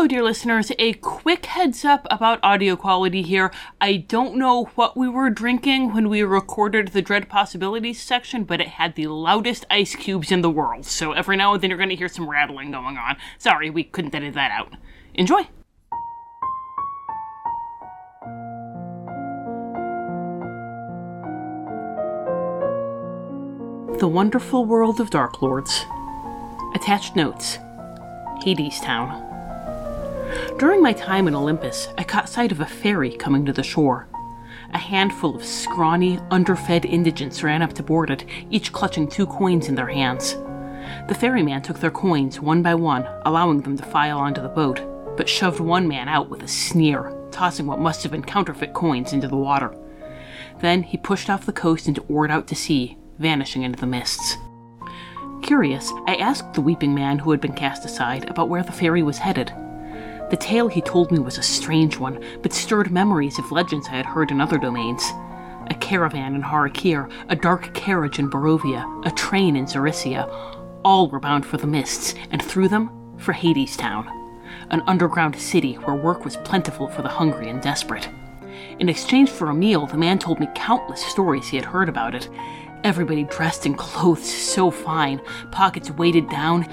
Hello, dear listeners. A quick heads up about audio quality here. I don't know what we were drinking when we recorded the Dread Possibilities section, but it had the loudest ice cubes in the world. So every now and then you're going to hear some rattling going on. Sorry, we couldn't edit that out. Enjoy. The Wonderful World of Dark Lords. Attached notes Hades Town. During my time in Olympus, I caught sight of a ferry coming to the shore. A handful of scrawny, underfed indigents ran up to board it, each clutching two coins in their hands. The ferryman took their coins one by one, allowing them to file onto the boat, but shoved one man out with a sneer, tossing what must have been counterfeit coins into the water. Then he pushed off the coast and oared out to sea, vanishing into the mists. Curious, I asked the weeping man who had been cast aside about where the ferry was headed. The tale he told me was a strange one, but stirred memories of legends I had heard in other domains. A caravan in Har'Akir, a dark carriage in Barovia, a train in Zherisia, all were bound for the mists, and through them, for Hades Town, an underground city where work was plentiful for the hungry and desperate. In exchange for a meal, the man told me countless stories he had heard about it. Everybody dressed in clothes so fine, pockets weighted down,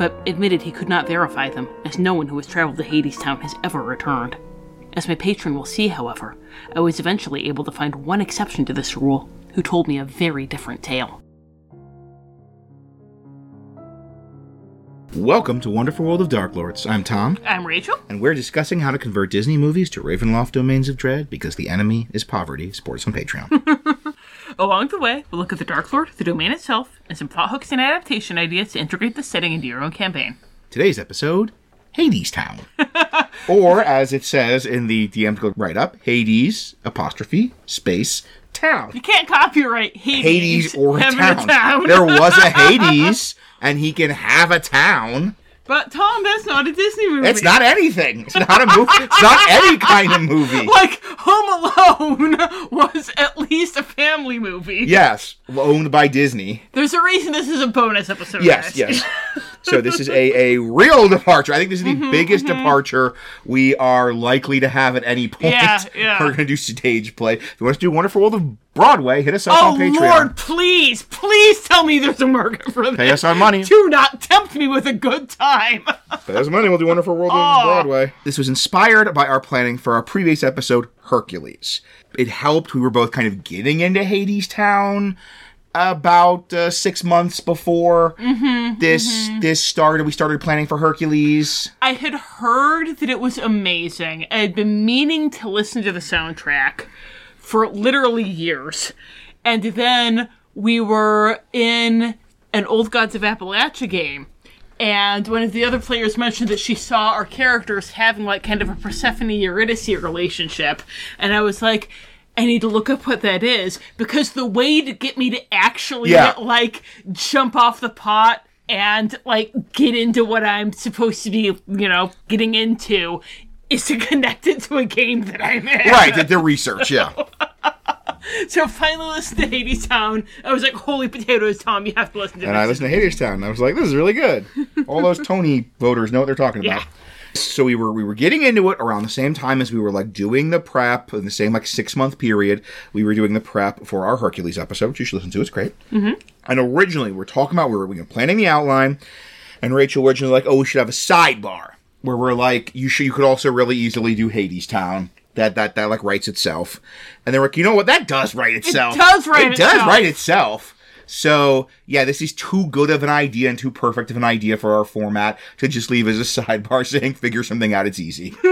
but admitted he could not verify them, as no one who has traveled to Hades Town has ever returned. As my patron will see, however, I was eventually able to find one exception to this rule, who told me a very different tale. Welcome to Wonderful World of Dark Lords. I'm Tom, I'm Rachel. and we're discussing how to convert Disney movies to Ravenloft domains of dread because the enemy is poverty. Sports on Patreon. Along the way, we'll look at the Dark Lord, the domain itself, and some plot hooks and adaptation ideas to integrate the setting into your own campaign. Today's episode Hades Town. or, as it says in the DM's Guild write up, Hades apostrophe space town. You can't copyright Hades, Hades or town. town. There was a Hades, and he can have a town. But Tom, that's not a Disney movie. It's not anything. It's not a movie. It's not any kind of movie. like Home Alone was at least a family movie. Yes, owned by Disney. There's a reason this is a bonus episode. Yes, yes. So this is a, a real departure. I think this is the Mm-hmm, biggest departure we are likely to have at any point. Yeah, yeah. We're going to do stage play. If you want us to do Wonderful World of Broadway, hit us up Oh on Patreon. Lord, please, please tell me there's a market for this. Pay us our money. Do not tempt me with a good time. Pay us money. We'll do Wonderful World Oh. of Broadway. This was inspired by our planning for our previous episode, Hercules. It helped. We were both kind of getting into Hades Town about uh, six months before Mm-hmm, this this started. We started planning for Hercules. I had heard that it was amazing. I had been meaning to listen to the soundtrack for literally years. And then we were in an Old Gods of Appalachia game. And one of the other players mentioned that she saw our characters having like kind of a Persephone Eurydice relationship. And I was like, I need to look up what that is because the way to get me to actually Yeah. like jump off the pot and like get into what I'm supposed to be, you know, getting into is to connect it to a game that I'm in. Right, did the research, yeah. So finally listen to Hades Town. I was like, holy potatoes, Tom, you have to listen to And this. And I listened to Hades Town, and I was like, "This is really good." All those Tony voters know what they're talking about. Yeah. So we were we were getting into it around the same time as we were like doing the prep in the same like six month period. We were doing the prep for our Hercules episode, which you should listen to. It's great. Mm-hmm. And originally we were talking about we were, we were planning the outline, and Rachel originally like, "Oh, we should have a sidebar where we're like, you should you could also really easily do Hades Town." That, that that like writes itself, and they're like, you know what? That does write itself. does write It does itself. write itself. So yeah, this is too good of an idea and too perfect of an idea for our format to just leave as a sidebar saying figure something out. It's easy.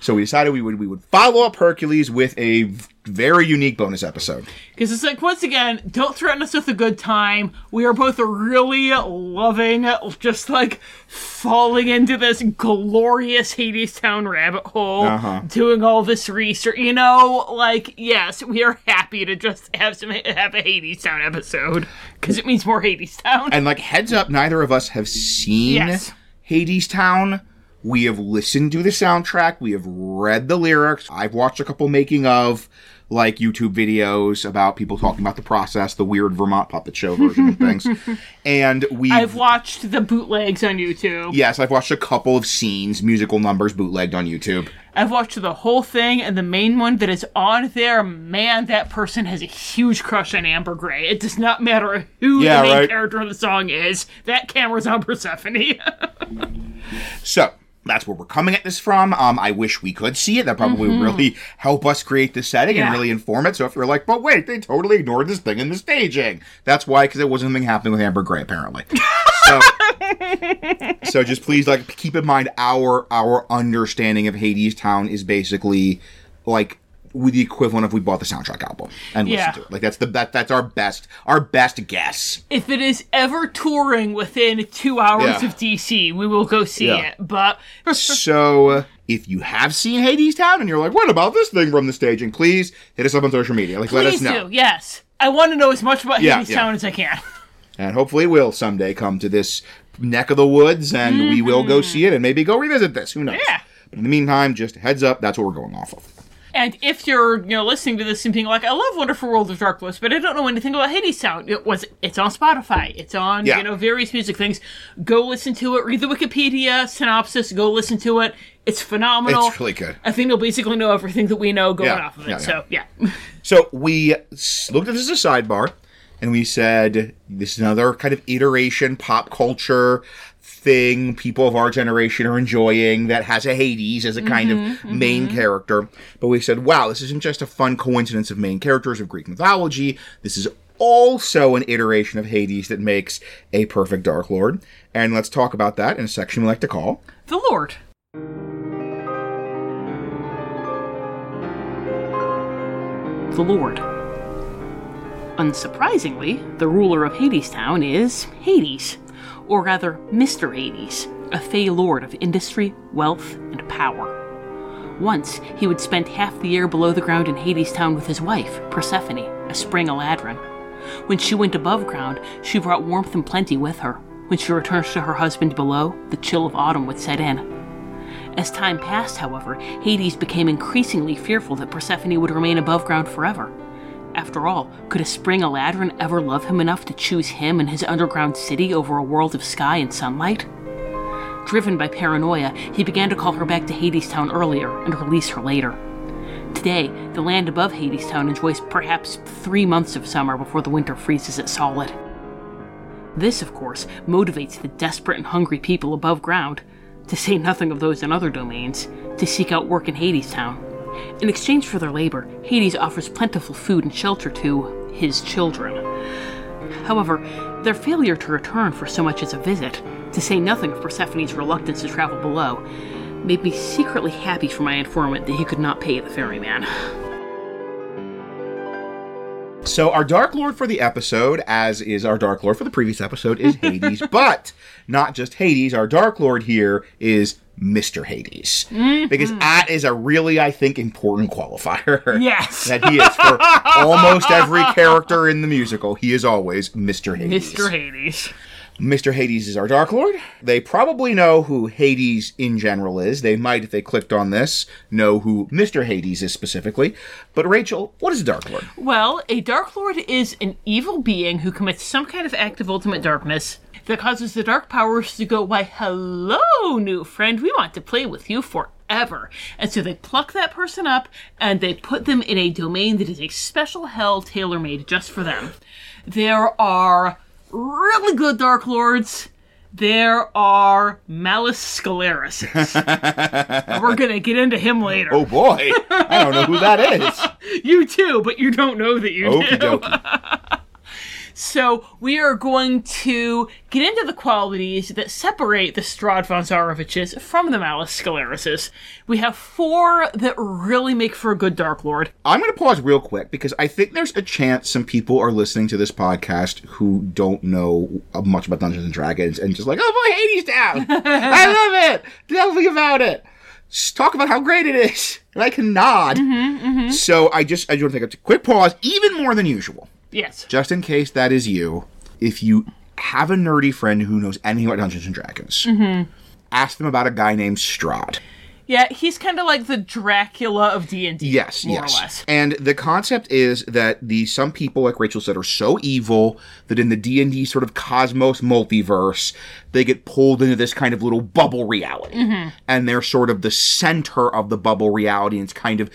so we decided we would we would follow up Hercules with a very unique bonus episode. Because it's like, once again, don't threaten us with a good time. We are both really loving, just like falling into this glorious Hades Town rabbit hole, Uh-huh. doing all this research. You know, like, yes, we are happy to just have some have a Hades Town episode because it means more Hades Town. And like heads up, neither of us have seen Yes. Hades Town. We have listened to the soundtrack. We have read the lyrics. I've watched a couple making of. like YouTube videos about people talking about the process, the weird Vermont puppet show version of things. And we I've watched the bootlegs on YouTube. Yes, I've watched a couple of scenes, musical numbers bootlegged on YouTube. I've watched the whole thing, and the main one that is on there, man, that person has a huge crush on Amber Gray. It does not matter who Yeah, the main right. character of the song is. That camera's on Persephone. So that's where we're coming at this from. Um, I wish we could see it. That probably would really help us create the setting and Mm-hmm. Really inform it. So if you're like, but wait, they totally ignored this thing in the staging. That's why, because it wasn't something happening with Amber Gray, apparently. so, so just please like keep in mind our our understanding of Hades Town is basically like with the equivalent of we bought the soundtrack album and Yeah. listened to it. Like that's the that that's our best our best guess. if it is ever touring within two hours Yeah. of DC, we will go see Yeah. it. But so uh, if you have seen Hades Town and you're like, what about this thing from the staging? Please hit us up on social media. Like, let us know. do, yes. I want to know as much about Hades. Town as I can. And hopefully we'll someday come to this neck of the woods and we will go see it and maybe go revisit this. Who knows? Mm-hmm. Yeah. But in the meantime, just heads up, that's what we're going off of. And if you're, you know, listening to this and being like, I love Wonderful World of Darkness, but I don't know anything about Hades Town. It was it's on Spotify. It's on, Yeah. you know, various music things. Go listen to it, read the Wikipedia synopsis, go listen to it. It's phenomenal. It's really good. I think you'll basically know everything that we know going Yeah, off of it. yeah, So yeah. So we looked at this as a sidebar, and we said this is another kind of iteration pop culture thing people of our generation are enjoying that has a Hades as a kind of mm-hmm, main mm-hmm. character. But we said, wow, this isn't just a fun coincidence of main characters of Greek mythology. This is also an iteration of Hades that makes a perfect Dark Lord. And let's talk about that in a section we like to call the Lord. The Lord. Unsurprisingly, the ruler of Hadestown is Hades, or rather, Mr. Hades, a Fey lord of industry, wealth, and power. Once, he would spend half the year below the ground in Hadestown with his wife, Persephone, a spring Eladrin. When she went above ground, she brought warmth and plenty with her. When she returned to her husband below, the chill of autumn would set in. As time passed, however, Hades became increasingly fearful that Persephone would remain above ground forever. After all, could a spring Eladrin ever love him enough to choose him and his underground city over a world of sky and sunlight? Driven by paranoia, he began to call her back to Hadestown earlier and release her later. Today, the land above Hadestown enjoys perhaps three months of summer before the winter freezes it solid. This, of course, motivates the desperate and hungry people above ground, to say nothing of those in other domains, to seek out work in Hadestown. In exchange for their labor, Hades offers plentiful food and shelter to his children. However, their failure to return for so much as a visit, to say nothing of Persephone's reluctance to travel below, made me secretly happy for my informant that he could not pay the ferryman. So our Dark Lord for the episode, as is our Dark Lord for the previous episode, is Hades. but not just Hades. Our Dark Lord here is Mr. Hades. Mm-hmm. Because that is a really, I think, important qualifier. Yes! that he is for almost every character in the musical. He is always Mr. Hades. Mr. Hades. Mr. Hades is our Dark Lord. They probably know who Hades in general is. They might, if they clicked on this, know who Mr. Hades is specifically. But Rachel, what is a Dark Lord? Well, a Dark Lord is an evil being who commits some kind of act of ultimate darkness that causes the dark powers to go, Why, hello, new friend, we want to play with you forever. And so they pluck that person up and they put them in a domain that is a special hell tailor made just for them. There are really good Dark Lords. There are Malus Scelerises. And We're gonna get into him later. Oh boy, I don't know who that is. You too, but you don't know that you Okie do. So we are going to get into the qualities that separate the Strahd von Zaroviches from the Malus Scelerises. We have four that really make for a good Dark Lord. I'm going to pause real quick because I think there's a chance some people are listening to this podcast who don't know much about Dungeons and Dragons and just like, oh boy, Hades Town. I love it. Tell me about it. Talk about how great it is. And I can nod. Mm-hmm, mm-hmm. So I just, I just want to take a quick pause, even more than usual. Yes. just in case that is you, if you have a nerdy friend who knows anything about Dungeons and Dragons, ask them about a guy named Strahd. Yeah, he's kind of like the Dracula of D and D. Yes, more yes. or less. And the concept is that the some people, like Rachel said, are so evil that in the D and D sort of cosmos multiverse, they get pulled into this kind of little bubble reality, Mm-hmm. and they're sort of the center of the bubble reality, and it's kind of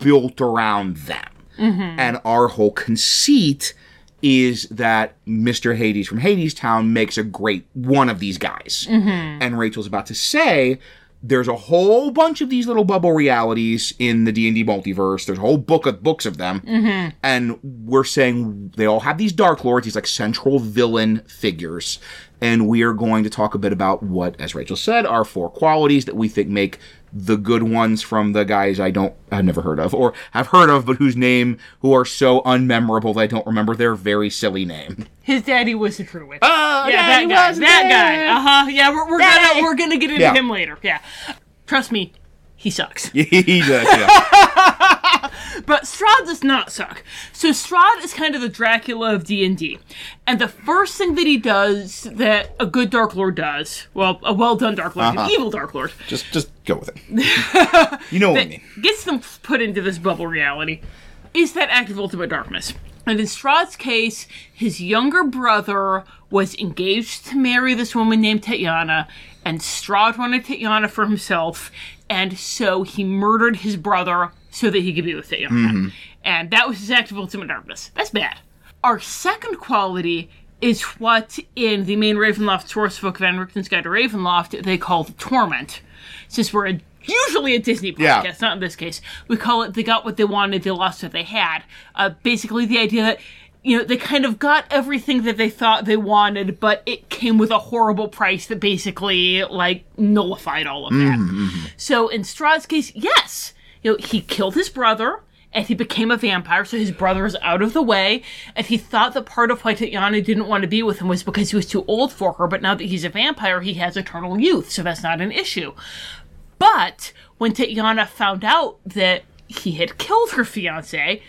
built around them. Mm-hmm. And our whole conceit is that Mr. Hades from Hades Town makes a great one of these guys. Mm-hmm. And Rachel's about to say there's a whole bunch of these little bubble realities in the D&D multiverse. There's a whole book of books of them. Mm-hmm. And we're saying they all have these dark lords, these like central villain figures. And we are going to talk a bit about what, as Rachel said, are four qualities that we think make the good ones from the guys I don't, I've never heard of, or have heard of, but whose name, who are so unmemorable that I don't remember their very silly name. His daddy was a Druid. Oh, yeah, that guy. That guy. Uh huh. Yeah, we're, we're Daddy. gonna we're gonna get into Yeah. him later. Yeah. Trust me, he sucks. he does, yeah. But Strahd does not suck. So Strahd is kind of the Dracula of D and D, and the first thing that he does that a good Dark Lord does, well, a well done Dark Lord, Uh-huh. an evil Dark Lord, just, just go with it. you know what I mean. gets them put into this bubble reality, is that act of ultimate darkness. And in Strahd's case, his younger brother was engaged to marry this woman named Tatiana, and Strahd wanted Tatiana for himself, and so he murdered his brother so that he could be with Tatiana. Mm-hmm. And that was his act of ultimate darkness. That's bad. Our second quality is what in the main Ravenloft source book, Van Richten's Guide to Ravenloft, they call the torment. Since we're a, usually a Disney podcast, Yeah. not in this case, we call it they got what they wanted, they lost what they had. Uh, basically, the idea that you know they kind of got everything that they thought they wanted, but it came with a horrible price that basically like nullified all of that. Mm-hmm, mm-hmm. So in Strahd's case, yes, you know he killed his brother. And he became a vampire, so his brother is out of the way. And he thought that part of why Tatiana didn't want to be with him was because he was too old for her. But now that he's a vampire, he has eternal youth, so that's not an issue. But when Tatiana found out that he had killed her fiance,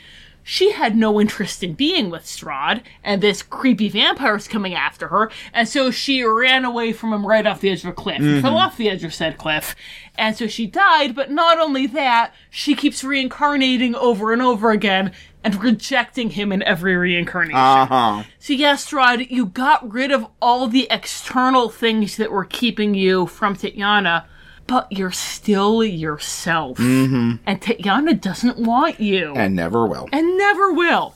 she had no interest in being with Strahd, and this creepy vampire is coming after her, and so she ran away from him right off the edge of a cliff. and Fell off the edge of said cliff. And so she died, but not only that, she keeps reincarnating over and over again and rejecting him in every reincarnation. Uh-huh. So yes, Strahd, you got rid of all the external things that were keeping you from Tatiana, but you're still yourself. And Tatiana doesn't want you. And never will. and never will.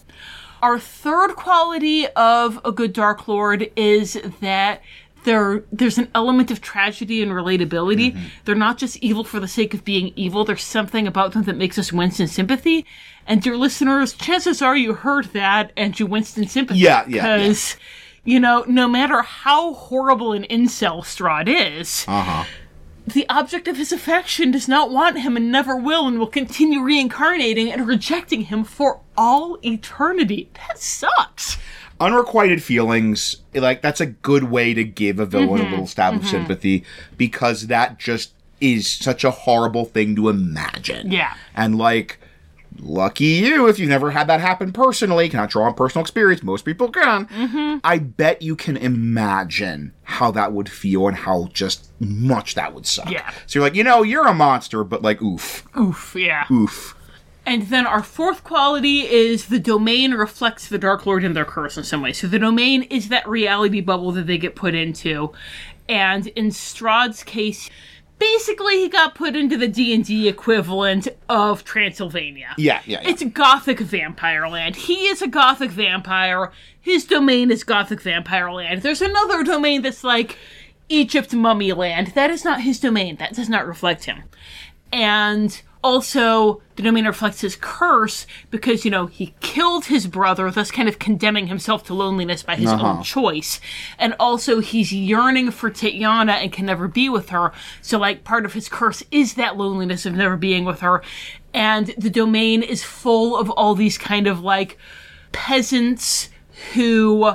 Our third quality of a good Dark Lord is that there there's an element of tragedy and relatability. They're not just evil for the sake of being evil. There's something about them that makes us wince in sympathy. And dear listeners, chances are you heard that and you winced in sympathy. Yeah, yeah, yeah. Because, you know, no matter how horrible an incel Strahd is, Uh-huh. The object of his affection does not want him and never will and will continue reincarnating and rejecting him for all eternity. That sucks. unrequited feelings like that's a good way to give a villain a mm-hmm. little stab of mm-hmm. sympathy because that just is such a horrible thing to imagine Yeah. and like lucky you if you've never had that happen personally cannot draw on personal experience most people can mm-hmm. i bet you can imagine how that would feel and how just much that would suck Yeah. so you're like you know you're a monster but like oof Oof, yeah. oof And then our fourth quality is the domain reflects the Dark Lord and their curse in some way. So the domain is that reality bubble that they get put into. And in Strahd's case, basically he got put into the D&D equivalent of Transylvania. yeah yeah, yeah. It's gothic vampire land. He is a gothic vampire. His domain is gothic vampire land. There's another domain that's like Egypt mummy land. That is not his domain. That does not reflect him. And also, the domain reflects his curse because, you know, he killed his brother, thus kind of condemning himself to loneliness by his own uh-huh. choice. And also, he's yearning for Tatiana and can never be with her. So, like, part of his curse is that loneliness of never being with her. And the domain is full of all these kind of like peasants who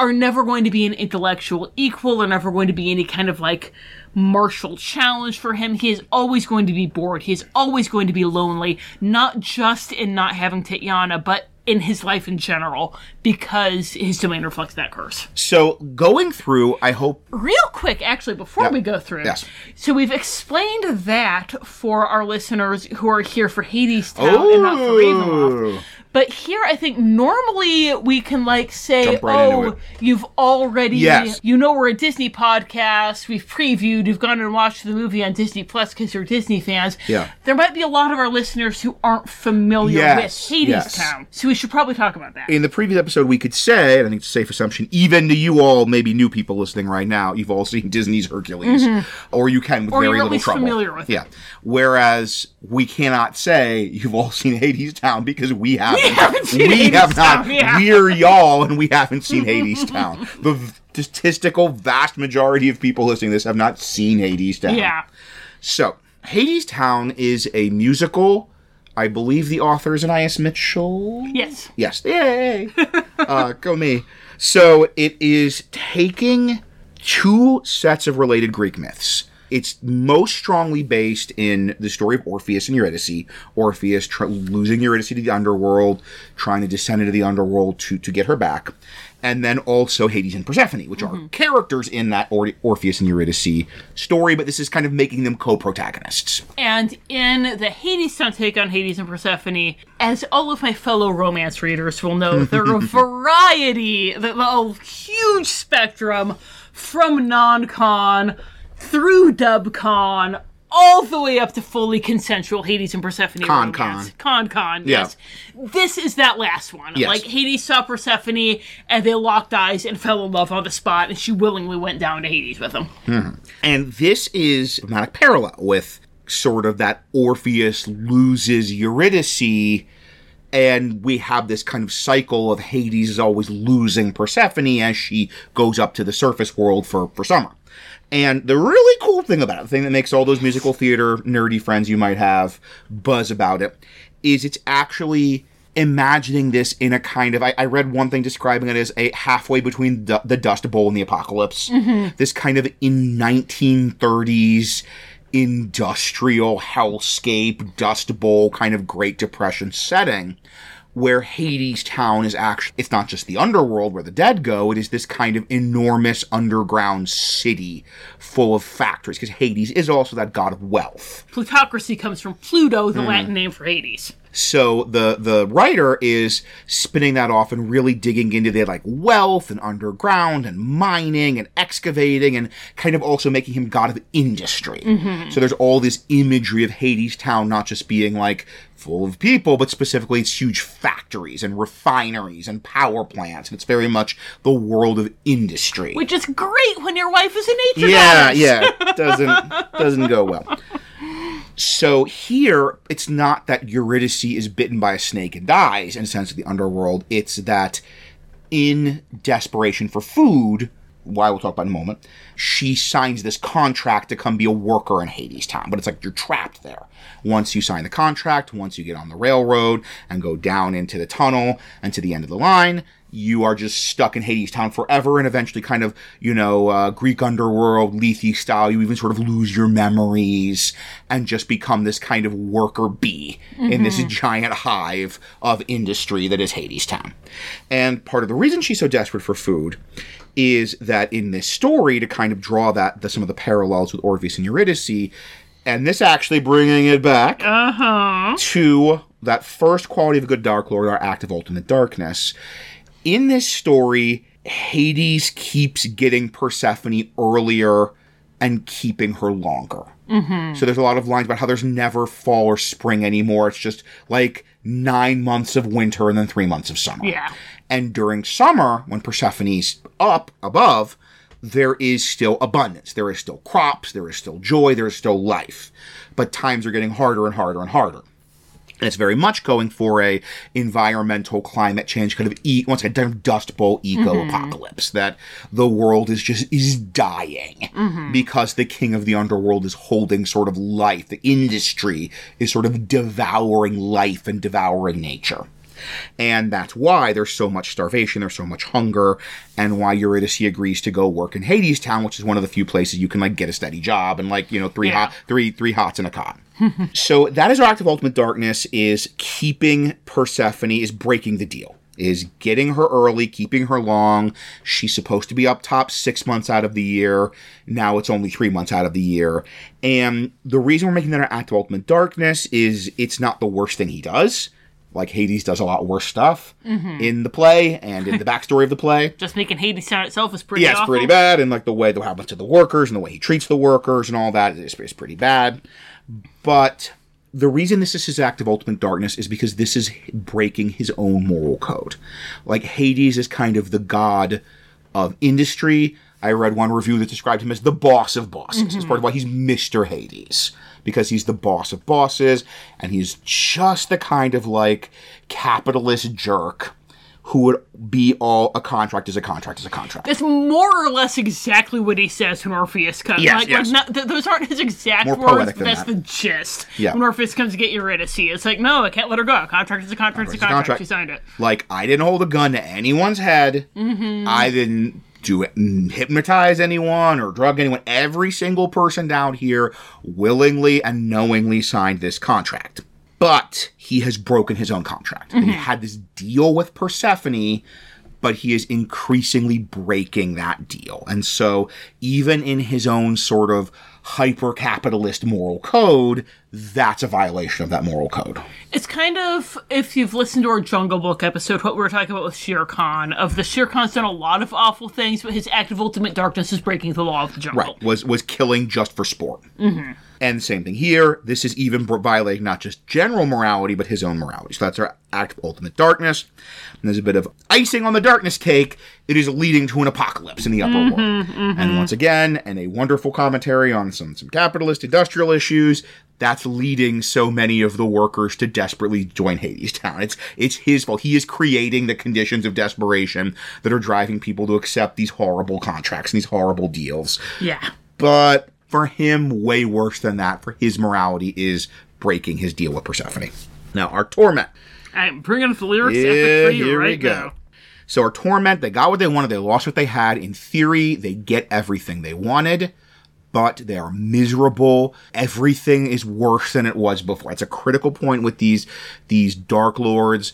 are never going to be an intellectual equal or never going to be any kind of like martial challenge for him. He is always going to be bored. He is always going to be lonely, not just in not having Tatiana, but in his life in general because his domain reflects that curse. So going through, I hope Real quick, actually, before we go through, Yes. so we've explained that for our listeners who are here for Hades Town and not for Ravenloft. But here, I think normally we can like say, right "Oh, you've already, Yes. you know, we're a Disney podcast. We've previewed. You've gone and watched the movie on Disney Plus because you're Disney fans." Yeah. There might be a lot of our listeners who aren't familiar Yes, with Hades yes. Town, so we should probably talk about that. in the previous episode, we could say, and I think it's a safe assumption, even to you all, maybe new people listening right now, you've all seen Disney's Hercules, or you can with Mm-hmm. Or very little least trouble. familiar with it. yeah. Whereas we cannot say you've all seen Hades Town because we haven't. haven't seen We Hades have not. Town, yeah. We're y'all, and we haven't seen Hades Town. The statistical vast majority of people listening to this have not seen Hades Town. yeah. So, Hades Town is a musical. I believe the author is Anais Mitchell. Yes. Yes. Yay. uh, go me. So it is taking two sets of related Greek myths. It's most strongly based in the story of Orpheus and Eurydice. Orpheus tr- losing Eurydice to the underworld, trying to descend into the underworld to, to get her back. And then also Hades and Persephone, which are mm-hmm. characters in that or- Orpheus and Eurydice story, but this is kind of making them co protagonists. And in the Hades take on Hades and Persephone, as all of my fellow romance readers will know, there are a variety, the, a huge spectrum from non-con through dub-con, all the way up to fully consensual Hades and Persephone Con-con. romance. Con-con, Yeah. yes. This is that last one. Yes. Like, Hades saw Persephone, and they locked eyes and fell in love on the spot, and she willingly went down to Hades with him. Hmm. And this is a dramatic parallel with sort of that Orpheus loses Eurydice, and we have this kind of cycle of Hades is always losing Persephone as she goes up to the surface world for, for summer. And the really cool thing about it, the thing that makes all those musical theater nerdy friends you might have buzz about it, is it's actually imagining this in a kind of I, I read one thing describing it as a halfway between the, the Dust Bowl and the Apocalypse. Mm-hmm. This kind of in 1930s industrial hellscape Dust Bowl kind of Great Depression setting where Hades Town is actually, it's not just the underworld where the dead go, it is this kind of enormous underground city full of factories, because Hades is also that god of wealth. Plutocracy comes from Pluto, the mm. Latin name for Hades. So the the writer is spinning that off and really digging into the like wealth and underground and mining and excavating and kind of also making him god of industry. Mm-hmm. So there's all this imagery of Hades Town not just being like full of people, but specifically it's huge factories and refineries and power plants. And it's very much the world of industry. Which is great when your wife is a nature yeah, yeah, doesn't doesn't go well. So here, it's not that Eurydice is bitten by a snake and dies in a sense of the underworld. It's that in desperation for food, why we'll talk about in a moment, she signs this contract to come be a worker in Hades Town. But it's like you're trapped there. Once you sign the contract, once you get on the railroad and go down into the tunnel and to the end of the line, you are just stuck in Hades Town forever and eventually kind of, you know, uh, Greek underworld, Lethe style. You even sort of lose your memories and just become this kind of worker bee in this giant hive of industry that is Hades Town. And part of the reason she's so desperate for food is that in this story, to kind of draw that, the, some of the parallels with Orpheus and Eurydice, and this actually bringing it back to that first quality of a good Dark Lord, our act of ultimate darkness. In this story, Hades keeps getting Persephone earlier and keeping her longer. Mm-hmm. So there's a lot of lines about how there's never fall or spring anymore. It's just like nine months of winter and then three months of summer. Yeah. And during summer, when Persephone's up above, there is still abundance. There is still crops. There is still joy. There is still life. But times are getting harder and harder and harder. And it's very much going for a environmental climate change kind of e- once again dust bowl eco mm-hmm. apocalypse that the world is just is dying mm-hmm. because the king of the underworld is holding sort of life. The industry is sort of devouring life and devouring nature. And that's why there's so much starvation, there's so much hunger, and why Eurydice agrees to go work in Hades Town, which is one of the few places you can like get a steady job and like, you know, three Yeah. hot three three hots in a cot. so that is our act of ultimate darkness is keeping Persephone is breaking the deal. Is getting her early, keeping her long. She's supposed to be up top six months out of the year. Now it's only three months out of the year. And the reason we're making that our act of ultimate darkness is it's not the worst thing he does. Like Hades does a lot worse stuff mm-hmm. in the play and in the backstory of the play. Just making Hades Town itself is pretty Yeah, it's awful. pretty bad, and like the way that happens to the workers and the way he treats the workers and all that is, is pretty bad. But the reason this is his act of ultimate darkness is because this is breaking his own moral code. Like Hades is kind of the god of industry. I read one review that described him as the boss of bosses. It's part of why he's Mr. Hades. Because he's the boss of bosses, and he's just the kind of like capitalist jerk who would be all a contract is a contract is a contract. That's more or less exactly what he says when Orpheus comes. Yes, like, yes. like not, th- those aren't his exact More words, but that's that. the gist. Yeah. When Orpheus comes to get Eurydice, it's like, no, I can't let her go. Contract a contract, is a Contract is a contract. contract. She signed it. Like I didn't hold a gun to anyone's head. Mm-hmm. I didn't do it, mm, hypnotize anyone or drug anyone. Every single person down here willingly and knowingly signed this contract. But he has broken his own contract. He Mm-hmm. had this deal with Persephone, but he is increasingly breaking that deal. And so, even in his own sort of hyper capitalist moral code, that's a violation of that moral code. It's kind of, if you've listened to our Jungle Book episode, what we were talking about with Shere Khan, of the Shere Khan's done a lot of awful things, but his act of ultimate darkness is breaking the law of the jungle. Right. Was was killing just for sport. Mm-hmm. And same thing here. This is even violating not just general morality, but his own morality. So that's our act of ultimate darkness. And there's a bit of icing on the darkness cake. It is leading to an apocalypse in the upper world. Mm-hmm, mm-hmm. And once again, and a wonderful commentary on some some capitalist industrial issues. That's leading so many of the workers to desperately join Hades Town. It's it's his fault. He is creating the conditions of desperation that are driving people to accept these horrible contracts and these horrible deals Yeah. but for him, way worse than that. For his morality is breaking his deal with Persephone. Now, our torment. I'm bringing up the lyrics Yeah, epic for you here we go. now. So, our torment, they got what they wanted, they lost what they had. In theory, they get everything they wanted, but they are miserable. Everything is worse than it was before. It's a critical point with these these dark lords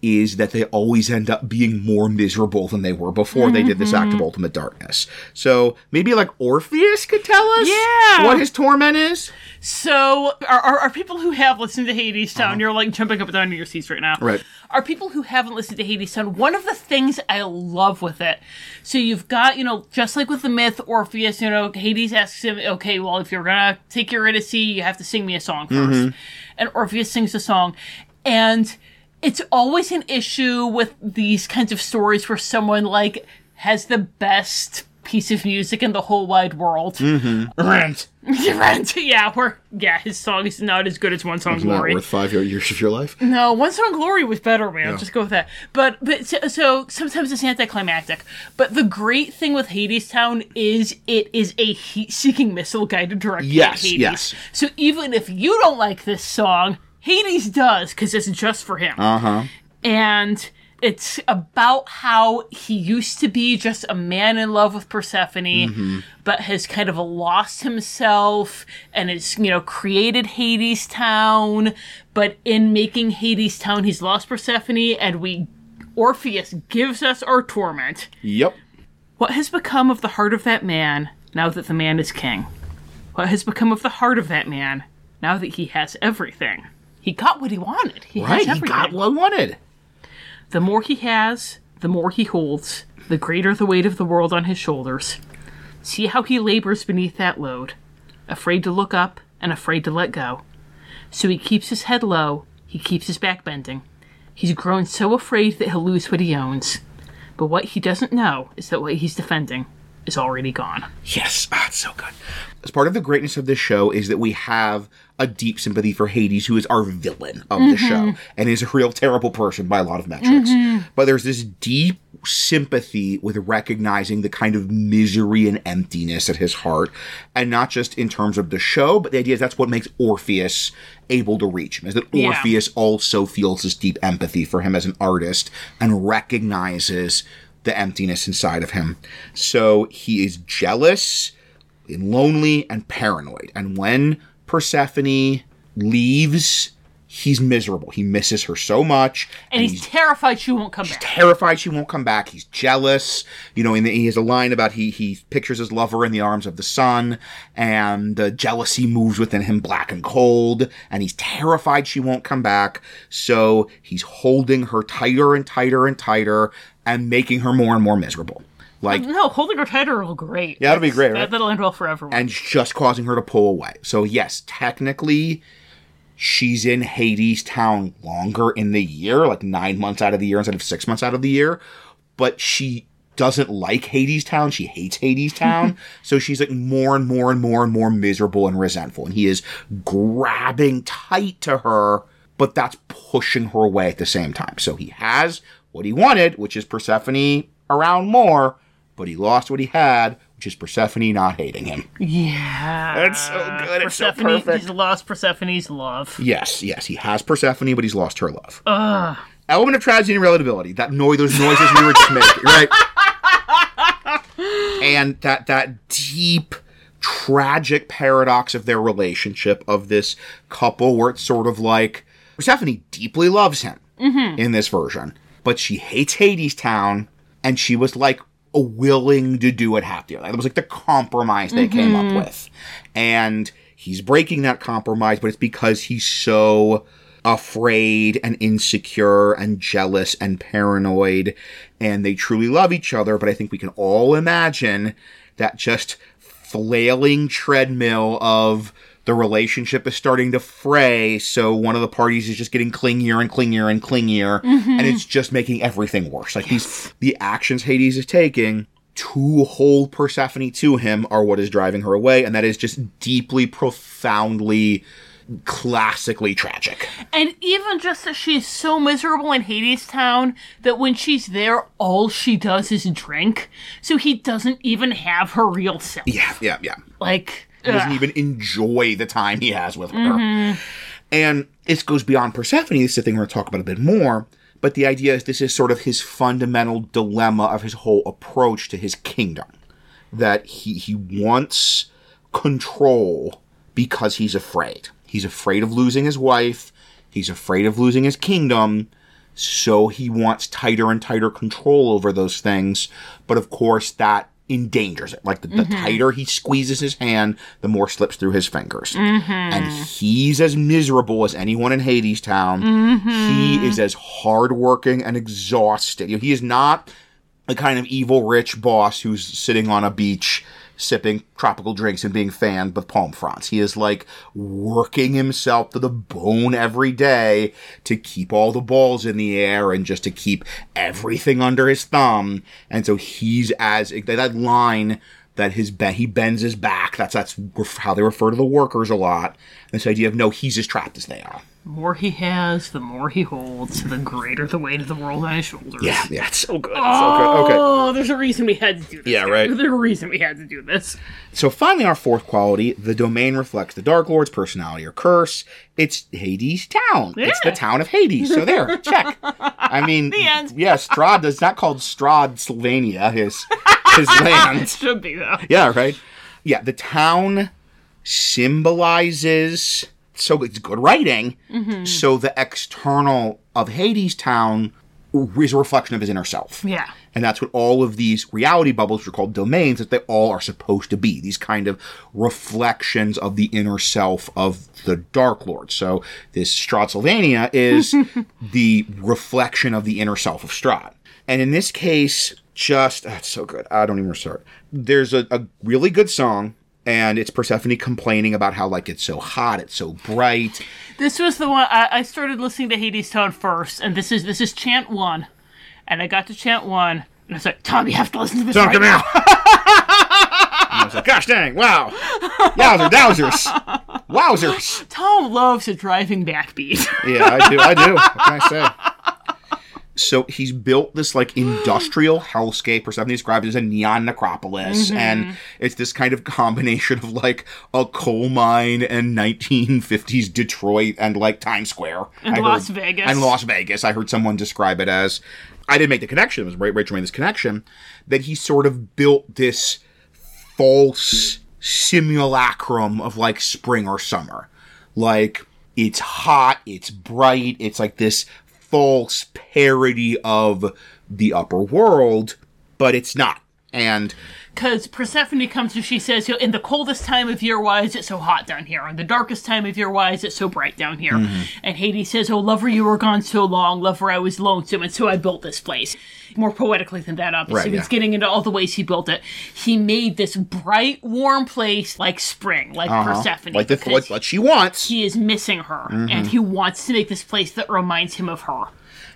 is that they always end up being more miserable than they were before they did this act of ultimate darkness. So maybe like Orpheus could tell us Yeah. what his torment is? So, are, are, are people who have listened to Hades Town, you're like jumping up and down in your seats right now. Uh-huh. Right. Are people who haven't listened to Hades Town, one of the things I love with it, so you've got, you know, just like with the myth, Orpheus, you know, Hades asks him, okay, well, if you're gonna take your Eurydice, you have to sing me a song 1st Mm-hmm. And Orpheus sings a song. And it's always an issue with these kinds of stories where someone, like, has the best piece of music in the whole wide world. Mm-hmm. Rent. Rent, yeah, where yeah, his song is not as good as One Song Glory. Not worth five years of your life. No, One Song Glory was better, man. Just go with that. But but so, so sometimes it's anticlimactic. But the great thing with Hades Town is it is a heat-seeking missile guided directly Yes, Hades. yes. So even if you don't like this song, Hades does because it's just for him. Uh huh. and it's about how he used to be just a man in love with Persephone, but has kind of lost himself and has, you know, created Hades Town. But in making Hades Town, he's lost Persephone, and we Orpheus gives us our torment. Yep. What has become of the heart of that man now that the man is king? What has become of the heart of that man now that he has everything? He got what he wanted. He Right. He got what he wanted. The more he has, the more he holds, the greater the weight of the world on his shoulders. See how he labors beneath that load, afraid to look up and afraid to let go. So he keeps his head low, he keeps his back bending. He's grown so afraid that he'll lose what he owns. But what he doesn't know is that what he's defending is already gone. Yes, ah, it's so good. As part of the greatness of this show is that we have a deep sympathy for Hades, who is our villain of the show mm-hmm. and is a real terrible person by a lot of metrics. Mm-hmm. But there's this deep sympathy with recognizing the kind of misery and emptiness at his heart, and not just in terms of the show, but the idea is that's what makes Orpheus able to reach him. Is that Yeah. Orpheus also feels this deep empathy for him as an artist and recognizes the emptiness inside of him. So he is jealous, and lonely, and paranoid. And when Persephone leaves, he's miserable. He misses her so much, And he's terrified she won't come back. He's terrified she won't come back. He's jealous. You know, and he has a line about he he pictures his lover in the arms of the sun, and the jealousy moves within him black and cold, and he's terrified she won't come back. So he's holding her tighter and tighter and tighter, and making her more and more miserable. Like No, holding her tighter will great. Yeah, that'll be great, right? That, that'll end well for everyone. and just causing her to pull away. So yes, technically she's in Hades town longer in the year, like 9 months out of the year instead of 6 months out of the year, but she doesn't like Hades town. She hates Hades town. so she's like more and more and more and more miserable and resentful and he is grabbing tight to her, but that's pushing her away at the same time. So he has what he wanted, which is Persephone around more, but he lost what he had, which is Persephone not hating him. yeah. That's so good. It's so Persephone, perfect. he's lost Persephone's love. Yes, yes, he has Persephone, but he's lost her love. Element of tragedy and relatability. That noise, those noises we were just making, right? and that that deep, tragic paradox of their relationship of this couple, where it's sort of like Persephone deeply loves him mm-hmm. in this version, but she hates Hades Town, and she was like willing to do what have to. That was like the compromise they came up mm-hmm. with, and he's breaking that compromise, but it's because he's so afraid and insecure and jealous and paranoid and they truly love each other. But i think we can all imagine that just flailing treadmill of the relationship is starting to fray so one of the parties is just getting clingier and clingier and clingier and mm-hmm. it's just making everything worse like these the actions hades is taking to hold persephone to him are what is driving her away and that is just deeply profoundly classically tragic And even just that she's so miserable in Hades Town that when she's there, all she does is drink. So he doesn't even have her real self. yeah yeah yeah Like, He doesn't even enjoy the time he has with her. Mm-hmm. And this goes beyond Persephone. This is the thing we're going to talk about a bit more. But the idea is this is sort of his fundamental dilemma of his whole approach to his kingdom. That he, he wants control because he's afraid. He's afraid of losing his wife. He's afraid of losing his kingdom. So he wants tighter and tighter control over those things. But of course, that endangers it. Like the, the mm-hmm. tighter he squeezes his hand, the more slips through his fingers. Mm-hmm. And he's as miserable as anyone in Hades Town. He mm-hmm. is as hardworking and exhausted. You know, he is not a kind of evil rich boss who's sitting on a beach sipping tropical drinks and being fanned with palm fronds. He is like working himself to the bone every day to keep all the balls in the air and just to keep everything under his thumb. And so he's as that line that his be- he bends his back. That's that's how they refer to the workers a lot. This idea of no, he's as trapped as they are. the more he has, the more he holds, the greater the weight of the world on his shoulders. Yeah, yeah, it's so good. It's so good. Oh, okay. Oh, there's a reason we had to do this. Yeah, right. There's a reason we had to do this. So finally, our fourth quality, the domain reflects the Dark Lord's personality or curse. It's Hades town. It's the town of Hades. So there, check. I mean, end. yeah, Strahd is not called Strahd, Sylvania, his his land. Should be though. Yeah, right. Yeah, the town symbolizes so it's good writing. Mm-hmm. So the external of Hades town is a reflection of his inner self. Yeah. And that's what all of these reality bubbles, which are called domains, that they all are supposed to be. These kind of reflections of the inner self of the Dark Lord. So this Stratosylvania is the reflection of the inner self of Strahd. And in this case, just, ah, that's so good. I don't even start. There's a, a really good song. And it's Persephone complaining about how like it's so hot, it's so bright. This was the one I, I started listening to Hades Town first, and this is this is chant one, and I got to chant one, and I was like, Tom, you have to listen to this. Don't right come now." out. I was like, gosh dang, wow. Yowzer, dowsers. Wowzers. Tom loves a driving backbeat. Yeah, I do. I do. What can I say? So he's built this like industrial hellscape, Persephone described as a neon necropolis, mm-hmm. and it's this kind of combination of like a coal mine and 1950s Detroit and like Times Square And I Las heard- Vegas. and Las Vegas. I heard someone describe it as. I didn't make the connection. It was Rachel made this connection that he sort of built this false simulacrum of like spring or summer. Like it's hot, it's bright, it's like this false parody of the upper world, but it's not. And Because Persephone comes and she says, in the coldest time of year, why is it so hot down here? In the darkest time of year, why is it so bright down here? Mm-hmm. And Hades says, oh, lover, you were gone so long. Lover, I was lonesome, and so I built this place. More poetically than that, obviously. Right, He's yeah. getting into all the ways he built it. He made this bright, warm place like spring, like Persephone. like the what, what she wants, he is missing her, Mm-hmm. and he wants to make this place that reminds him of her.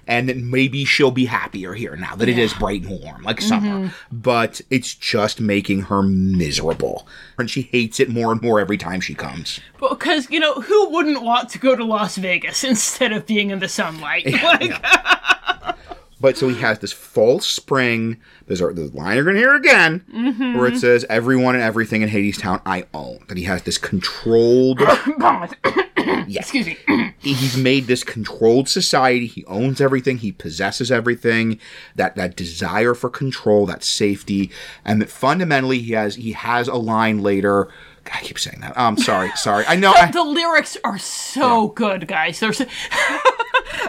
and then maybe she'll be happier here now that it is bright and warm, like summer. But it's just making her miserable, and she hates it more and more every time she comes. Because, you know, who wouldn't want to go to Las Vegas instead of being in the sunlight? like, But so he has this false spring. There's a the line you're gonna hear again, mm-hmm. where it says everyone and everything in Hades Town I own. That he has this controlled. Excuse me. he's made this controlled society. He owns everything. He possesses everything. That that desire for control, that safety, and that fundamentally he has he has a line later. I keep saying that. I'm sorry, sorry. I know. I, the lyrics are so good, guys. There's,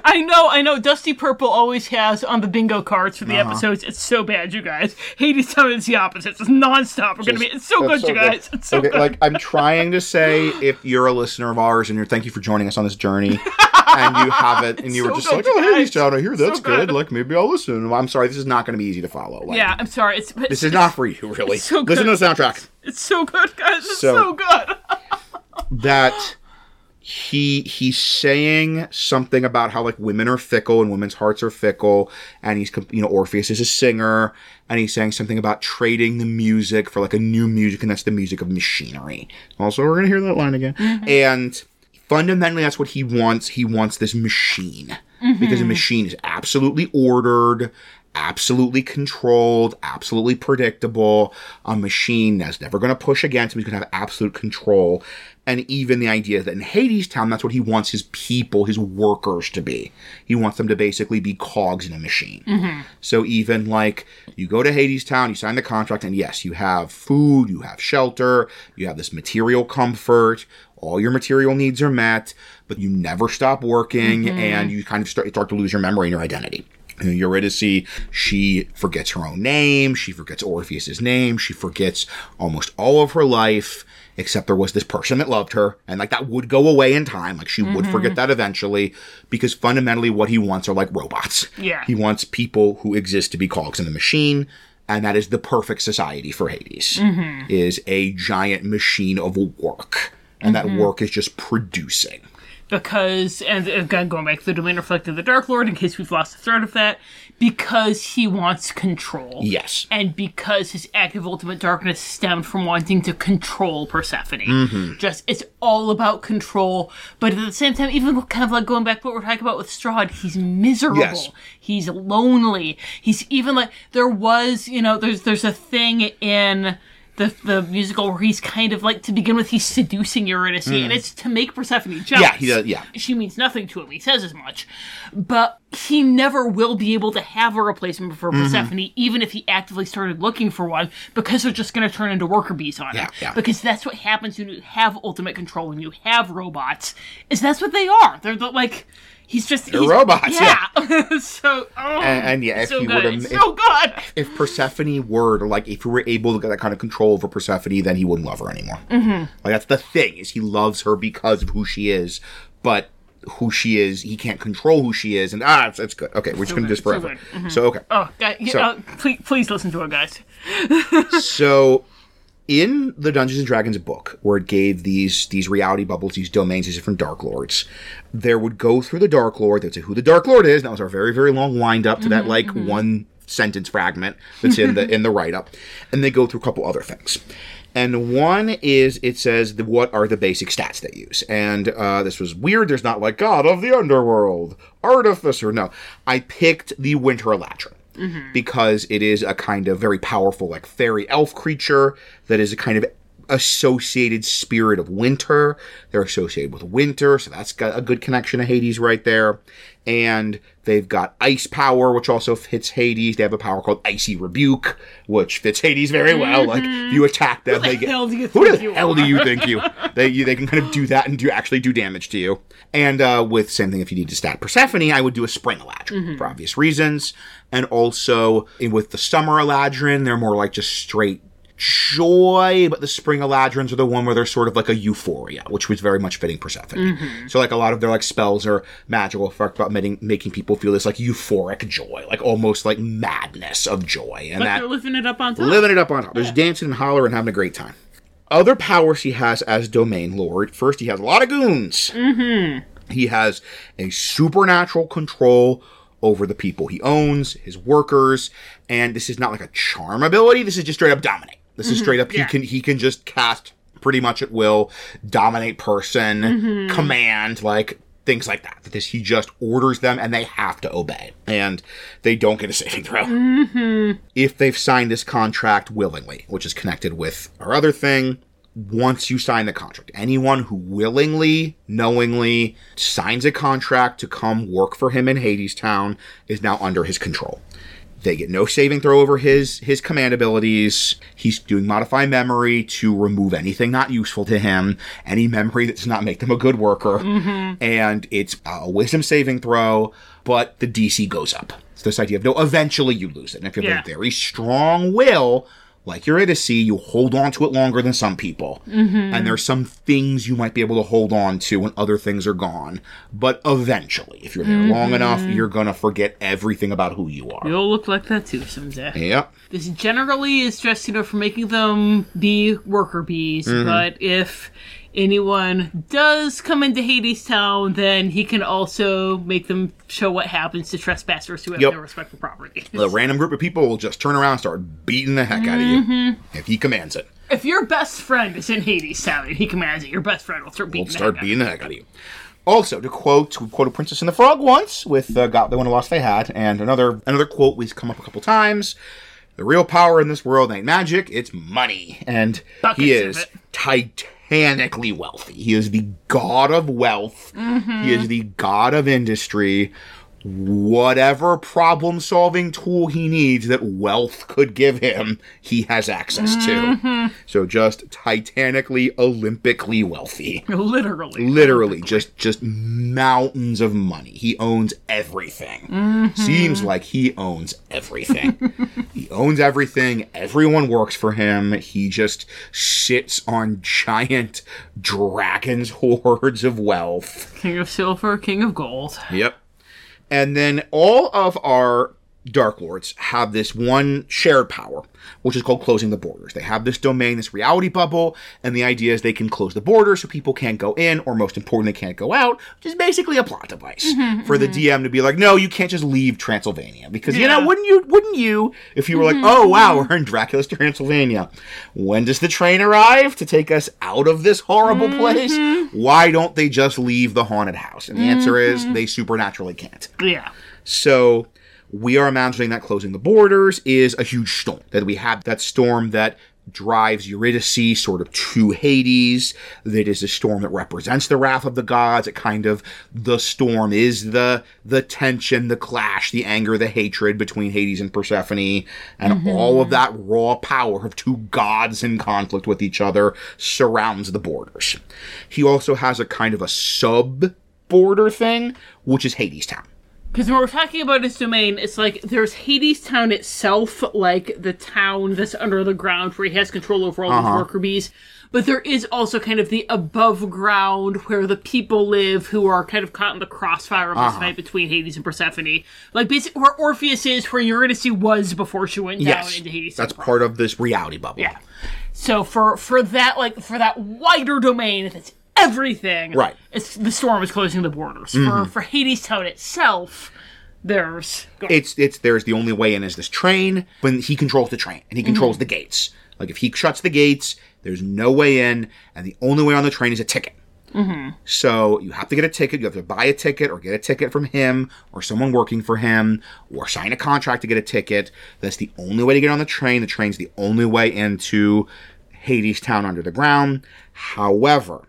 I know, I know. Dusty Purple always has on the bingo cards for the Uh-huh. episodes. It's so bad, you guys. Hades Town is the opposite. It's nonstop. We're gonna be. It's so good, so you guys. It's so okay, good. like I'm trying to say, if you're a listener of ours and you're thank you for joining us on this journey, and you have it, and you were so just good, like, oh, Hades. Town, I hear that's So good. good. Like maybe I'll listen. I'm sorry, this is not going to be easy to follow. Like, yeah, I'm sorry. It's this is not for you, really. so listen good. to the soundtrack. it's so good, guys. It's So- so, good. that he he's saying something about how like women are fickle and women's hearts are fickle and he's you know Orpheus is a singer and he's saying something about trading the music for like a new music and that's the music of machinery also we're gonna hear that line again mm-hmm. and fundamentally that's what he wants he wants this machine mm-hmm. because a machine is absolutely ordered absolutely controlled, absolutely predictable. A machine that's never going to push against him. He's going to have absolute control. And even the idea that in Hades Town, that's what he wants his people, his workers to be. He wants them to basically be cogs in a machine. Mm-hmm. So even like you go to Hades Town, you sign the contract, and yes, you have food, you have shelter, you have this material comfort, all your material needs are met, but you never stop working mm-hmm. and you kind of start, start to lose your memory and your identity. Eurydice, she forgets her own name, she forgets Orpheus's name, she forgets almost all of her life, except there was this person that loved her, and like that would go away in time. Like she would forget mm-hmm. that eventually, because fundamentally what he wants are like robots. Yeah. He wants people who exist to be cogs in the machine, and that is the perfect society for Hades. Mm-hmm. Is a giant machine of work. And that mm-hmm. work is just producing. Because and again going back to the domain reflected the dark lord in case we've lost the thread of that because he wants control Yes. and because his act of ultimate darkness stemmed from wanting to control persephone Mm-hmm. just it's all about control but at the same time even kind of like going back to what we're talking about with strahd he's miserable Yes. he's lonely he's even like there was you know there's there's a thing in the, the musical where he's kind of like to begin with he's seducing Eurydice and it's to make Persephone jealous. Mm. Yeah, he does- yeah. She means nothing to him. He says as much, but he never will be able to have a replacement for Mm-hmm. Persephone, even if he actively started looking for one, because they're just going to turn into worker bees on him. Yeah, yeah. Because that's what happens when you have ultimate control and you have robots. Is that's what they are? They're the, like. He's just he's, robots, Yeah. so oh, And- and yeah, if so he It's if- so good. if Persephone were to like, if he were able to get that kind of control over Persephone, then he wouldn't love her anymore. Mm-hmm. Like that's the thing is he loves her because of who she is, but who she is, he can't control who she is, and ah, it's, it's good. Okay, we're just gonna do this so forever. good. So okay, Oh, guys, So- uh, please, please listen to it, guys. so in the Dungeons and Dragons book, where it gave these these reality bubbles, these domains, these different Dark Lords, there would go through the Dark Lord. They'd say who the Dark Lord is. And that was our very very long wind up to that like one sentence fragment that's in the in the write up, and they go through a couple other things. And one is it says the, what are the basic stats they use. And uh, this was weird. There's not like God of the Underworld, Artificer. No, I picked the Winter Eladrin. Because it is a kind of very powerful, like fairy elf creature that is a kind of associated spirit of winter. They're associated with winter, so that's got a good connection to Hades right there. And they've got ice power, which also fits Hades. They have a power called Icy Rebuke, which fits Hades very well. Like if you attack them, they get. hell do you Who the you hell do you think you? They you, they can kind of do that and do actually do damage to you. And uh, with same thing, if you need to stat Persephone, I would do a Spring Eladrin for obvious reasons. And also with the Summer Eladrin, they're more like just straight joy, but the spring eladrins are the one where they're sort of like a euphoria, which was very much fitting Persephone. So like a lot of their like spells are magical effect about making making people feel this like euphoric joy, like almost like madness of joy, and But that they're living it up on top. living it up on top. There's dancing and hollering and having a great time. Other powers he has as domain lord. First, he has a lot of goons. Mm-hmm. He has a supernatural control over the people he owns, his workers, and this is not like a charm ability. This is just straight up dominate. This is straight up Yeah. he can he can just cast pretty much at will, dominate person, mm-hmm. command like things like that. That this he just orders them and they have to obey, and they don't get a saving throw mm-hmm. if they've signed this contract willingly, which is connected with our other thing. Once you sign the contract, anyone who willingly, knowingly signs a contract to come work for him in Hades Town is now under his control. They get no saving throw over his his command abilities. He's doing modify memory to remove anything not useful to him, any memory that does not make them a good worker, mm-hmm. and it's a wisdom saving throw. But the DC goes up. It's this idea of no, eventually you lose it, and if you have Yeah. a very strong will, like Eurydice, you hold on to it longer than some people. And there's some things you might be able to hold on to when other things are gone. But eventually, if you're there long enough, you're gonna forget everything about who you are. You'll look like that too someday. Yep. This generally is just, you know, for making them be worker bees, Mm-hmm. but if anyone does come into Hades Town, then he can also make them show what happens to trespassers who have Yep. no respect for property. A random group of people will just turn around and start beating the heck out of you if he commands it. if your best friend is in Hades Town and he commands it, your best friend will start beating Will the heck out beating the heck out of you. Also, to quote, we quoted Princess and the Frog once with uh, "Got the One Lost They Had," and another another quote we've come up a couple times. The real power in this world ain't magic; it's money, and he Buckets of is it. Titanically wealthy. He is the god of wealth. Mm-hmm. He is the god of industry. Whatever problem solving tool he needs that wealth could give him, he has access Mm-hmm. to. So just titanically, Olympically wealthy Literally. literally just just mountains of money he owns everything seems like he owns everything he owns everything everyone works for him he just sits on giant dragons hordes of wealth King of Silver, King of Gold. Yep. And then all of our Dark Lords have this one shared power, which is called closing the borders. They have this domain, this reality bubble, and the idea is they can close the borders so people can't go in, or most importantly, they can't go out, which is basically a plot device mm-hmm, mm-hmm. for the DM to be like, no, you can't just leave Transylvania. Because, you know, wouldn't you, wouldn't you, if you were like, mm-hmm, oh, wow, we're in Dracula's Transylvania. When does the train arrive to take us out of this horrible place? Why don't they just leave the haunted house? And the answer is they supernaturally can't. Yeah. So we are imagining that closing the borders is a huge storm. That we have that storm that drives Eurydice sort of to Hades. That is a storm that represents the wrath of the gods. It kind of the storm is the the tension, the clash, the anger, the hatred between Hades and Persephone, and mm-hmm. all of that raw power of two gods in conflict with each other surrounds the borders. He also has a kind of a sub border thing, which is Hades Town. Because when we're talking about his domain, it's like there's Hades Town itself, like the town that's under the ground where he has control over all Uh-huh. these worker bees. But there is also kind of the above ground where the people live who are kind of caught in the crossfire of Uh-huh. this fight between Hades and Persephone. Like basically where Orpheus is, where Eurydice was before she went down into Hades. that's part of this reality bubble. Yeah. So for for that like for that wider domain that's everything. Right. Mm-hmm. It's the storm is closing the borders. For for Hades Town itself, there's It's it's there's the only way in is this train when he controls the train and he controls Mm-hmm. the gates. Like if he shuts the gates, There's no way in, and the only way on the train is a ticket. So you have to get a ticket. You have to buy a ticket or get a ticket from him or someone working for him or sign a contract to get a ticket. That's the only way to get on the train. The train's the only way into Hades Town under the ground. However,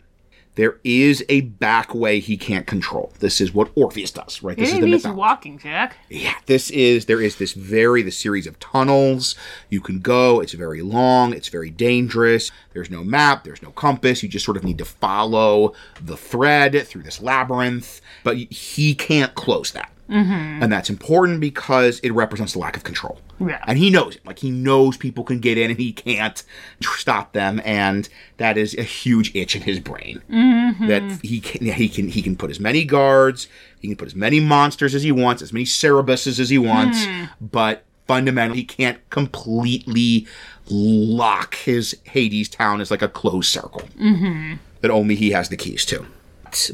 there is a back way he can't control. This is what Orpheus does, right? This is the mythology. walking, Jack. Yeah, this is there is this very the series of tunnels you can go. It's very long. It's very dangerous. There's no map. There's no compass. You just sort of need to follow the thread through this labyrinth. But he can't close that, mm-hmm. and that's important because it represents the lack of control. Yeah. and he knows it. Like he knows people can get in and he can't stop them, and that is a huge itch in his brain mm-hmm. that he can he can he can put as many guards, he can put as many monsters as he wants, as many Cerebuses as he wants, mm-hmm. but fundamentally he can't completely lock his Hades town as like a closed circle mm-hmm. that only he has the keys to.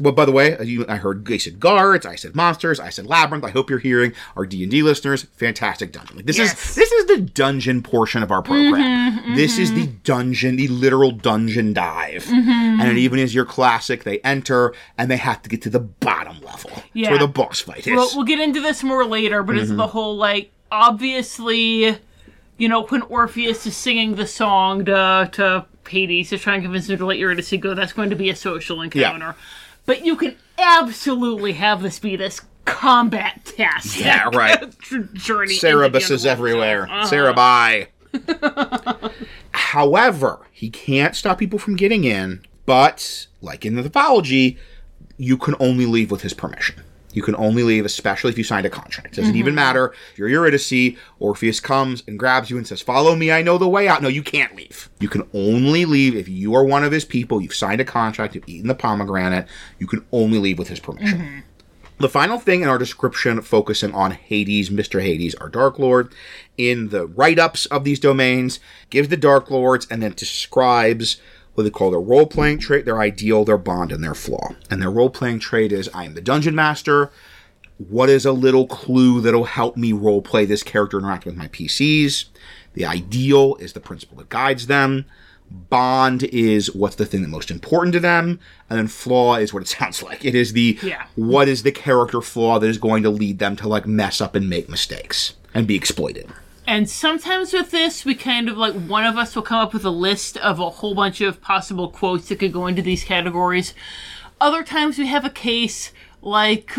Well, by the way, you, I heard I said guards, I said monsters, I said labyrinth. I hope you're hearing our D and D listeners. Fantastic dungeon. Like, this Yes. is this is the dungeon portion of our program. Mm-hmm, this is mm-hmm. the dungeon, the literal dungeon dive, mm-hmm. and it even is your classic. They enter and they have to get to the bottom level. That's Yeah. where the boss fight is. Well, we'll get into this more later, but Mm-hmm. it's the whole like obviously, you know, when Orpheus is singing the song to to Hades to try and convince him to let Eurydice go, that's going to be a social encounter. But you can absolutely have this be this combat test. Yeah, right. journey. into is everywhere. Uh-huh. Cerebi. However, he can't stop people from getting in, but like in the mythology, you can only leave with his permission. You can only leave, especially if you signed a contract. It Doesn't even mm-hmm. matter. If you're Eurydice, Orpheus comes and grabs you and says, Follow me, I know the way out. No, you can't leave. You can only leave if you are one of his people, you've signed a contract, you've eaten the pomegranate, you can only leave with his permission. Mm-hmm. The final thing in our description, focusing on Hades, Mr. Hades, our Dark Lord, in the write ups of these domains, gives the Dark Lords and then describes what they call their role playing trait, their ideal, their bond, and their flaw. And their role playing trait is I am the dungeon master. What is a little clue that'll help me role play this character interacting with my PCs? The ideal is the principle that guides them. Bond is what's the thing that most important to them, and then flaw is what it sounds like. It is the Yeah. what is the character flaw that is going to lead them to like mess up and make mistakes and be exploited. And sometimes with this, we kind of like one of us will come up with a list of a whole bunch of possible quotes that could go into these categories. Other times we have a case like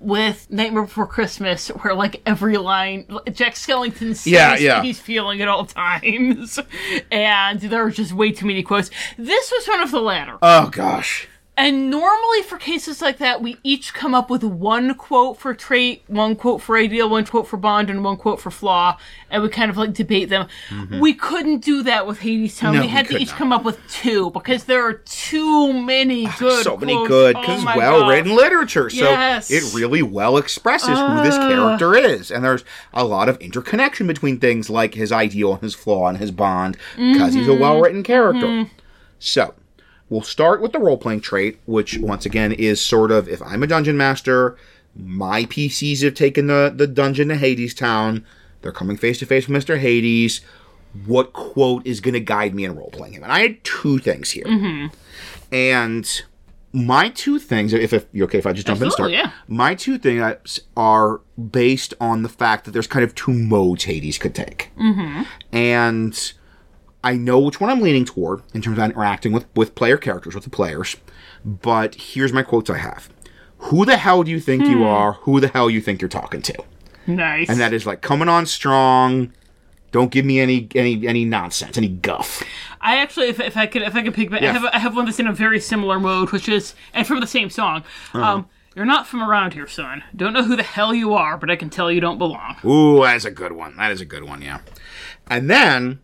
with Nightmare Before Christmas, where like every line, Jack Skellington says Yeah, yeah. he's feeling at all times, and there are just way too many quotes. This was one of the latter. Oh gosh. And normally for cases like that, we each come up with one quote for trait, one quote for ideal, one quote for bond, and one quote for flaw, and we kind of like debate them. Mm-hmm. We couldn't do that with Hades Town. Mm-hmm. No, we we had to each not. come up with two because there are too many ah, good so many quotes. good Oh because my it's well written literature. So Yes. it really well expresses who this ah. character is. And there's a lot of interconnection between things like his ideal and his flaw and his bond because he's a mm-hmm. well written character. Mm-hmm. So we'll start with the role playing trait, which once again is sort of if I'm a dungeon master, my PCs have taken the, the dungeon to Hades Town, they're coming face to face with Mr. Hades. What quote is going to guide me in role playing him? And I had two things here. And my two things, if, if you're okay if I just jump in and start, yeah. my two things are based on the fact that there's kind of two modes Hades could take. Mm-hmm. And I know which one I'm leaning toward in terms of interacting with, with player characters, with the players. But here's my quotes I have. Who the hell do you think Hmm. you are? Who the hell you think you're talking to? Nice. And that is like coming on strong. Don't give me any any any nonsense, any guff. I actually, if, if I could, if I could pick, back, I have I have one that's in a very similar mode, which is and from the same song. Uh-huh. Um, you're not from around here, son. Don't know who the hell you are, but I can tell you don't belong. Ooh, that's a good one. That is a good one, yeah. And then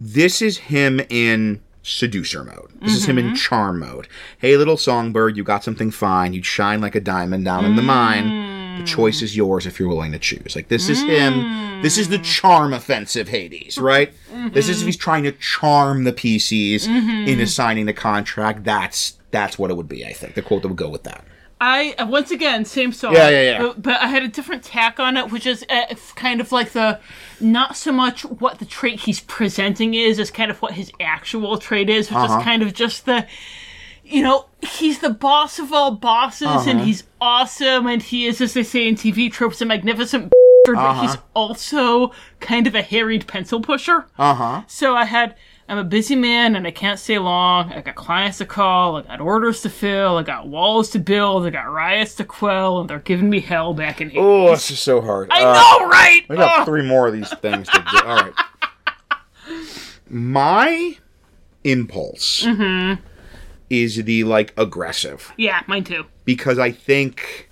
this is him in seducer mode. This is him in mm-hmm. charm mode. Hey, little songbird, you got something fine. You'd shine like a diamond down in the mine. The mm. choice is yours if you're willing to choose. Like this is him. This is the mm. charm offensive Hades, right? This is if mm-hmm. he's trying to charm the PCs in mm-hmm. assigning the contract. That's that's what it would be. I think the quote that would go with that. I uh, once again same song. Yeah, yeah, yeah. But, but I had a different tack on it, which is uh, kind of like the not so much what the trait he's presenting is, as kind of what his actual trait is, which Uh-huh. is kind of just the. You know, he's the boss of all bosses, Uh-huh. and he's awesome, and he is, as they say in TV tropes, a magnificent. But Uh-huh. he's also kind of a harried pencil pusher. Uh huh. So I had, I'm a busy man and I can't stay long. I got clients to call. I got orders to fill. I got walls to build. I got riots to quell, and they're giving me hell back in. Oh, this is so hard. I Uh, know, right? We got Ugh. three more of these things to do. All right. My impulse Mm-hmm. is the like aggressive yeah, mine too. because I think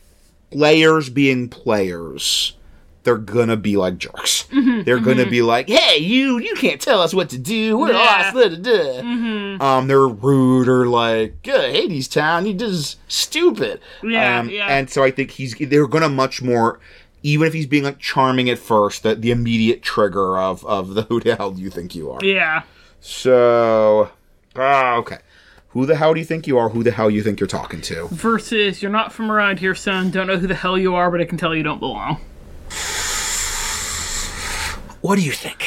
players being players, they're gonna be like jerks. Mm-hmm, they're gonna be like, "Hey, you, you can't tell us what to do. We're Yeah. lost." Da, da, da." Mm-hmm. Um, they're rude or like, "Yeah, Hades Town, you just stupid." Yeah, um, yeah. And so I think he's they're gonna much more. Even if he's being like charming at first, the, the immediate trigger of of the who the hell do you think you are? Yeah. So, ah, okay. Who the hell do you think you are? Who the hell you think you're talking to? Versus, you're not from around here, son. Don't know who the hell you are, but I can tell you don't belong. What do you think?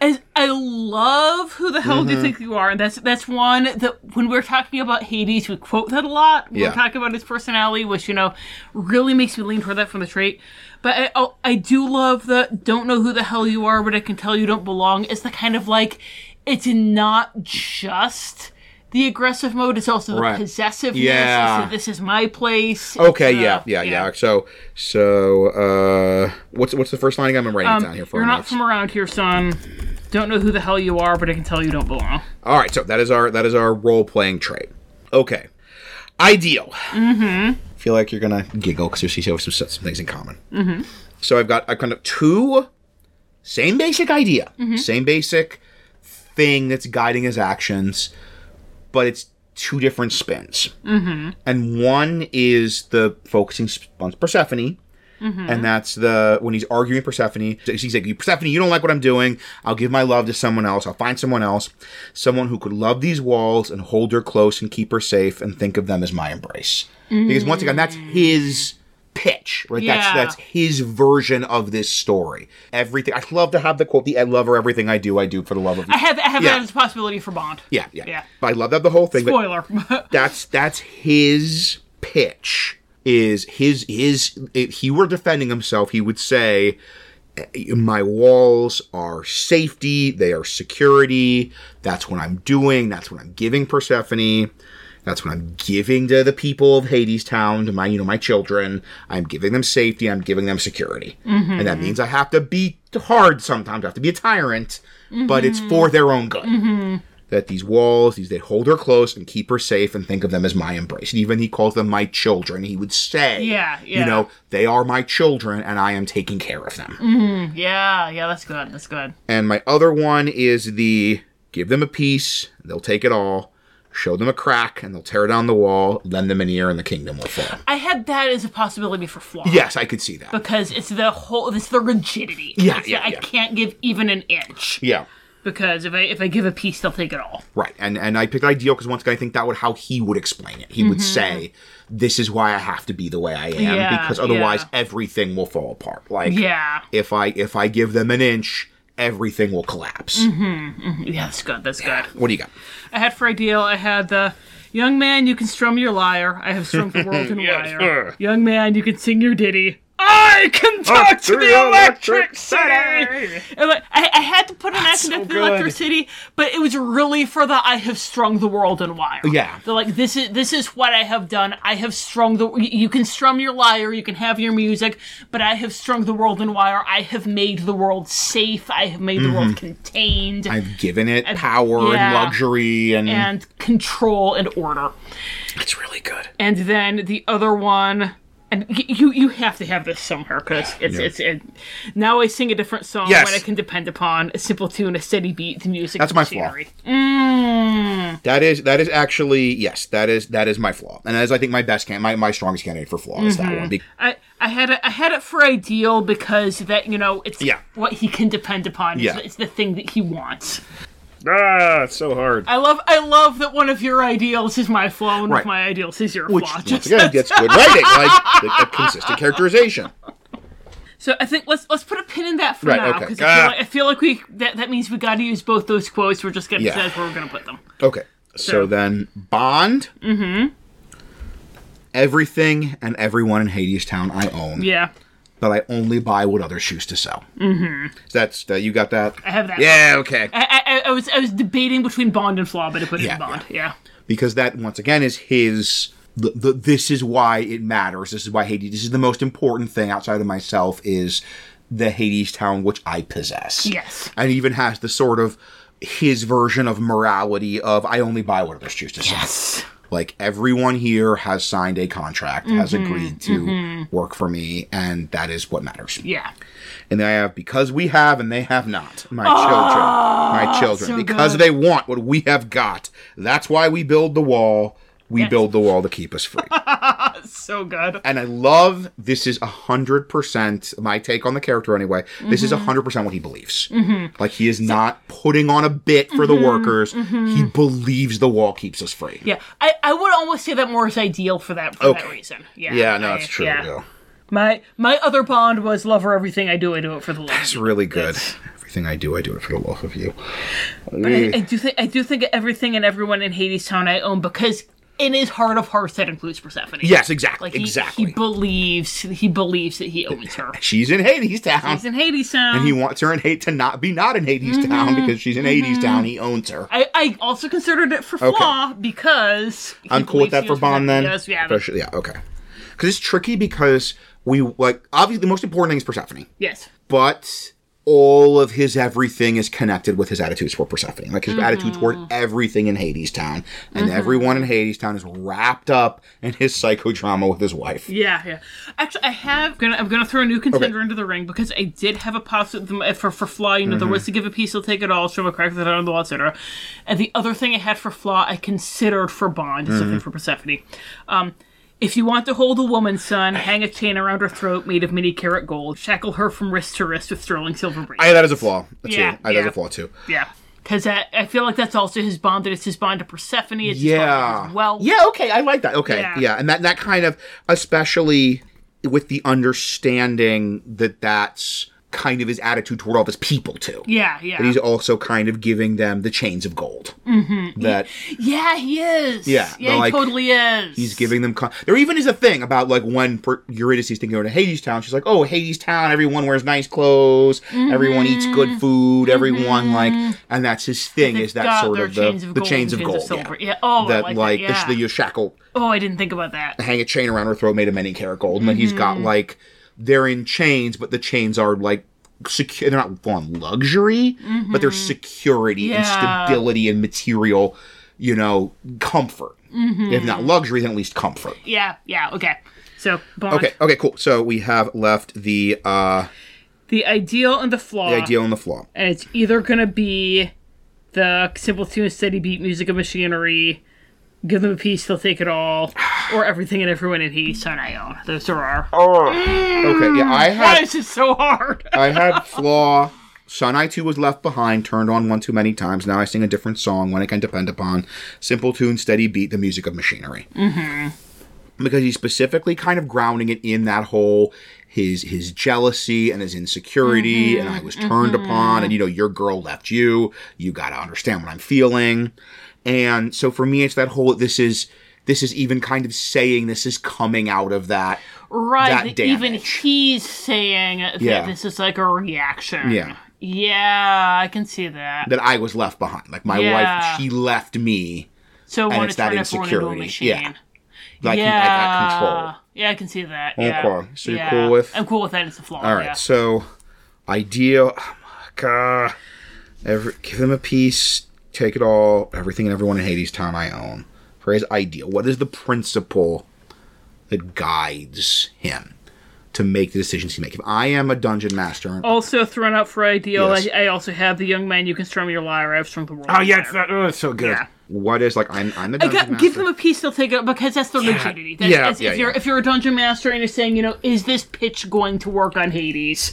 I, I love who the hell do Mm-hmm. you think you are, and that's that's one that when we're talking about Hades, we quote that a lot. When Yeah. We're talking about his personality, which you know really makes me lean toward that from the trait. But I oh, I do love the don't know who the hell you are, but I can tell you don't belong. It's the kind of like it's not just the aggressive mode; it's also the Right. possessiveness. Yeah. This is my place. Okay, uh, yeah, yeah, yeah, So, so, uh, what's what's the first line again? I'm writing it down here for Um, You're not from around here, son. Don't know who the hell you are, but I can tell you don't belong. All right, so that is our that is our role playing trait. Okay, ideal. Mm-hmm. feel like you're gonna giggle because you have some some things in common. Mm-hmm. So I've got I've kind of two same basic idea, same basic thing that's guiding his actions, but it's two different spins. Mm-hmm. And one is the focusing on Persephone. And that's the when he's arguing Persephone. He's like, Persephone, you don't like what I'm doing. I'll give my love to someone else. I'll find someone else, someone who could love these walls and hold her close and keep her safe and think of them as my embrace. Because once again, that's his pitch, right? Yeah. That's that's his version of this story. Everything. I'd love to have the quote, "The I love her. Everything I do, I do for the love of." I have I have Yeah. that as a possibility for Bond. yeah, yeah, Yeah. But I love that the whole thing. Spoiler. that's that's his pitch is his his if he were defending himself he would say my walls are safety they are security that's what i'm doing that's what i'm giving persephone that's what i'm giving to the people of hades town to my you know my children i'm giving them safety i'm giving them security and that mm-hmm. means i have to be hard sometimes i have to be a tyrant but it's mm-hmm. for their own good mm-hmm. that these walls, these they hold her close and keep her safe and think of them as my embrace. And even he calls them my children. He would say, Yeah, you know, they are my children and I am taking care of them. yeah, yeah, that's good. That's good. And my other one is the give them a piece, they'll take it all. Show them a crack and they'll tear down the wall, lend them an ear, and the kingdom will fall. I had that as a possibility for Flaw. Yes, I could see that. Because it's the whole, it's the rigidity. Yeah, It's the- yeah, I yeah. can't give even an inch Yeah. because if I if I give a piece, they'll take it all. Right, and and I picked ideal because once again I think that would how he would explain it. He would say, "This is why I have to be the way I am Mm-hmm. Yeah, because otherwise yeah. everything will fall apart." Like, Yeah, if I if I give them an inch, everything will collapse. Mm-hmm. yeah, that's good. That's good. What do you got? I had for ideal. I had the young man. You can strum your lyre. I have strummed the world in wire. sir. Young man, you can sing your ditty. I can talk to the electric city. And like, I, I had to put an That's accent so to the electric city, but it was really for the I have strung the world in wire. Yeah. They're like, this is this is what I have done. I have strung the. You can strum your lyre. You can have your music, but I have strung the world in wire. I have made the world safe. I have made the world contained Mm-hmm. I've given it power yeah. and luxury, and, and control and order. it's really good. And then the other one, and you you have to have this somewhere because it's it's it, now I sing a different song Yes. when I can depend upon a simple tune, a steady beat, the music. That's my flaw. Mm, That is that is actually yes, that is that is my flaw, and that is I think my best can my my strongest candidate for flaw is that Mm-hmm. one. Be- I I had it I had it for ideal because that you know it's Yeah. what he can depend upon. It's, Yeah. it's the thing that he wants. Ah, it's so hard. I love I love that one of your ideals is my flaw, one Right. of my ideals is your Which, flaw. once Just- again, gets good writing, like a, a consistent characterization. So I think let's let's put a pin in that for Right, now okay. because I, Ah. feel like, I feel like we that, that means we got to use both those quotes. We're just gonna Yeah. decide where we're gonna put them. Okay, so, So- then Bond. Mm-hmm. Everything and everyone in Hades Town I own, Yeah, but I only buy what others choose to sell. Mm-hmm. That's that. You got that? I have that. Yeah. Okay. I, I, was I was debating between Bond and Flaw, but I put it Yeah, in Bond. Yeah. because that once again is his the, the, this is why it matters this is why hades this is the most important thing outside of myself is the hades town which i possess Yes. and even has the sort of his version of morality of i only buy what others choose to sell Yes. Like everyone here has signed a contract has mm-hmm, agreed to mm-hmm. work for me and that is what matters Yeah. and I have because we have and they have not. My ah, children, my children, so because good. they want what we have got. That's why we build the wall. We build the wall to keep us free. So good. and I love this is a hundred percent my take on the character anyway. This is a hundred percent what he believes. Mm-hmm. Like he is not putting on a bit for the mm-hmm. workers. Mm-hmm. He believes the wall keeps us free. Yeah, I, I would almost say that more is ideal for that for that reason. Yeah. Yeah, no, I- it's true. yeah. Yeah. My my other Bond was love for everything I do. I do it for the love. It's really good. Everything I do, I do it for the love of you. I, I do think I do think everything and everyone in Hades Town I own because in his heart of hearts that includes Persephone. Yes, exactly. Like he, exactly. he believes he believes that he owns her. She's in Hades Town. He's in Hades Town. and he wants her in hate to not be not in Hades Mm-hmm. Town because she's in Hades Town. He owns her. I, I also considered it for flaw because he I'm cool with that for Bond then. Yes, yeah, sure- yeah, okay. Because it's tricky because we like obviously the most important thing is Persephone, yes, but all of his everything is connected with his attitudes for Persephone, like his Mm-hmm. attitude toward everything in Hades Town, and everyone in Hades Town is wrapped up in his psychodrama with his wife. yeah, yeah. Actually, I have gonna I'm gonna throw a new contender into the ring because I did have a positive for for flaw. You know, Mm-hmm. there was to give a piece, he'll take it all, show a crack that on the wall, etc. And the other thing I had for flaw, I considered for Bond, is Mm-hmm. something for Persephone. Um, if you want to hold a woman, son, hang a chain around her throat made of many carat gold. Shackle her from wrist to wrist with sterling silver bracelets. I that is a flaw. Too. Yeah, I have that a flaw too. Yeah. Because I, I feel like that's also his bond, that it's his bond to Persephone. It's his bond to Yeah. his wealth. Yeah, okay, I like that. Okay. Yeah. Yeah. And that that kind of especially with the understanding that that's kind of his attitude toward all of his people too. Yeah, yeah. That he's also kind of giving them the chains of gold. Mm-hmm. That yeah, he is. Yeah, Yeah, he like, totally is. he's giving them. Con- there even is a thing about like when per- Eurydice is thinking over to Hades Town. She's like, "Oh, Hades Town. Everyone wears nice clothes. Everyone eats good food. Everyone like." And that's his thing. Is that got sort of the chains of the gold chains of gold? silver. yeah. Yeah. Oh, I that like like that. the, Yeah. the shackle oh, I didn't think about that. hang a chain around her throat made of many carat gold, and then he's Mm-hmm. got like they're in chains, but the chains are like secure. They're not on luxury, but they're security and Mm-hmm. Stability and material, you know, comfort. Mm-hmm. If not luxury, then at least comfort. Yeah, yeah, okay. So, Bond, Okay, okay, cool. So we have left the uh the ideal and the flaw. the ideal and the flaw. And it's either going to be the simple tune, steady beat, music of machinery, give them a piece, they'll take it all, or everything and everyone in Hades Town I own. Those are our. Okay, yeah, I had is this so hard? I had flaw. Sunai 2 was left behind, turned on one too many times. Now I sing a different song, one I can depend upon. Simple tune, steady beat, the music of machinery. Mm-hmm. Because he's specifically kind of grounding it in that whole his his jealousy and his insecurity, and I was turned upon, and you know, your girl left you. You got to understand what I'm feeling. And so for me, it's that whole this is this is even kind of saying this is coming out of that. Right, that even he's saying that Yeah. this is like a reaction. Yeah. Yeah, I can see that. That I was left behind. Like my Yeah. wife, she left me So want it's that insecurity. Yeah. like, yeah. control. Yeah, I can see that. Yeah. Okay, so you're Yeah. cool with- I'm cool with that. It's a flaw. All right, Yeah. so ideal. Oh my god. Every, give them a piece, take it all. Everything and everyone in Hades Town I own. For his ideal, what is the principle that guides him to make the decisions he makes? If I am a dungeon master, Also thrown out for ideal. Yes. I, I also have the young man you can strum your lyre. I've strung the world. oh yeah, it's that, oh, it's so good. Yeah. What is like I'm I'm the dungeon got, give them a piece, they'll take it because that's their rigidity. That's, Yeah, yeah, if you're if you're a dungeon master and you're saying, you know, is this pitch going to work on Hades?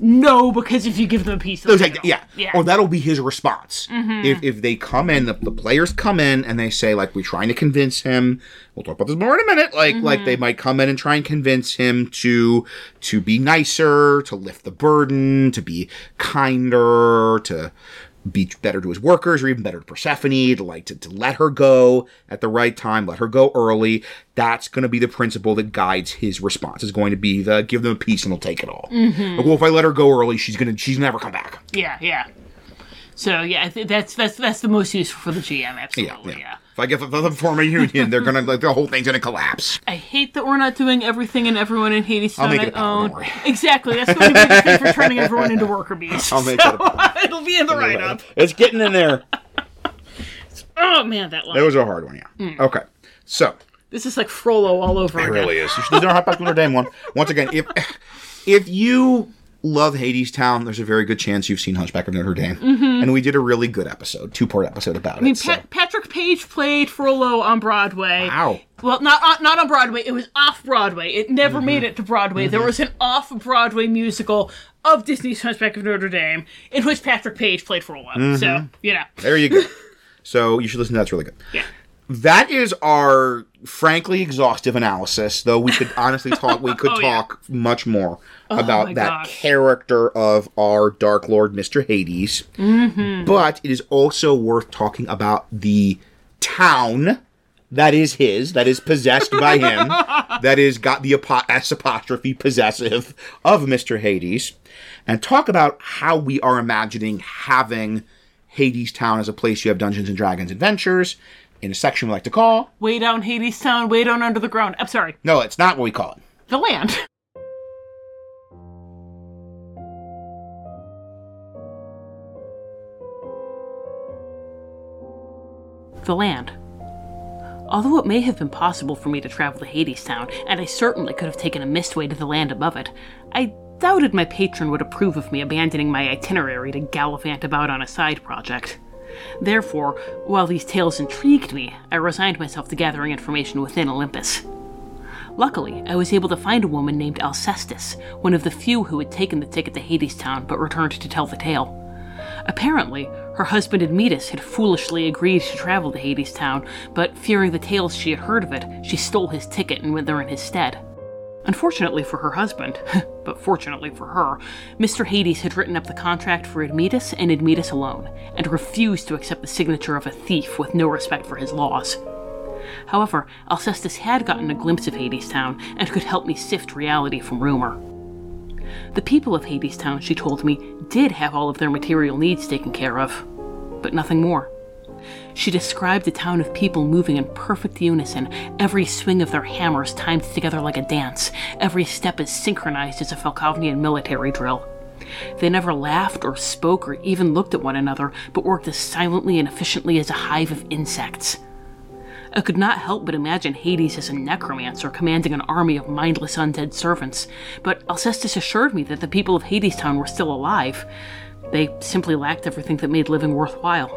No, because if you give them a piece, they'll They'll take take- it. yeah. yeah. Mm-hmm. Or that'll be his response. If, if they come in, the, the players come in and they say, like, we're trying to convince him. We'll talk about this more in a minute. Like, like Mm-hmm. they might come in and try and convince him to to be nicer, to lift the burden, to be kinder, to be better to his workers, or even better to Persephone, to like to, to let her go at the right time, let her go early. That's going to be the principle that guides his response. Is going to be the give them a piece and they'll take it all. Mm-hmm. Like, well, if I let her go early, she's gonna she's never come back. yeah, yeah. So yeah, I that's that's that's the most useful for the GM. Yeah, Absolutely, yeah. yeah. If I get them form a union, they're gonna like the whole thing's gonna collapse. I hate that we're not doing everything and everyone in Hades I'll make it a power, own. Exactly, that's going to be the thing for turning everyone into worker bees. I'll make so, it a it'll be in the write up. It's getting in there. Oh man, that That was a hard one, yeah. Mm. Okay, so This is like Frollo all over again. it again. really is. You should do our Hot Notre Dame one. Once again, if if you love Hades Town, there's a very good chance you've seen Hunchback of Notre Dame, and we did a really good episode, two part episode about Mm-hmm. I mean, it. so- Pa- Patrick Page played Frollo on Broadway. Wow. Well, not on, not on Broadway. It was off Broadway. It never Mm-hmm. made it to Broadway. There was an off Broadway musical of Disney's Hunchback of Notre Dame in which Patrick Page played Frollo. Mm-hmm. So you know, There you go. so you should listen to that. That's really good. yeah. That is our frankly exhaustive analysis, though we could honestly talk we could Oh, yeah. talk much more about my that gosh. character of our Dark Lord Mr. Hades. Mm-hmm. But it is also worth talking about the town that is his, that is possessed by him, that is got the apo- S apostrophe possessive of Mr. Hades, and talk about how we are imagining having Hades Town as a place you have Dungeons and Dragons adventures in a section we like to call. Way down Hades Town, way down under the ground. I'm sorry, No, it's not what we call it. the land. The land. Although it may have been possible for me to travel to Hades Town, and I certainly could have taken a mist way to the land above it, I doubted my patron would approve of me abandoning my itinerary to gallivant about on a side project. Therefore, while these tales intrigued me, I resigned myself to gathering information within Olympus. Luckily, I was able to find a woman named Alcestis, one of the few who had taken the ticket to Hades Town but returned to tell the tale. Apparently, her husband Admetus had foolishly agreed to travel to Hades Town, but fearing the tales she had heard of it, she stole his ticket and went there in his stead. Unfortunately for her husband, but fortunately for her, Mr. Hades had written up the contract for Admetus and Admetus alone, and refused to accept the signature of a thief with no respect for his laws. However, Alcestis had gotten a glimpse of Hades Town and could help me sift reality from rumor. The people of Hades Town, she told me, did have all of their material needs taken care of, but nothing more. She described a town of people moving in perfect unison, every swing of their hammers timed together like a dance, every step as synchronized as a Falkovnian military drill. They never laughed or spoke or even looked at one another, but worked as silently and efficiently as a hive of insects. I could not help but imagine Hades as a necromancer commanding an army of mindless undead servants, but Alcestis assured me that the people of Hadestown were still alive. They simply lacked everything that made living worthwhile.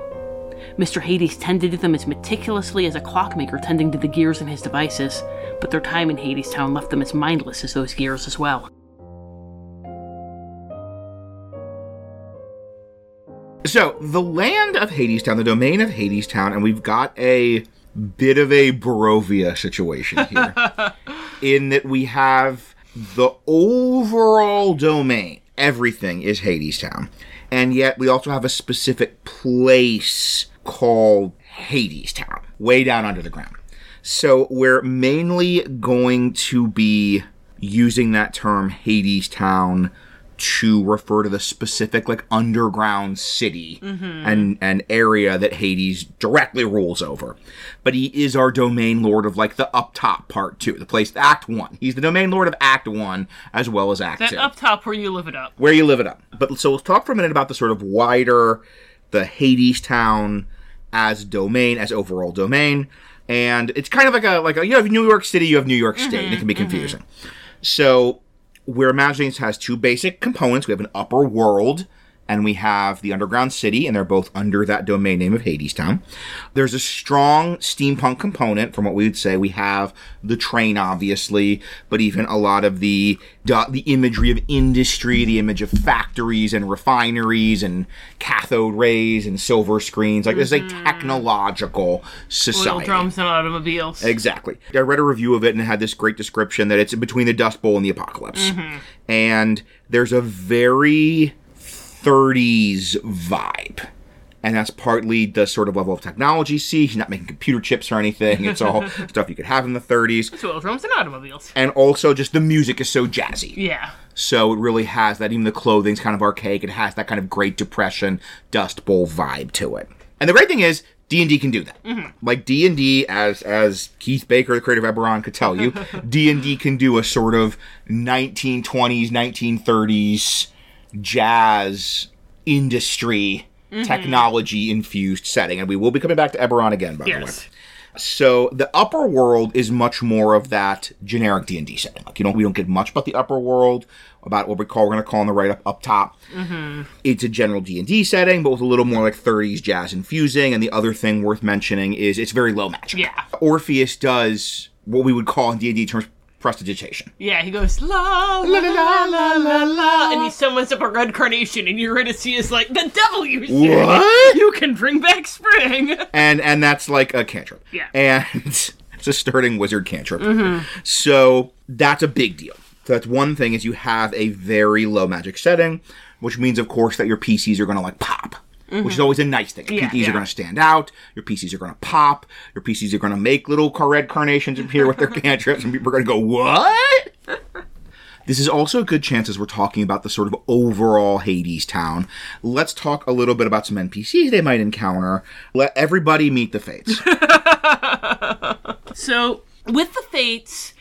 Mr. Hades tended to them as meticulously as a clockmaker tending to the gears in his devices, but their time in Hadestown left them as mindless as those gears as well. So, the land of Hadestown, the domain of Hadestown, and we've got a bit of a Barovia situation here. in that we have the overall domain, everything is Hadestown. And yet we also have a specific place called Hadestown, way down under the ground. So we're mainly going to be using that term Hadestown to refer to the specific like underground city mm-hmm. and an area that Hades directly rules over. But he is our domain lord of like the up top part too, the place Act One. He's the domain lord of Act One as well as Act That Two up top where you live it up. where you live it up. But so let's talk for a minute about the sort of wider, the Hades town as domain, as overall domain, and it's kind of like a like a, you have New York City, you have New York State, and it can be mm-hmm. Mm-hmm. confusing. So we're imagining this has two basic components. We have an upper world and we have the underground city, and they're both under that domain name of Hadestown. There's a strong steampunk component from what we would say. We have the train, obviously, but even a lot of the the imagery of industry, the image of factories and refineries and cathode rays and silver screens. Like this is a mm-hmm. technological society. Oil drums and automobiles. Exactly. I read a review of it and it had this great description that it's between the Dust Bowl and the Apocalypse. Mm-hmm. And there's a very 30s vibe. And that's partly the sort of level of technology see. He's not making computer chips or anything. It's all stuff you could have in the 30s. It's oil drums and automobiles. And also just the music is so jazzy. Yeah. So it really has that. Even the clothing's kind of archaic. It has that kind of Great Depression Dust Bowl vibe to it. And the great thing is, D and D can do that. Mm-hmm. Like D and D, as as Keith Baker, the creator of Eberron, could tell you, D and D can do a sort of 1920s, 1930s jazz industry mm-hmm. technology infused setting. And we will be coming back to Eberron again, by the way. Yes. So the upper world is much more of that generic D and D setting. Like you don't, we don't get much about the upper world, about what we call we're going to call in the right up up top. Mm-hmm. It's a general D and D setting, but with a little more like 30s jazz infusing. And the other thing worth mentioning is it's very low magic. Yeah. Orpheus does what we would call in D and D terms prestidigitation. Yeah, he goes la la la la la la and he summons up a red carnation, and Eurydice is like, "The devil, you say! What? You can bring back spring." and and that's like a cantrip. Yeah. And it's a starting wizard cantrip. Mm-hmm. So that's a big deal. So that's one thing is you have a very low magic setting, which means of course that your PCs are going to like pop. Which is always a nice thing. Your Yeah, PCs yeah. are going to stand out. Your PCs are going to pop. Your PCs are going to make little car- red carnations appear with their cantrips, and people are going to go, "What?" This is also a good chance as we're talking about the sort of overall Hades town. Let's talk a little bit about some NPCs they might encounter. Let everybody meet the fates. So, with the fates,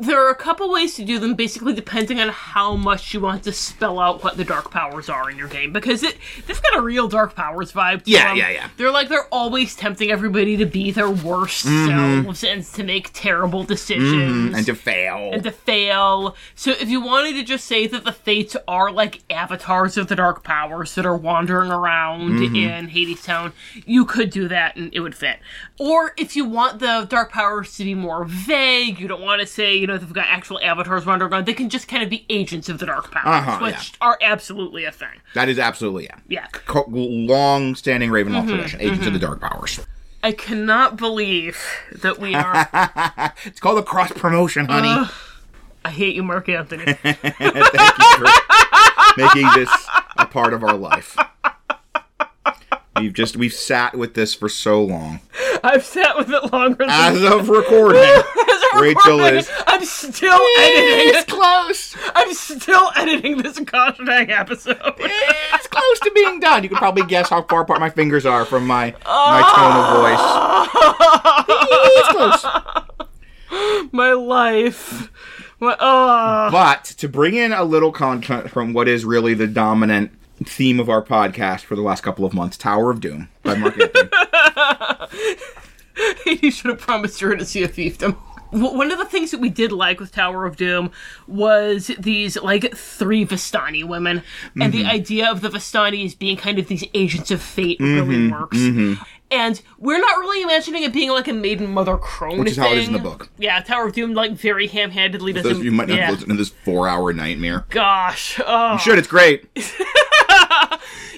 there are a couple ways to do them, basically depending on how much you want to spell out what the dark powers are in your game. Because it they've got a real dark powers vibe. To Yeah, them. yeah, yeah. They're like they're always tempting everybody to be their worst mm-hmm. selves and to make terrible decisions mm-hmm, and to fail. and to fail. So if you wanted to just say that the Fates are like avatars of the Dark Powers that are wandering around mm-hmm. in Hades Town, you could do that and it would fit. Or if you want the Dark Powers to be more vague, you don't want to say, you know, they've got actual avatars wandering around, they can just kind of be agents of the Dark Powers, Uh-huh, which are absolutely a thing. that is absolutely yeah. Yeah. Co- long-standing Ravenloft tradition, Agents of the Dark Powers. I cannot believe that we are. It's called a cross promotion, honey. I hate you, Mark Anthony. Thank you for making this a part of our life. We've just we've sat with this for so long. I've sat with it longer than As of recording, Rachel is I'm still editing. it's close. I'm still editing this gosh dang episode. It's close to being done. You can probably guess how far apart my fingers are from my my ah. tone of voice. It's close. My life. My, oh. But to bring in a little content from what is really the dominant theme of our podcast for the last couple of months, Tower of Doom by Mark Anthony. you should have promised her to see a fiefdom. One of the things that we did like with Tower of Doom was these like three Vistani women, and Mm-hmm. the idea of the Vistani as being kind of these agents of fate Mm-hmm. really works. And we're not really imagining it being like a maiden mother crone Which is thing. how it is in the book. Yeah, Tower of Doom like very ham-handedly of you might not yeah. listen to this four-hour nightmare. Gosh, oh. you Should it's great.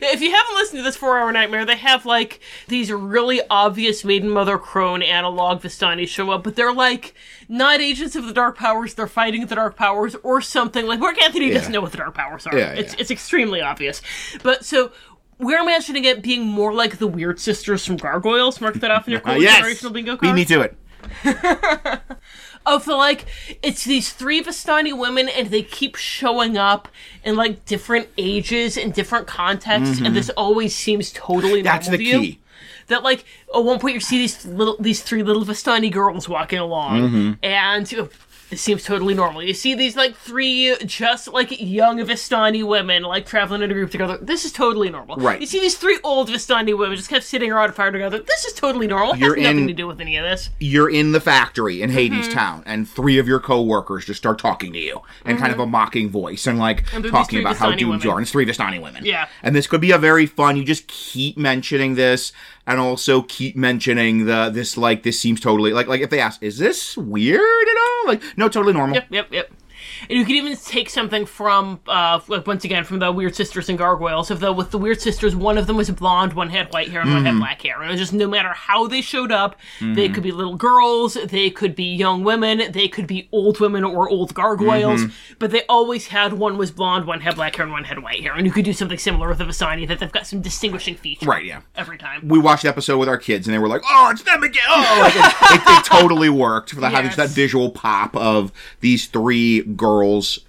if you haven't listened to this four hour nightmare, they have like these really obvious Maiden Mother Crone analog Vistani show up, but they're like not agents of the Dark Powers, they're fighting the Dark Powers or something. Like Mark Anthony doesn't know what the Dark Powers are. Yeah, it's yeah. it's extremely obvious. But so we're imagining it being more like the Weird Sisters from Gargoyles. Mark that off in your Uh, cool yes. generational bingo Beat card. me to it. of the like it's these three Vistani women and they keep showing up in like different ages and different contexts and this always seems totally Mm-hmm. That's the to you. key. That like at one point you see these little these three little Vistani girls walking along Mm-hmm. and This seems totally normal. You see these like three just like young Vistani women like traveling in a group together. This is totally normal. Right. You see these three old Vistani women just kept sitting around a fire together. This is totally normal. It You're has nothing in- to do with any of this. You're in the factory in Hades Mm-hmm. Town, and three of your coworkers just start talking to you in kind of a mocking voice and like Mm-hmm. And talking about how Vistani doomed women. you are. And it's three Vistani women. Yeah. And this could be a very fun. You just keep mentioning this, and also keep mentioning the this like this seems totally like like if they ask, is this weird at all? Like no, totally normal. Yep, yep, yep. And you could even take something from, uh, like once again, from the Weird Sisters and Gargoyles. Of the with the Weird Sisters, one of them was blonde, one had white hair, and one had mm-hmm. black hair. And it was just no matter how they showed up, they mm-hmm. could be little girls, they could be young women, they could be old women or old gargoyles, mm-hmm. but they always had one was blonde, one had black hair, and one had white hair. And you could do something similar with the Visani that they've got some distinguishing features. Right, yeah. Every time. we watched the episode with our kids and they were like, "Oh, it's them again!" Oh, like it, it, it totally worked for the, having that visual pop of these three girls,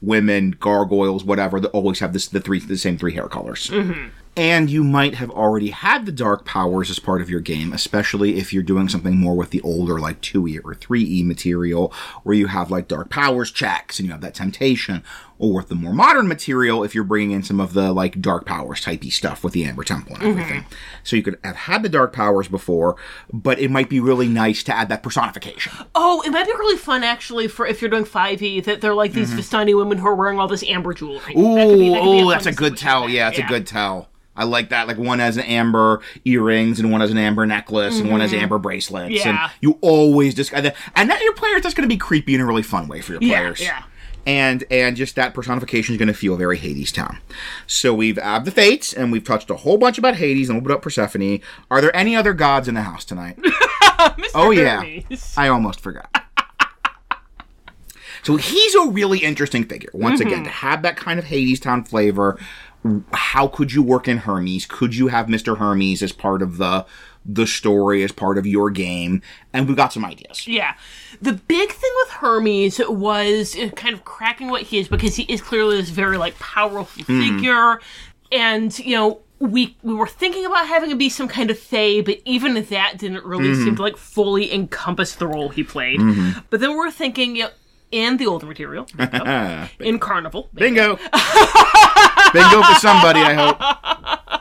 women, gargoyles, whatever that always have this the three the same three hair colors. Mm-hmm. And you might have already had the dark powers as part of your game, especially if you're doing something more with the older, like 2E or 3E material, where you have like dark powers checks and you have that temptation. Or with the more modern material, if you're bringing in some of the like dark powers typey stuff with the Amber Temple and everything. So you could have had the dark powers before, but it might be really nice to add that personification. Oh, it might be really fun actually for if you're doing 5e that they're like these Vistani women who are wearing all this amber jewelry. That be- Ooh, that could be oh, that's a good tell. Yeah, it's a good tell. I like that. Like one has an amber earrings and one has an amber necklace and one has amber bracelets. Mm-hmm. Yeah. And you always just and that your players that's going to be creepy in a really fun way for your players. Yeah, players. yeah. And and just that personification is going to feel very Hades Town. So we've added the fates and we've touched a whole bunch about Hades and a little bit about Persephone. Are there any other gods in the house tonight? Mr. Oh yeah, Hermes. I almost forgot. so he's a really interesting figure. Once mm-hmm. again, to have that kind of Hades Town flavor, how could you work in Hermes? Could you have Mr. Hermes as part of the the story, as part of your game? And we've got some ideas. Yeah. The big thing with Hermes was uh, kind of cracking what he is because he is clearly this very like powerful Mm-hmm. figure. And, you know, we we were thinking about having him be some kind of fae, but even that didn't really Mm-hmm. seem to like fully encompass the role he played. But then we're thinking, you know, in the older material, bingo, in Carnival, Bingo. Bingo for somebody, I hope.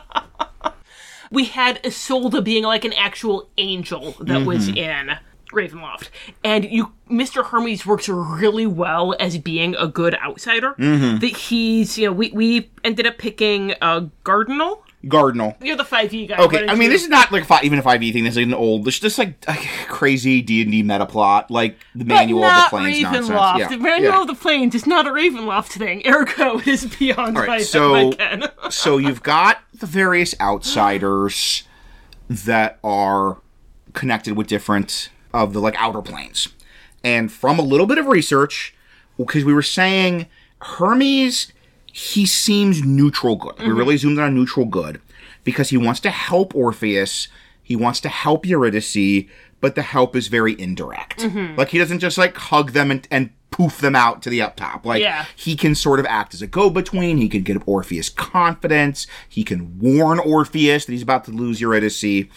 we had Isolde being like an actual angel that was Mm-hmm. in Ravenloft. And you Mr. Hermes works really well as being a good outsider. Mm-hmm. That he's you know, we we ended up picking uh Guardinal. Cardinal. You're the five E guy. Okay, I mean you- this is not like fi- even a five E thing. This is an old. This is just like a crazy D and D meta plot, like the but manual of the planes Ravenloft. nonsense. The manual yeah. of the planes is not a Ravenloft thing. Ergo is beyond All right, my, so my so you've got the various outsiders that are connected with different of the like outer planes, and from a little bit of research, because we were saying Hermes, he seems neutral good. We mm-hmm. really zoomed in on neutral good because he wants to help Orpheus, he wants to help Eurydice, but the help is very indirect. Mm-hmm. Like he doesn't just like hug them and, and poof them out to the up top. Like Yeah. he can sort of act as a go-between. He can get Orpheus confidence. He can warn Orpheus that he's about to lose Eurydice,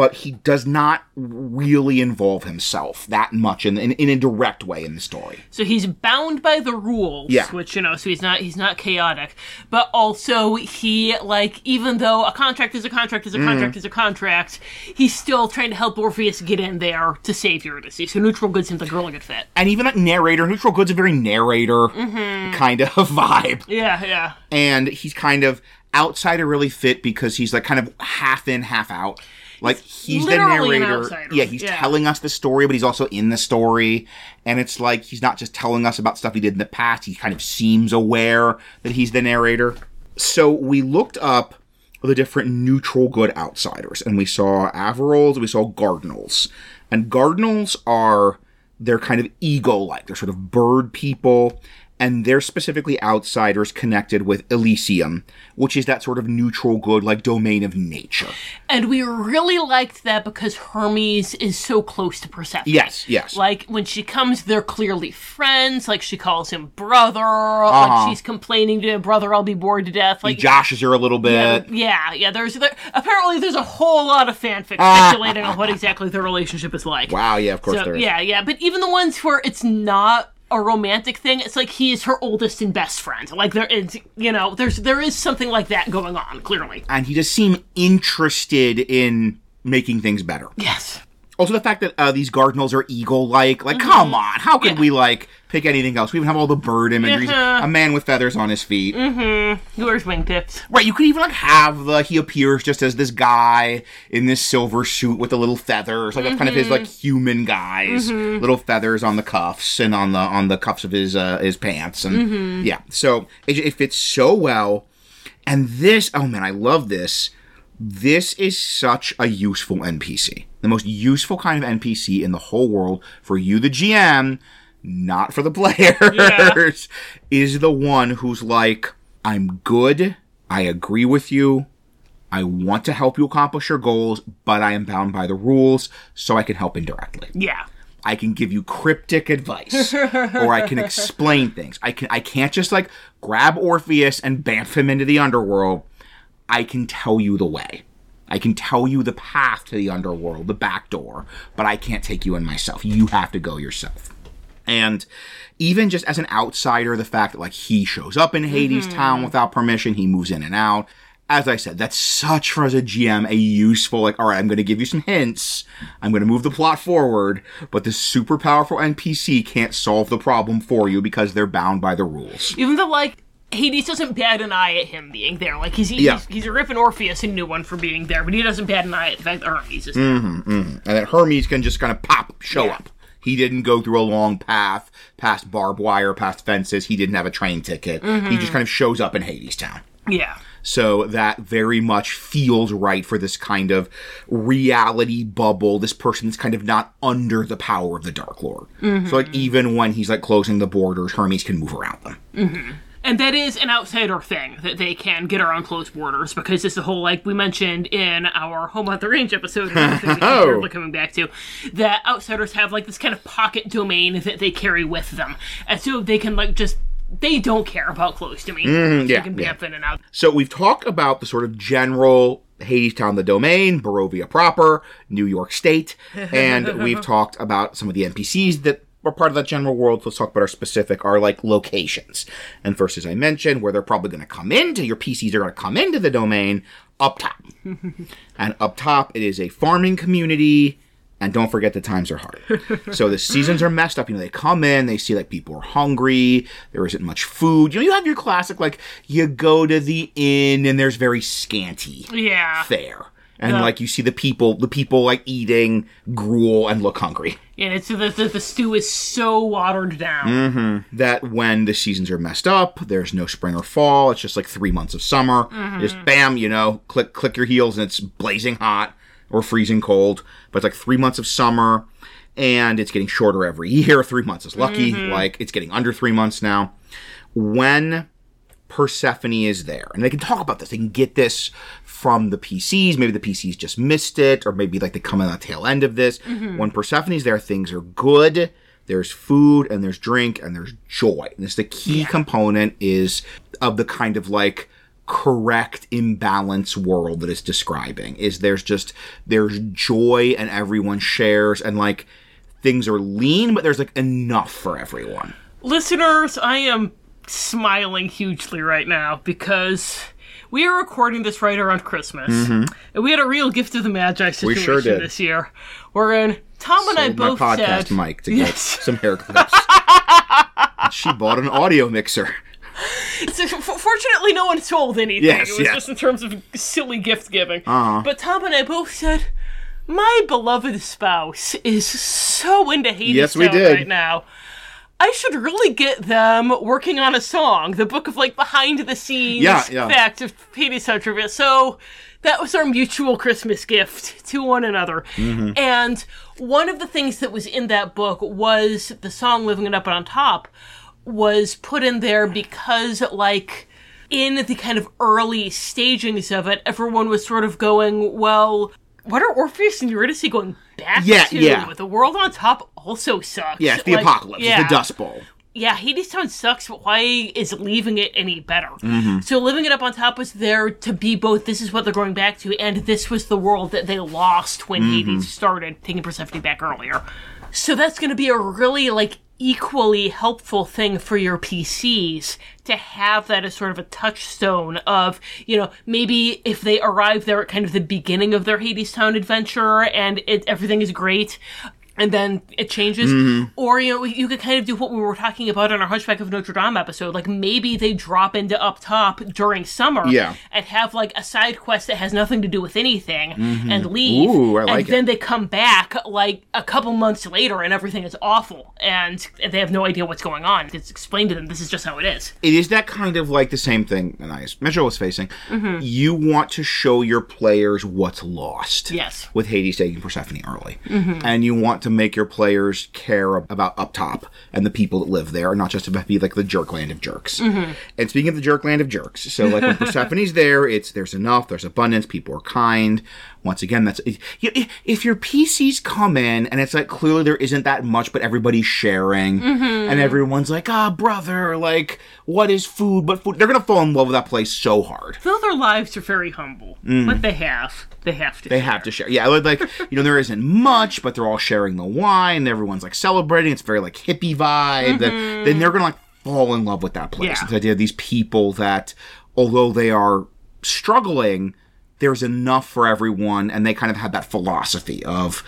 but he does not really involve himself that much in, in, in a direct way in the story. So he's bound by the rules, Yeah. which you know, so he's not he's not chaotic, but also he like even though a contract is a contract is a mm. contract is a contract, he's still trying to help Orpheus get in there to save Eurydice. So neutral good seems like a really good fit. And even like narrator, Neutral Good's a very narrator mm-hmm. kind of vibe. Yeah, yeah. And he's kind of outsider really fit because he's like kind of half in, half out. Like he's the narrator. Yeah, he's Yeah. telling us the story, but he's also in the story. And it's like he's not just telling us about stuff he did in the past. He kind of seems aware that he's the narrator. So we looked up the different neutral good outsiders, and we saw Avorals, we saw Guardinals. And Guardinals are they're kind of ego-like. They're sort of bird people, and they're specifically outsiders connected with Elysium, which is that sort of neutral good, like domain of nature. And we really liked that because Hermes is so close to Persephone. Yes, yes. Like when she comes, they're clearly friends. Like she calls him brother. Uh-huh. Like she's complaining to him, brother, I'll be bored to death. Like Josh is here a little bit. Yeah, yeah. There's there, apparently there's a whole lot of fanfic Ah. speculating on what exactly their relationship is like. Wow, yeah, of course So, there is. yeah, yeah. But even the ones where it's not a romantic thing. It's like he is her oldest and best friend. Like there is, you know, there's there is something like that going on. Clearly, and he just seemed interested in making things better. yes. Also, the fact that uh, these Guardinals are eagle-like, like, come on, how could Mm-hmm. Yeah. we like pick anything else? We even have all the bird imagery, Uh-huh. a man with feathers on his feet. Mm-hmm. He wears wingtips. Right, you could even like have the he appears just as this guy in this silver suit with the little feathers, like that's kind of his like human guys, little feathers on the cuffs and on the on the cuffs of his uh, his pants, and yeah, so it, it fits so well. And this, oh man, I love this. This is such a useful NPC, the most useful kind of NPC in the whole world for you, the GM, not for the players, is the one who's like, I'm good. I agree with you. I want to help you accomplish your goals, but I am bound by the rules, so I can help indirectly. Yeah. I can give you cryptic advice, or I can explain things. I can I can't just like grab Orpheus and bamf him into the underworld. I can tell you the way. I can tell you the path to the underworld, the back door, but I can't take you in myself. You have to go yourself. And even just as an outsider, the fact that like he shows up in Hades mm-hmm. town without permission, he moves in and out. As I said, that's such for as a GM a useful like, all right, I'm going to give you some hints. I'm going to move the plot forward, but the super powerful NPC can't solve the problem for you because they're bound by the rules. Even though, like, Hades doesn't bat an eye at him being there. Like, he's he's, Yeah. he's ripping Orpheus a new one for being there, but he doesn't bat an eye at the fact that Hermes is there. Mm-hmm, mm-hmm. and that Hermes can just kind of pop, show Yeah. up. He didn't go through a long path, past barbed wire, past fences. He didn't have a train ticket. He just mm-hmm. kind of shows up in Hades Town. Yeah. So that very much feels right for this kind of reality bubble. This person that's kind of not under the power of the Dark Lord. So like mm-hmm. even when he's like closing the borders, Hermes can move around them. Mm-hmm. And that is an outsider thing that they can get around closed borders because it's the whole like we mentioned in our Home at the Range episode, another thing we keep Oh. coming back to, that outsiders have like this kind of pocket domain that they carry with them, and so they can like just they don't care about closed domain. they Mm-hmm, yeah, can yeah. bamf in and out. So we've talked about the sort of general Hades Town, the domain, Barovia proper, New York State, and we've talked about some of the NPCs that are part of that general world. Let's talk about our specific, our like locations. And first, as I mentioned, where they're probably going to come into your PCs are going to come into the domain up top, and up top it is a farming community. And don't forget the times are hard. so the seasons are messed up. You know, they come in, they see like people are hungry, there isn't much food. You know, you have your classic like you go to the inn and there's very scanty Yeah, fare. And Yeah. like you see the people the people like eating gruel and look hungry. and it's the, the the stew is so watered down. Mm-hmm. That when the seasons are messed up, there's no spring or fall, it's just like three months of summer. Just bam, you know, click click your heels and it's blazing hot or freezing cold. But it's like three months of summer and it's getting shorter every year. Three months is lucky. Like it's getting under three months now. When Persephone is there. And they can talk about this. They can get this from the PCs. Maybe the PCs just missed it, or maybe like they come in the tail end of this. Mm-hmm. When Persephone's there, things are good. There's food and there's drink and there's joy. And this the key component is of the kind of like correct imbalance world that it's describing. Is there's just there's joy and everyone shares and like things are lean, but there's like enough for everyone. Listeners, I am smiling hugely right now because we are recording this right around Christmas. And we had a real gift of the Magi situation Mm-hmm. sure did. this year. Wherein Tom and I Sold my both podcast said mic to Yes. get some hair clips. she bought an audio mixer. So, fortunately, no one sold anything. Yes, it was yes. just in terms of silly gift giving. Uh-huh. But Tom and I both said, my beloved spouse is so into Hades Yes, we did. right now. I should really get them working on a song, the book of like behind the scenes Yeah, yeah. facts of Hades Town. So that was our mutual Christmas gift to one another. Mm-hmm. And one of the things that was in that book was the song Living It Up on Top was put in there because like in the kind of early stagings of it, everyone was sort of going, well, what are Orpheus and Eurydice going back Yeah, to? yeah. The world on top also sucks. Yeah, it's the Like, apocalypse. Yeah, It's the Dust Bowl. yeah, Hades Town sucks, but why is leaving it any better? Mm-hmm. So living it up on top was there to be both this is what they're going back to, and this was the world that they lost when Mm-hmm. Hades started, taking Persephone back earlier. So that's gonna be a really like equally helpful thing for your PCs to have that as sort of a touchstone of, you know, maybe if they arrive there at kind of the beginning of their Hades Town adventure and it, everything is great, and then it changes. Mm-hmm. Or, you know, you could kind of do what we were talking about in our Hunchback of Notre Dame episode. Like maybe they drop into Up Top during summer Yeah. and have like a side quest that has nothing to do with anything and leave. Mm-hmm. Ooh, I like and it. then they come back like a couple months later and everything is awful and they have no idea what's going on. It's explained to them this is just how it is. it is that kind of like the same thing that I Metro was facing. You want to show your players what's lost. Yes. With Hades taking Persephone early. And you want to make your players care about up top and the people that live there, and not just to be like the jerk land of jerks. Mm-hmm. And speaking of the jerk land of jerks, so like when Persephone's there, it's there's enough, there's abundance, people are kind. Once again, that's if, your PCs come in and it's like clearly there isn't that much, but everybody's sharing, and everyone's like, ah, brother, like what is food but food? They're gonna fall in love with that place so hard. Though their lives are very humble, but they have. They have to. Mm. They have to share. Yeah, like you know, there isn't much, but they're all sharing the wine. Everyone's like celebrating. It's very like hippie vibe. Then, then they're gonna like fall in love with that place. Yeah. The idea of these people that, although they are struggling, there's enough for everyone, and they kind of have that philosophy of.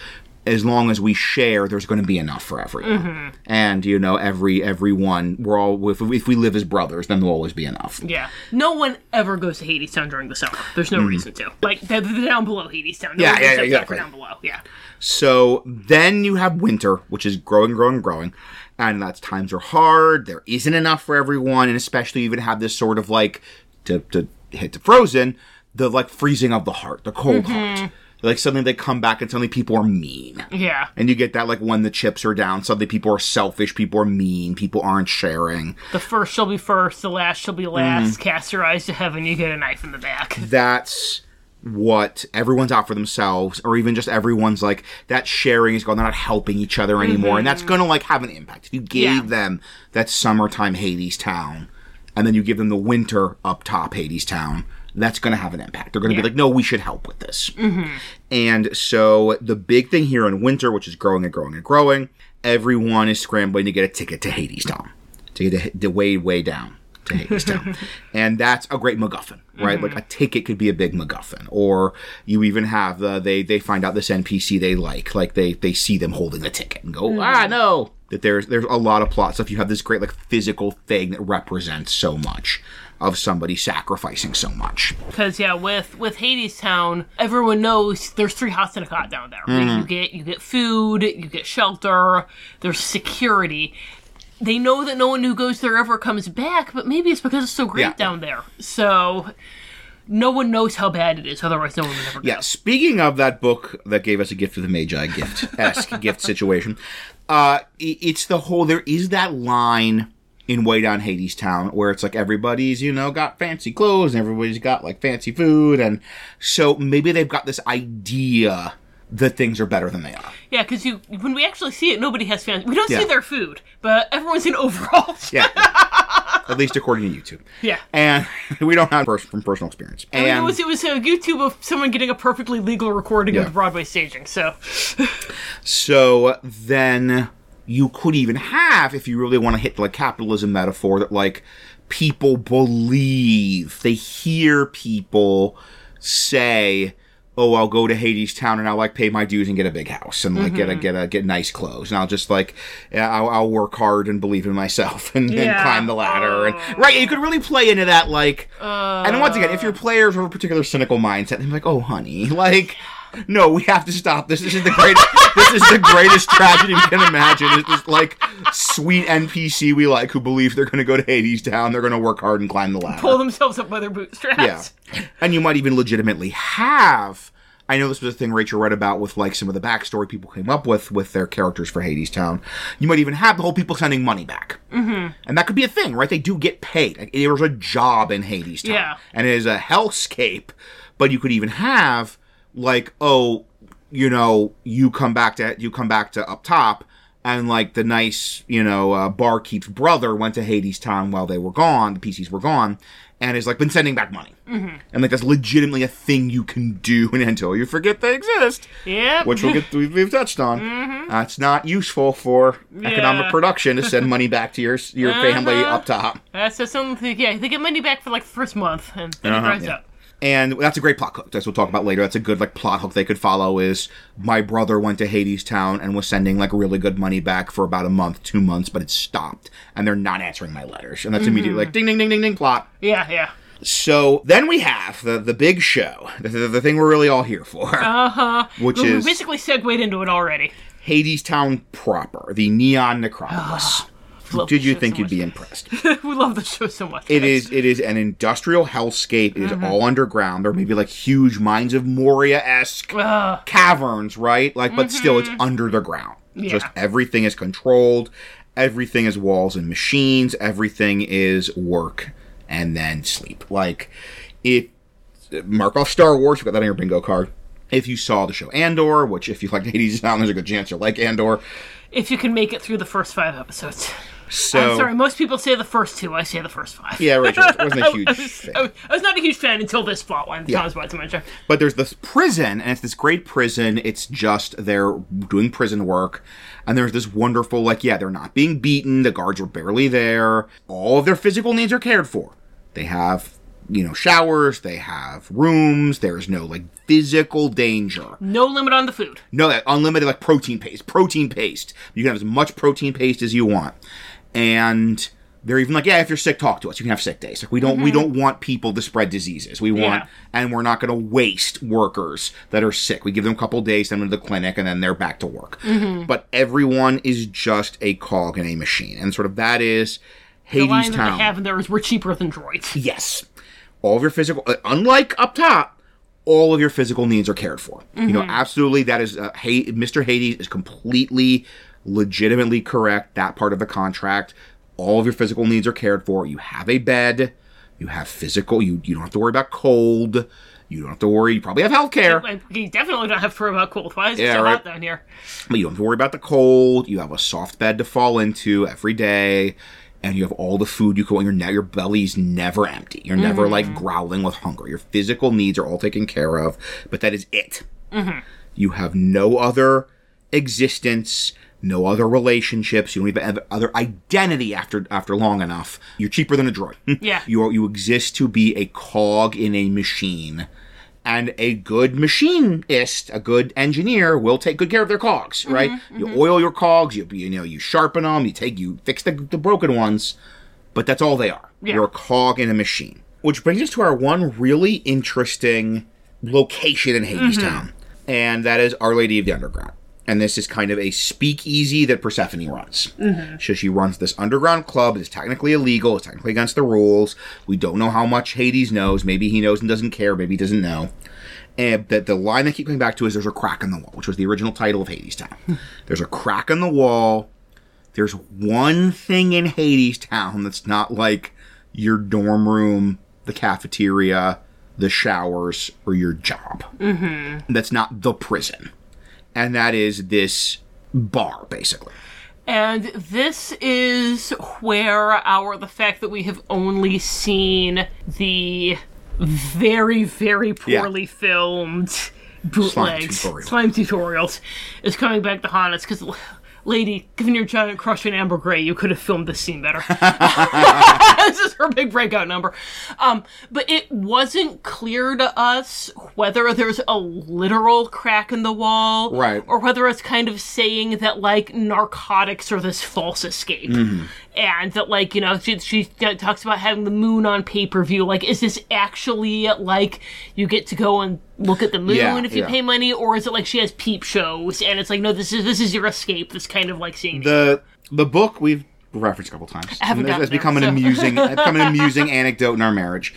As long as we share, there's going to be enough for everyone, and you know, every everyone, we're all if, if we live as brothers, then there'll always be enough. Yeah. No one ever goes to Hades Town during the summer. There's no reason to. Like, they're, they're down below Hades Town. No Mm. Yeah, yeah, there exactly. Down below. Yeah. So then you have winter, which is growing, growing, growing. And that's times are hard. There isn't enough for everyone. And especially you even have this sort of like, to, to hit to frozen, the like freezing of the heart, the cold heart. Like suddenly they come back and suddenly people are mean. Yeah. And you get that like when the chips are down, suddenly people are selfish, people are mean, people aren't sharing. The first shall be first, the last shall be Mm-hmm. last. Cast your eyes to heaven, you get a knife in the back. that's what everyone's out for themselves or even just everyone's like that sharing is gone they're not helping each other anymore and that's gonna like have an impact if you gave Yeah. them that summertime hades town and then you give them the winter up top hades town that's gonna have an impact they're gonna Yeah. be like no we should help with this mm-hmm. and so the big thing here in winter which is growing and growing and growing everyone is scrambling to get a ticket to hades town to get the way way down to Hades Town. and that's a great MacGuffin, right? Like mm-hmm. a ticket could be a big MacGuffin. Or you even have the they they find out this NPC they like, like they they see them holding the ticket and go, mm-hmm. ah no. That there's there's a lot of plot stuff. You have this great like physical thing that represents so much of somebody sacrificing so much. Because yeah, with with Hades Town, everyone knows there's three hots and a cot down there. Mm-hmm. You get you get food, you get shelter, there's security. They know that no one who goes there ever comes back, but maybe it's because it's so great Yeah. down there. So no one knows how bad it is. Otherwise, no one would ever go. Yeah, speaking of that book that gave us a gift of the Magi gift esque gift situation, uh, it's the whole. There is that line in Way Down Hades Town where it's like everybody's you know got fancy clothes and everybody's got like fancy food, and so maybe they've got this idea that things are better than they are. Yeah, because you when we actually see it, nobody has fans. We don't Yeah. see their food, but everyone's in overalls. Yeah, at least according to YouTube. yeah. And we don't have pers- from personal experience. And it was it was a YouTube of someone getting a perfectly legal recording Yeah. of Broadway staging. So So then you could even have, if you really want to hit the like capitalism metaphor, that like people believe, they hear people say, "Oh, I'll go to Hades Town and I'll like pay my dues and get a big house and like get a mm-hmm. get a get nice clothes and I'll just like I'll, I'll work hard and believe in myself and, and Yeah. climb the ladder and right." You could really play into that like, and once again, if uh. your players have a particular cynical mindset, they're like, "Oh, honey, like." No, we have to stop this. This is the greatest. this is the greatest tragedy we can imagine. It's this like sweet NPC we like who believe they're going to go to Hades Town. They're going to work hard and climb the ladder. pull themselves up by their bootstraps. Yeah, and you might even legitimately have. I know this was a thing Rachel read about with like some of the backstory people came up with with their characters for Hades Town. You might even have the whole people sending money back, mm-hmm. and that could be a thing, right? They do get paid. Like, was a job in Hades Town, Yeah. and it is a hellscape. But you could even have like, oh, you know, you come back to you come back to up top, and like the nice, you know, uh, barkeep's brother went to Hades Town while they were gone, the PCs were gone, and has like been sending back money. Mm-hmm. And like that's legitimately a thing you can do until you forget they exist, yeah which we'll get we've, we've touched on. Uh, it's not useful for economic Yeah. production to send money back to your your family Uh-huh. up top. That's just something. Yeah, they get money back for like the first month, and then Uh-huh, it dries yeah. up. And that's a great plot hook. That's what we'll talk about later. That's a good like plot hook they could follow. Is my brother went to Hades Town and was sending like really good money back for about a month, two months, but it stopped, and they're not answering my letters, and that's immediately like ding, ding, ding, ding, ding, plot. Yeah, yeah. So then we have the the big show, the, the, the thing we're really all here for, Uh huh. which we is basically segued into it already. Hades Town proper, the Neon Necropolis. Love Did you think so you'd much. be impressed? we love the show so much. It guys. is it is an industrial hellscape. It is mm-hmm. all underground. There may be like huge mines of Moria esque caverns, right? Like, but still, it's mm-hmm. under the ground. Just everything is controlled. Everything is walls and machines. Everything is work and then sleep. Like, if mark off Star Wars, you got that on your bingo card. If you saw the show Andor, which if you like Hades Town, there's a good chance you'll like Andor. if you can make it through the first five episodes. So I'm sorry, most people say the first two. I say the first five. yeah, Rachel wasn't a I huge was, fan. I was- I was not a huge fan until this plot line. Yeah. Thomas Watson mentioned. But there's this prison, and it's this great prison. It's just they're doing prison work. And there's this wonderful, like, yeah, they're not being beaten. The guards are barely there. All of their physical needs are cared for. They have, you know, showers. They have rooms. There's no, like, physical danger. No limit on the food. No, unlimited, like, protein paste. Protein paste. You can have as much protein paste as you want. And they're even like, yeah, if you're sick, talk to us. You can have sick days. Like we don't we don't want people to spread diseases. We want Yeah. and we're not going to waste workers that are sick. We give them a couple days, send them to the clinic, and then they're back to work. But everyone is just a cog in a machine, and sort of that is The Hades line that Town. they have in there is we're cheaper than droids. Yes. All of your physical, uh, unlike up top, all of your physical needs are cared for. You know, absolutely. That is, uh, hey, Mr. Hades is completely, legitimately correct. That part of the contract. All of your physical needs are cared for. You have a bed. You have physical. You you don't have to worry about cold. You don't have to worry. You probably have health care. You definitely don't have to worry about cold. Why is it Yeah, so right. hot down here? But you don't have to worry about the cold. You have a soft bed to fall into every day. And you have all the food you can want. Your, ne- your belly's never empty. You're never like mm-hmm. growling with hunger. Your physical needs are all taken care of. But that is it. Mm-hmm. You have no other existence, no other relationships. You don't even have other identity after after long enough. You're cheaper than a droid. Yeah. You are, you exist to be a cog in a machine. And a good machinist, a good engineer, will take good care of their cogs, mm-hmm, right? Mm-hmm. You oil your cogs, you you know you sharpen them, you take you fix the, the broken ones, but that's all they are. Yeah. You're a cog in a machine. Which brings us to our one really interesting location in Hades Town, mm-hmm. and that is Our Lady of the Underground. And this is kind of a speakeasy that Persephone runs. So she runs this underground club. It's technically illegal. It's technically against the rules. We don't know how much Hades knows. Maybe he knows and doesn't care. Maybe he doesn't know. And that the line I keep coming back to is there's a crack in the wall, which was the original title of Hades Town. there's a crack in the wall. There's one thing in Hades Town that's not like your dorm room, the cafeteria, the showers, or your job. Mm-hmm. That's not the prison. And that is this bar, basically. And this is where our the fact that we have only seen the very very poorly filmed bootlegs tutorial. slime tutorials is coming back to haunt us because lady given your giant crush on Amber Gray. You could have filmed this scene better. This is her big breakout number. Um but it wasn't clear to us whether there's a literal crack in the wall Right. or whether it's kind of saying that like narcotics are this false escape. Mm-hmm. and that like you know she, she talks about having the moon on pay-per-view. Like is this actually like you get to go and look at the moon Yeah, if you yeah. pay money or is it like she has peep shows and it's like no this is this is your escape this kind of like seeing The the book we've referenced a couple times. I haven't it's, it's there, become an so- amusing become an amusing anecdote in our marriage.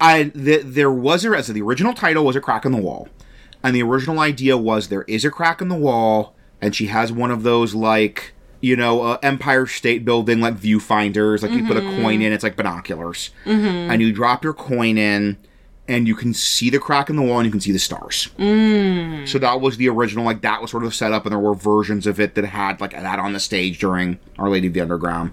I the, there was a so the original title was a crack in the wall. And the original idea was there is a crack in the wall and she has one of those like you know, uh, Empire State Building like viewfinders, like you put a coin in, it's like binoculars, and you drop your coin in, and you can see the crack in the wall and you can see the stars. Mm. So that was the original, like that was sort of set up, and there were versions of it that had like that on the stage during Our Lady of the Underground.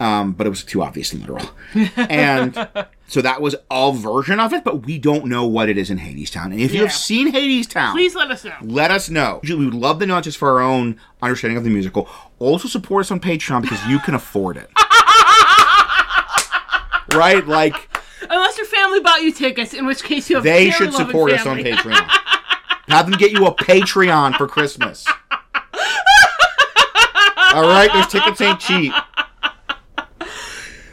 Um, but it was too obvious and literal. And so that was a version of it, but we don't know what it is in Hadestown. And if you have seen Hadestown, Please let us know. let us know. We would love to know just for our own understanding of the musical. Also support us on Patreon because you can afford it. right? Like Unless your family bought you tickets, in which case you have they should support us on family. Patreon. Have them get you a Patreon for Christmas. All right, those tickets ain't cheap.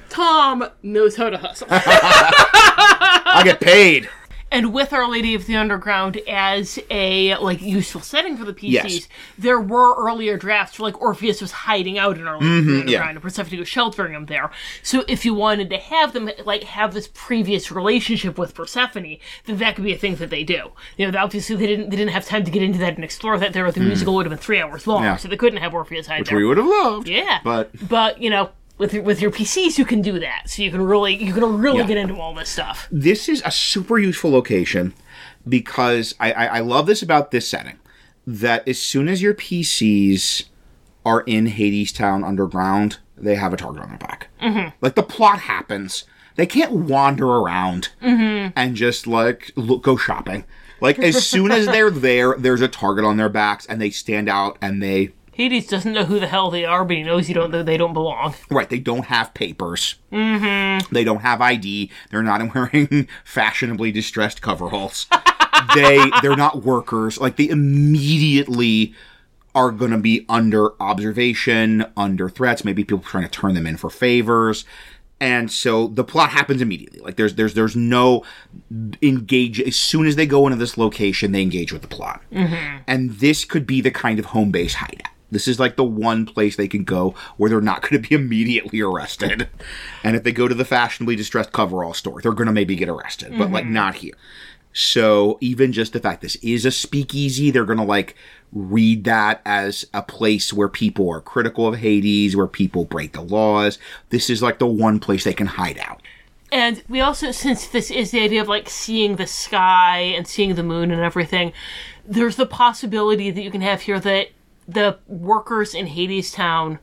Tom knows how to hustle. I get paid. And with Our Lady of the Underground as a like useful setting for the PCs, Yes. there were earlier drafts where like Orpheus was hiding out in Our Lady of the Mm-hmm, yeah. Underground and Persephone was sheltering him there. So if you wanted to have them like have this previous relationship with Persephone, then that could be a thing that they do. You know, obviously they didn't they didn't have time to get into that and explore that there. The musical would have been three hours long, Mm. Yeah. so they couldn't have Orpheus hide Which there. we would have loved. Yeah, But but you know, with your, with your PCs, you can do that. So you can really you can really Yeah. get into all this stuff. this is a super useful location because I, I, I love this about this setting. That as soon as your PCs are in Hades Town underground, they have a target on their back. Mm-hmm. Like the plot happens. They can't wander around and just like look, go shopping. Like as soon as they're there, there's a target on their backs, and they stand out and they Hades doesn't know who the hell they are, but he knows you don't. They don't belong. Right, they don't have papers. Mm-hmm. They don't have ID. They're not wearing fashionably distressed coveralls. they they're not workers. Like they immediately are going to be under observation, under threats. Maybe people trying to turn them in for favors. And so the plot happens immediately. Like there's there's there's no engage as soon as they go into this location, they engage with the plot. And this could be the kind of home base hideout. This is like the one place they can go where they're not going to be immediately arrested. And if they go to the fashionably distressed coverall store, they're going to maybe get arrested, but like mm-hmm. not here. So even just the fact this is a speakeasy, they're going to like read that as a place where people are critical of Hades, where people break the laws. This is like the one place they can hide out. And we also, since this is the idea of like seeing the sky and seeing the moon and everything, there's the possibility that you can have here that the workers in Hades Town,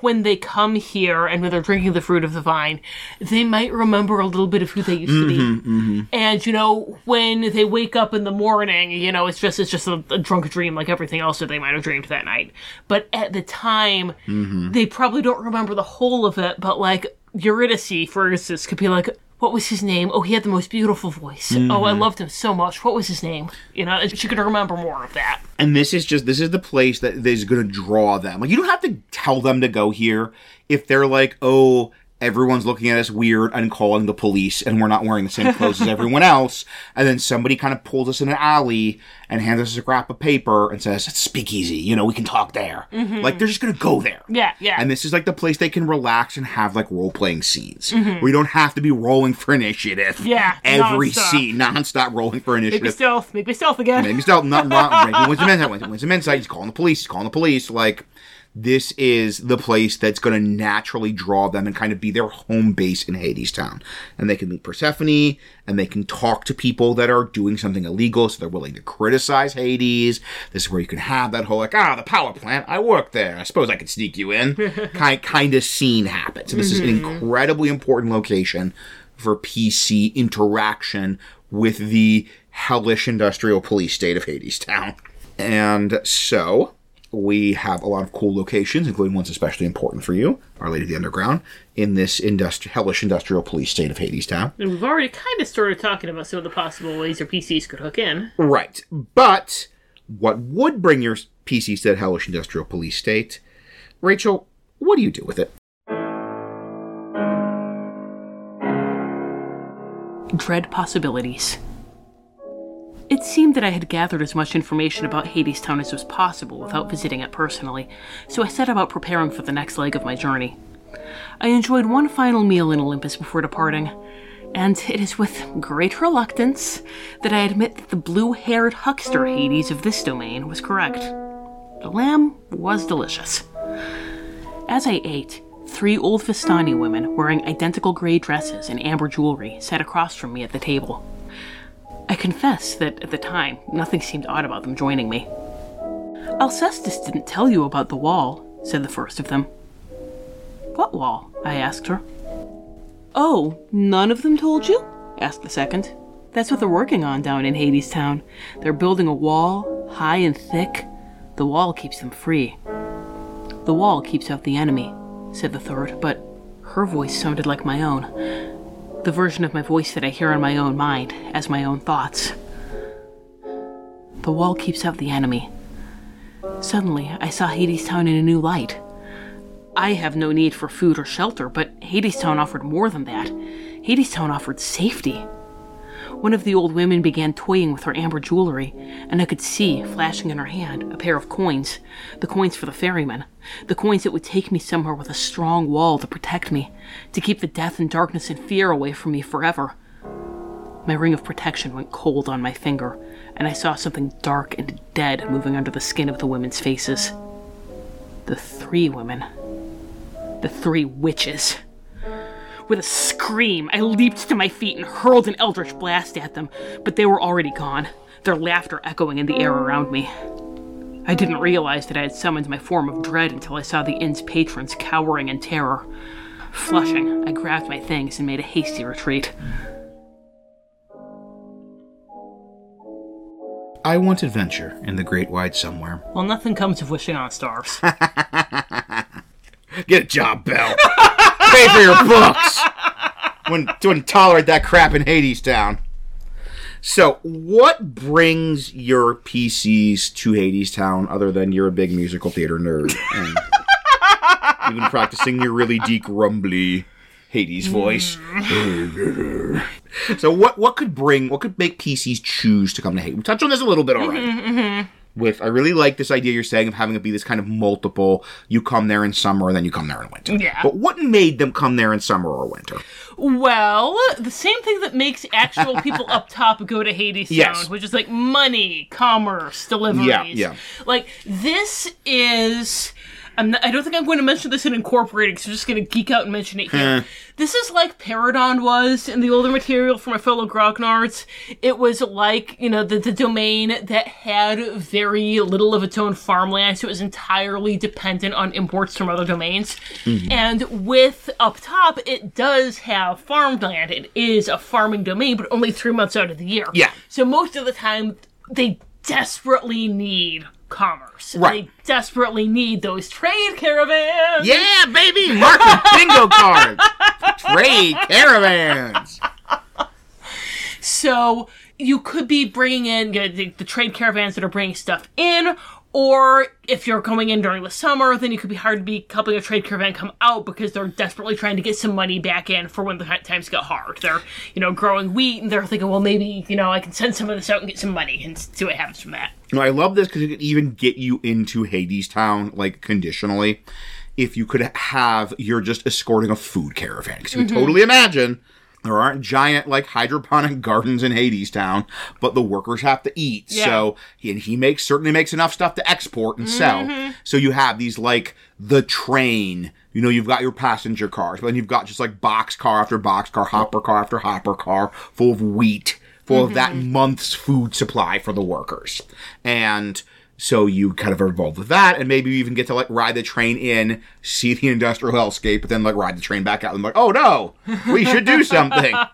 when they come here and when they're drinking the fruit of the vine, they might remember a little bit of who they used to be. Mm-hmm, mm-hmm. And you know, when they wake up in the morning, you know, it's just it's just a, a drunk dream like everything else that they might have dreamed that night. But at the time, mm-hmm. they probably don't remember the whole of it. But like Eurydice, for instance, could be like, "What was his name? Oh, he had the most beautiful voice. Oh, I mm-hmm. loved him so much. What was his name? You know, she could remember more of that. And this is just this is the place that is going to draw them. Like you don't have to tell them to go here if they're like, "Oh, everyone's looking at us weird and calling the police and we're not wearing the same clothes as everyone else." And then somebody kind of pulls us in an alley and hands us a scrap of paper and says, "It's speakeasy, you know, we can talk there." Like they're just going to go there. Yeah, yeah. And this is like the place they can relax and have like role playing scenes where you don't have to be rolling for initiative. Mm-hmm. Yeah, every nonstop. scene, nonstop rolling for Make me initiative. stealth. Make me stealth again. Maybe still not wrong. Maybe wins some insight. Wins, some insight. He's calling the police. He's calling the police. Like this is the place that's going to naturally draw them and kind of be their home base in Hades Town. And they can meet Persephone and they can talk to people that are doing something illegal, so they're willing to criticize Hades. This is where you can have that whole like, ah, the power plant. I work there. I suppose I could sneak you in. kind kind of scene happen. So this is an incredibly important location for PC interaction with the hellish industrial police state of Hades Town. And so we have a lot of cool locations, including ones especially important for you, Our Lady of the Underground, in this industri- hellish industrial police state of Hades Town. And we've already kind of started talking about some of the possible ways your PCs could hook in. Right. But what would bring your PCs to that hellish industrial police state? Rachel, what do you do with it? Dread possibilities. It seemed that I had gathered as much information about Hadestown as was possible without visiting it personally, so I set about preparing for the next leg of my journey. I enjoyed one final meal in Olympus before departing, and it is with great reluctance that I admit that the blue haired huckster Hades of this domain was correct. The lamb was delicious. As I ate, three old Vistani women wearing identical gray dresses and amber jewelry sat across from me at the table. I confess that at the time, nothing seemed odd about them joining me. Alcestis didn't tell you about the wall, said the first of them. What wall? I asked her. Oh, none of them told you? asked the second. That's what they're working on down in Hades Town. They're building a wall, high and thick. The wall keeps them free. The wall keeps out the enemy, said the third, but her voice sounded like my own. The version of my voice that I hear in my own mind, as my own thoughts. The wall keeps out the enemy. Suddenly, I saw Hades Town in a new light. I have no need for food or shelter, but Hades Town offered more than that. Hades Town offered safety. One of the old women began toying with her amber jewelry, and I could see, flashing in her hand, a pair of coins. The coins for the ferryman. The coins that would take me somewhere with a strong wall to protect me, to keep the death and darkness and fear away from me forever. My ring of protection went cold on my finger, and I saw something dark and dead moving under the skin of the women's faces. The three women. The three witches. With a scream, I leaped to my feet and hurled an eldritch blast at them, but they were already gone, their laughter echoing in the air around me. I didn't realize that I had summoned my form of dread until I saw the inn's patrons cowering in terror. Flushing, I grabbed my things and made a hasty retreat. I want adventure in the great wide somewhere. Well, nothing comes of wishing on stars. Get a job, Belle. Pay for your books. Wouldn't, wouldn't tolerate that crap in Hades Town. So, what brings your PCs to Hades Town other than you're a big musical theater nerd and you've been practicing your really deep, rumbly Hades voice? so, what what could bring, what could make PCs choose to come to Hades? We touched on this a little bit already mm-hmm, mm-hmm. With I really like this idea you're saying of having it be this kind of multiple. You come there in summer and then you come there in winter. Yeah. But what made them come there in summer or winter? Well, the same thing that makes actual people up top go to Hades Yes. which is like money, commerce, deliveries. Yeah, yeah. Like this is. I'm not, I don't think I'm going to mention this in Incorporated because I'm just going to geek out and mention it here. This is like Paridon was in the older material for my fellow Grognards. It was like, you know, the, the domain that had very little of its own farmland, so it was entirely dependent on imports from other domains. Hmm. And with up top, it does have farmland. It is a farming domain, but only three months out of the year. Yeah. So most of the time, they desperately need commerce. Right. They desperately need those trade caravans. Yeah, baby! Mark the bingo card! Trade caravans! So you could be bringing in you know, the, the trade caravans that are bringing stuff in, or if you're going in during the summer, then you could be hard to be helping a trade caravan come out because they're desperately trying to get some money back in for when the times get hard. They're, you know, growing wheat and they're thinking, well, maybe, you know, I can send some of this out and get some money and see what happens from that. No, I love this because it could even get you into Hades Town, like conditionally. If you could have, you're just escorting a food caravan. Because you can mm-hmm. totally imagine there aren't giant, like, hydroponic gardens in Hades Town, but the workers have to eat. Yeah. So, he, and he makes, certainly makes enough stuff to export and sell. Mm-hmm. So you have these, like, the train. You know, you've got your passenger cars, but then you've got just like box car after box car, hopper car after hopper car, full of wheat, full of that mm-hmm. month's food supply for the workers. And so you kind of are involved with that, and maybe you even get to like ride the train in, see the industrial hellscape, but then like ride the train back out and like, oh no, we should do something.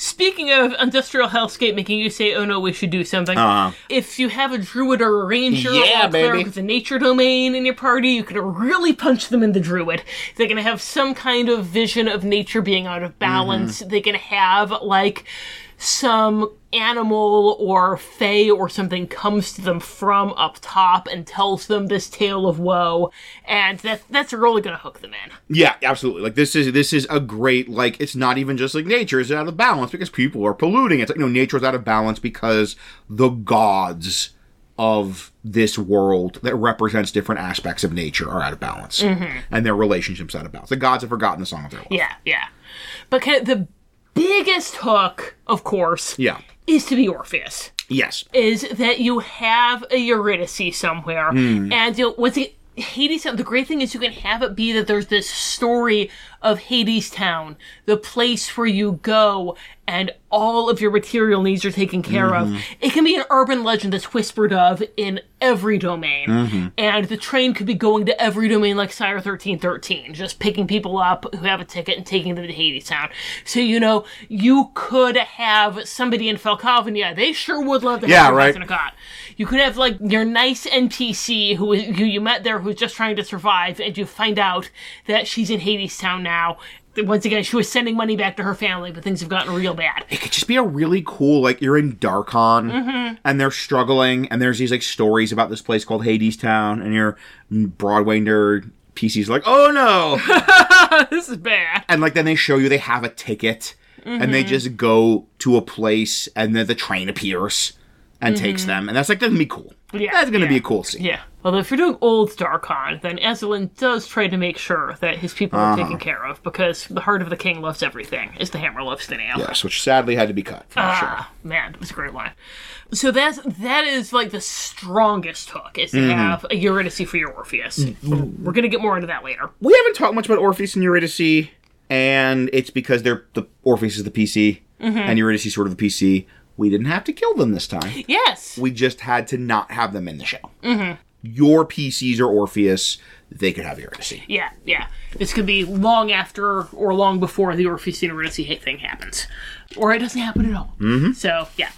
Speaking of industrial hellscape making you say, oh no, we should do something. Uh-huh. If you have a druid or a ranger Yeah, or a cleric with a nature domain in your party, you could really punch them in the druid. They're going to have some kind of vision of nature being out of balance. Mm-hmm. They can have, like, some animal or fey or something comes to them from up top and tells them this tale of woe, and that that's really going to hook them in. Yeah, absolutely. Like this is this is a great like it's not even just like nature is out of balance because people are polluting. It's like you know nature is out of balance because the gods of this world that represents different aspects of nature are out of balance mm-hmm. and their relationships out of balance. The gods have forgotten the song of their life. Yeah, yeah. But the biggest hook, of course, Yeah. is to be Orpheus. Yes. Is that you have a Eurydice somewhere, hmm. and you know, what's it? Hades. The great thing is you can have it be that there's this story of Hades Town, the place where you go, and all of your material needs are taken care of. Mm-hmm. It can be an urban legend that's whispered of in every domain. Mm-hmm. And the train could be going to every domain like Cyre 1313, just picking people up who have a ticket and taking them to Hades Town. So, you know, you could have somebody in Falkovnia, they sure would love to have Yeah, you right. cot. You could have like your nice NPC who who you met there who's just trying to survive, and you find out that she's in Hades Town now. Once again, she was sending money back to her family, but things have gotten real bad. it could just be a really cool like you're in Darkon Mm-hmm. and they're struggling and there's these like stories about this place called Hades Town and your Broadway nerd PC's like, oh no. this is bad. and like then they show you they have a ticket and Mm-hmm. they just go to a place and then the train appears and takes them and that's like that's gonna be cool. Mm-hmm. Yeah, that's gonna be a cool scene. Yeah. Although if you're doing old Darkon, then Azalin does try to make sure that his people Uh-huh. are taken care of because the heart of the king loves everything, as the hammer loves the nail. Yes, which sadly had to be cut. For sure. Ah, man, it was a great line. So that's that is like the strongest hook is to Mm-hmm. have a Eurydice for your Orpheus. We're gonna get more into that later. We haven't talked much about Orpheus and Eurydice, and it's because they're the Orpheus is the PC Mm-hmm. and Eurydice is sort of the PC. We didn't have to kill them this time. Yes. We just had to not have them in the show. Mm-hmm. Your PCs are Orpheus. They could have Eurydice. Yeah, yeah. This could be long after or long before the Orpheus and Eurydice thing happens. Or it doesn't happen at all. Mm-hmm. So, yeah.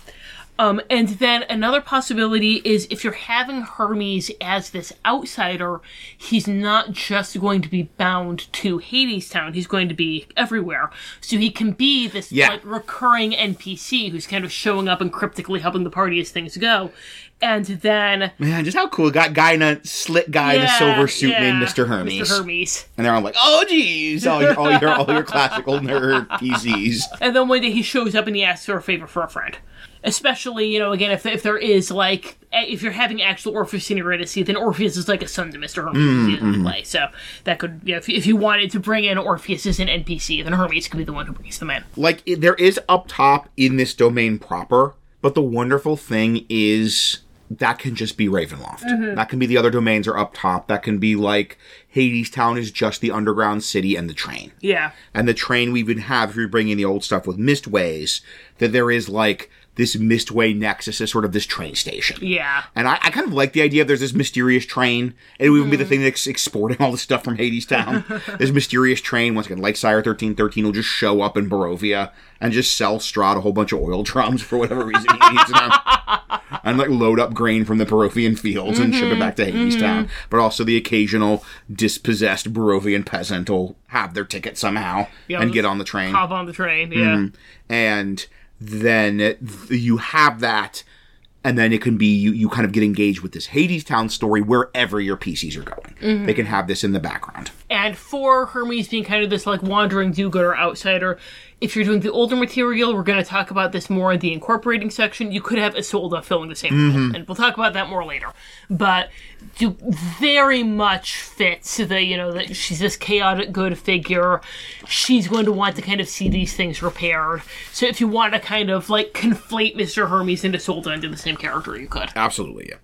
Um, and then another possibility is if you're having Hermes as this outsider, he's not just going to be bound to Hades Town, he's going to be everywhere. So he can be this Yeah. like recurring NPC who's kind of showing up and cryptically helping the party as things go. And then Man, just how cool. Got guy in a slit guy in a silver suit yeah, named Mr. Hermes. Mr. Hermes. And they're all like, oh geez, all your all your all your classical nerd PCs. And then one day he shows up and he asks for a favor for a friend. Especially, you know, again, if, if there is like, if you're having actual Orpheus and Eurydice, then Orpheus is like a son to Mr. Hermes in mm-hmm. play. So that could, you know, if, if you wanted to bring in Orpheus as an NPC, then Hermes could be the one who brings them in. like there is up top in this domain proper but the wonderful thing is that can just be ravenloft. Mm-hmm. That can be the other domains are up top. That can be like hades town is just the underground city and the train. Yeah. and the train we even have if you're bringing the old stuff with mistways that there is like this mistway nexus is sort of this train station Yeah. and I, I kind of like the idea of there's this mysterious train. and It would even be the mm-hmm. thing that's exporting all the stuff from Hades Town. this mysterious train, once again, like Cyre 1313, will just show up in Barovia and just sell Strahd a whole bunch of oil drums for whatever reason he needs them. And like load up grain from the Barovian fields and ship it back to Hades mm-hmm. Town. Mm-hmm. But also the occasional dispossessed Barovian peasant will have their ticket somehow Yeah, and get on the train Hop on the train. Yeah. and then th- you have that and then it can be you, you kind of get engaged with this hades town story wherever your pcs are going mm-hmm. they can have this in the background And for Hermes being kind of this like wandering do-gooder outsider, if you're doing the older material, we're going to talk about this more in the incorporating section. You could have Isolde filling the same mm-hmm. role, and we'll talk about that more later. But do very much fits the you know that she's this chaotic good figure. She's going to want to kind of see these things repaired. So if you want to kind of like conflate Mr. Hermes and Isolde into the same character, you could. absolutely yeah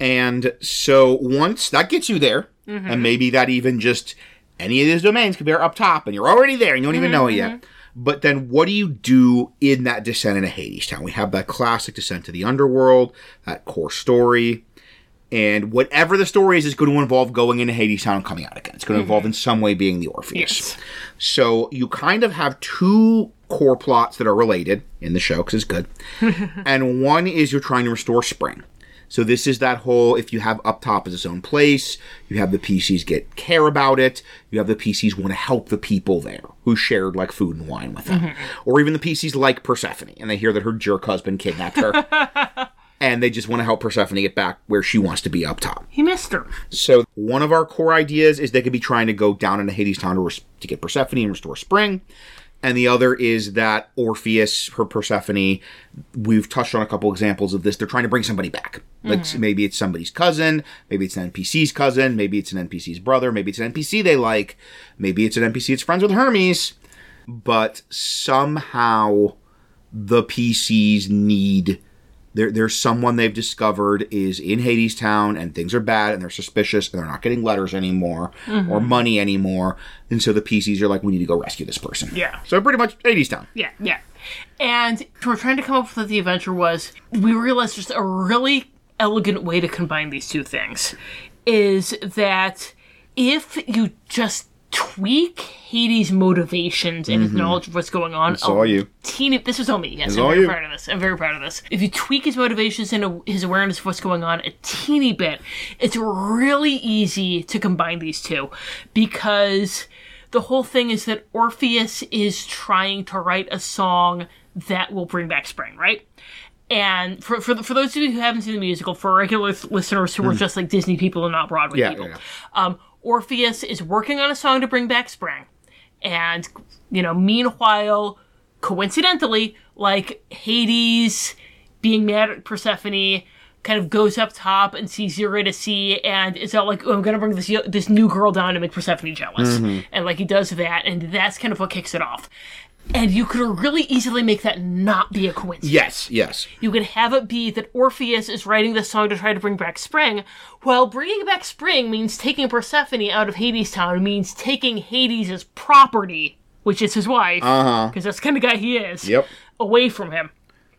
and so once that gets you there mm-hmm. and maybe that even just any of these domains could be up top and you're already there and you don't even mm-hmm, know it yet mm-hmm. but then what do you do in that descent into hades town we have that classic descent to the underworld that core story and whatever the story is is going to involve going into Hades Town and coming out again. It's going to mm-hmm. involve in some way being the Orpheus. Yes. So you kind of have two core plots that are related in the show because it's good, and one is you're trying to restore Spring. So this is that whole if you have up top as its own place, you have the PCs get care about it, you have the PCs want to help the people there who shared like food and wine with them, mm-hmm. or even the PCs like Persephone and they hear that her jerk husband kidnapped her. And they just want to help Persephone get back where she wants to be up top. He missed her. So one of our core ideas is they could be trying to go down into Hades Town to, res- to get Persephone and restore Spring. And the other is that Orpheus, her Persephone, we've touched on a couple examples of this. They're trying to bring somebody back. Like mm-hmm. maybe it's somebody's cousin, maybe it's an NPC's cousin, maybe it's an NPC's brother, maybe it's an NPC they like, maybe it's an NPC that's friends with Hermes. But somehow the PCs need there, there's someone they've discovered is in Hades Town and things are bad and they're suspicious and they're not getting letters anymore or mm-hmm. money anymore. And so the PCs are like, we need to go rescue this person. Yeah. So pretty much Hades Town. Yeah, yeah. And we're trying to come up with what the adventure was. We realized just a really elegant way to combine these two things is that if you just tweak Hades' motivations and his knowledge of what's going on, all you. Teeny, this was all me. Yes, I'm all very you. proud of this. I'm very proud of this. If you tweak his motivations and a- his awareness of what's going on a teeny bit, it's really easy to combine these two because the whole thing is that Orpheus is trying to write a song that will bring back spring, right? And for for, for those of you who haven't seen the musical, for regular listeners who are just like Disney people and not Broadway. Yeah, people, yeah, Um, Orpheus is working on a song to bring back spring, and you know, meanwhile, coincidentally, like Hades being mad at Persephone. Kind of goes up top and sees Eurydice, see, and it's all like, "Oh, I'm gonna bring this this new girl down to make Persephone jealous," mm-hmm. and like he does that, and that's kind of what kicks it off. And you could really easily make that not be a coincidence. Yes, yes. You could have it be that Orpheus is writing this song to try to bring back spring, while bringing back spring means taking Persephone out of Hades Town, means taking Hades' property, which is his wife, Uh-huh. because that's the kind of guy he is, Yep. away from him.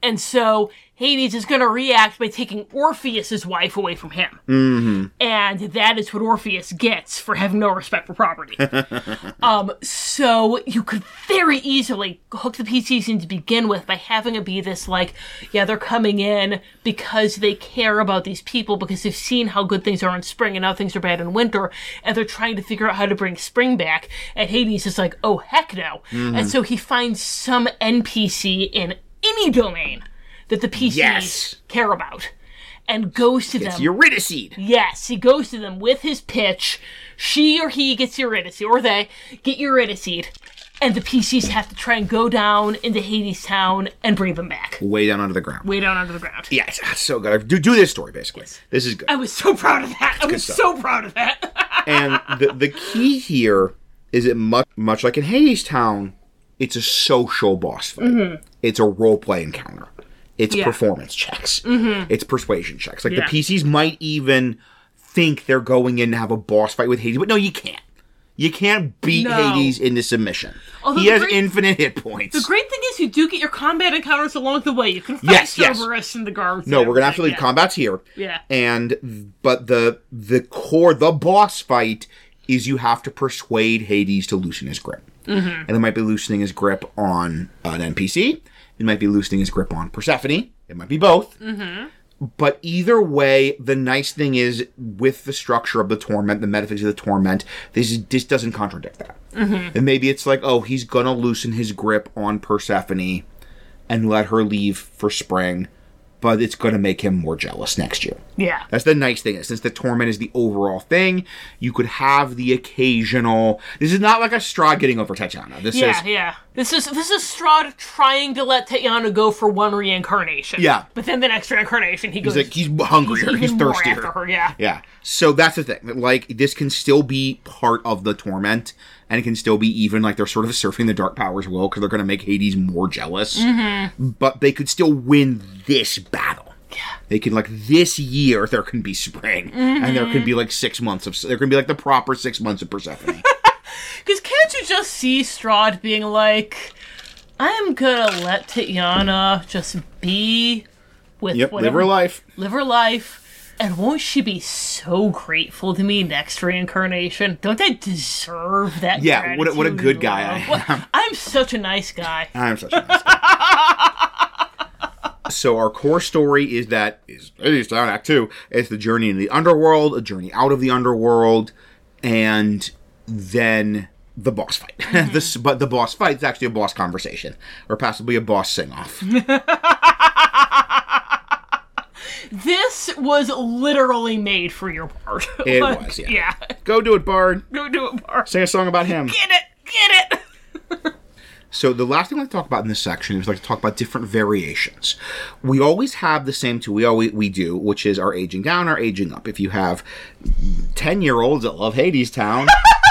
And so Hades is going to react by taking Orpheus's wife away from him. Mm-hmm. And that is what Orpheus gets for having no respect for property. um, so you could very easily hook the PCs in to begin with by having it be this like, yeah, they're coming in because they care about these people because they've seen how good things are in spring and now things are bad in winter, and they're trying to figure out how to bring spring back. And Hades is like, oh heck no. And so he finds some NPC in any domain that the PCs Yes. care about. And goes to them. It's them. Eurydice. Yes, he goes to them with his pitch. She or he gets Eurydice, or they get Eurydice, and the PCs have to try and go down into Hades Town and bring them back. Way down under the ground. Way down under the ground. Yes, that's so good. Do, do this story, basically. This is good. I was so proud of that. I was so proud of that. and the the key here is it much much like in Hades Town, it's a social boss fight. It's a role play encounter. It's Mm-hmm. Yeah. performance checks. It's persuasion checks. Like Yeah. the PCs might even think they're going in to have a boss fight with Hades, but no, you can't. You can't beat No. Hades into submission. Although he has great- infinite hit points. the great thing is you do get your combat encounters along the way. You can fight Yes, yes. Cerberus and the guards. no, we're gonna everything, actually yeah. combat's here. Yeah. And but the the core the boss fight is you have to persuade Hades to loosen his grip. Mm-hmm. And it might be loosening his grip on an NPC. It might be loosening his grip on Persephone. It might be both. Mm-hmm. But either way, the nice thing is with the structure of the torment, the metaphysics of the torment, this this doesn't contradict that. Mm-hmm. And maybe it's like, oh, he's gonna loosen his grip on Persephone and let her leave for spring, but it's gonna make him more jealous next year. Yeah. That's the nice thing. Since the torment is the overall thing, you could have the occasional. This is not like a Strahd getting over Tatiana. This Yeah, is yeah. This is this is Strahd trying to let Tatiana go for one reincarnation. Yeah. But then the next reincarnation, he goes. he's like he's hungrier, he's, more thirstier. after her. Yeah. Yeah. So that's the thing. Like this can still be part of the torment, and it can still be even like they're sort of surfing the dark powers will because they're going to make Hades more jealous. Mm-hmm. But they could still win this battle. Yeah. They can like this year there can be spring, and there can Mm-hmm. be like six months of there can be like the proper six months of Persephone. Because can't you just see Strahd being like, I'm gonna let Tatiana just be with yep. Live her life. live her life, and won't she be so grateful to me next reincarnation? Don't I deserve that? Yeah, what a- what a good guy I? What- I'm such a nice guy. I'm such a nice guy. So our core story is that is Hades Town Act Two. It's the journey in the underworld, a journey out of the underworld, and then the boss fight. this, mm-hmm. but the boss fight is actually a boss conversation, or possibly a boss sing off. This was literally made for your part. It Like, was, yeah. Yeah. Go do it, Bard. Go do it, Bard. Sing a song about him. Get it. Get it. So the last thing I like to talk about in this section is like to talk about different variations. We always have the same two. We always we do, which is our aging down, our aging up. If you have ten year olds that love Hades Town,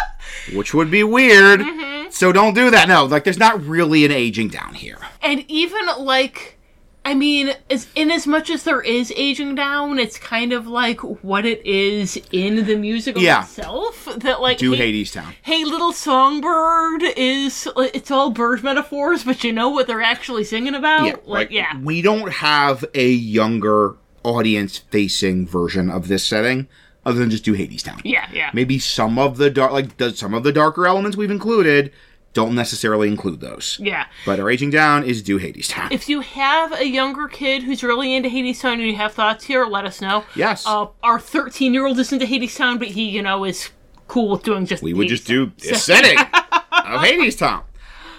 which would be weird, mm-hmm. so don't do that. No, like there's not really an aging down here. And even like I mean, as in as much as there is aging down, it's kind of like what it is in the musical Yeah. itself. That like Do hey, Hades Town. Hey, little songbird is it's all bird metaphors, but you know what they're actually singing about? Yeah, like yeah, We don't have a younger audience facing version of this setting other than just do Hades Town. yeah, yeah. Maybe some of the dark, like does some of the darker elements we've included don't necessarily include those. Yeah. But our aging down is do Hades Town. If you have a younger kid who's really into Hades Town and you have thoughts here, let us know. Yes. Uh, our 13 year old is into Hades Town, but he, you know, is cool with doing just. we would just do setting of Hades Town.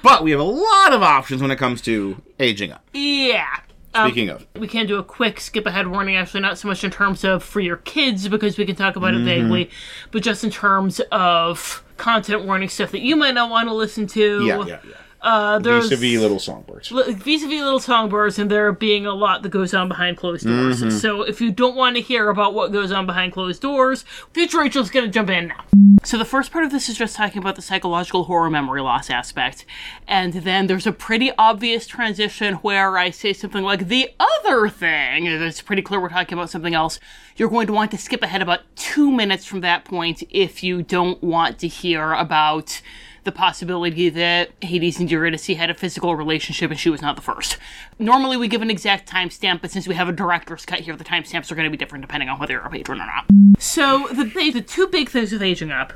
But we have a lot of options when it comes to aging up. Yeah. Speaking of, we can do a quick skip ahead warning actually not so much in terms of for your kids because we can talk about Mm-hmm. it vaguely but just in terms of content warning stuff that you might not want to listen to yeah, yeah, yeah. Uh there's Vis-a-vis little songbirds. li- vis-a-vis little songbirds and there being a lot that goes on behind closed doors Mm-hmm. so if you don't want to hear about what goes on behind closed doors future rachel's gonna jump in now so the first part of this is just talking about the psychological horror memory loss aspect and then there's a pretty obvious transition where i say something like the other thing and it's pretty clear we're talking about something else you're going to want to skip ahead about two minutes from that point if you don't want to hear about the possibility that Hades and Eurydice had a physical relationship and she was not the first. Normally we give an exact timestamp, but since we have a director's cut here, the timestamps are going to be different depending on whether you're a patron or not. So the the two big things with aging up.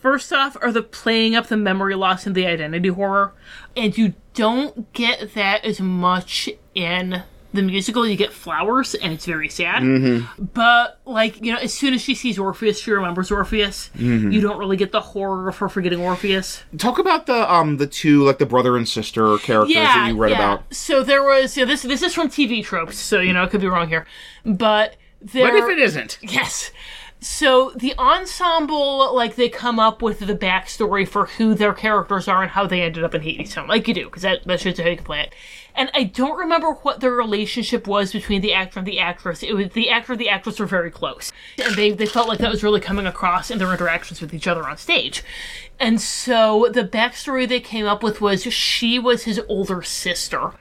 First off, are the playing up the memory loss and the identity horror, and you don't get that as much in the musical. You get flowers, and it's very sad. But like you know, as soon as she sees Orpheus, she remembers Orpheus. You don't really get the horror of her forgetting Orpheus. Talk about the um the two like the brother and sister characters that you read about. So there was yeah, this. This is from TV tropes, so you know it could be wrong here, but there. What if it isn't? Yes. So the ensemble, like they come up with the backstory for who their characters are and how they ended up in Hades Town, like you do, because that, that's just how you can play it. And I don't remember what their relationship was between the actor and the actress. It was the actor and the actress were very close, and they they felt like that was really coming across in their interactions with each other on stage. And so the backstory they came up with was she was his older sister.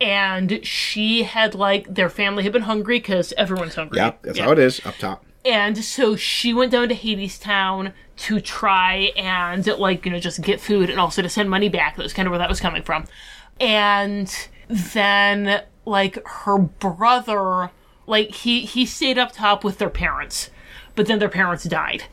And she had like their family had been hungry because everyone's hungry. Yep, that's how it is up top. And so she went down to Hades Town to try and, like, you know, just get food and also to send money back. That was kind of where that was coming from. And then, like, her brother, like, he, he stayed up top with their parents, but then their parents died.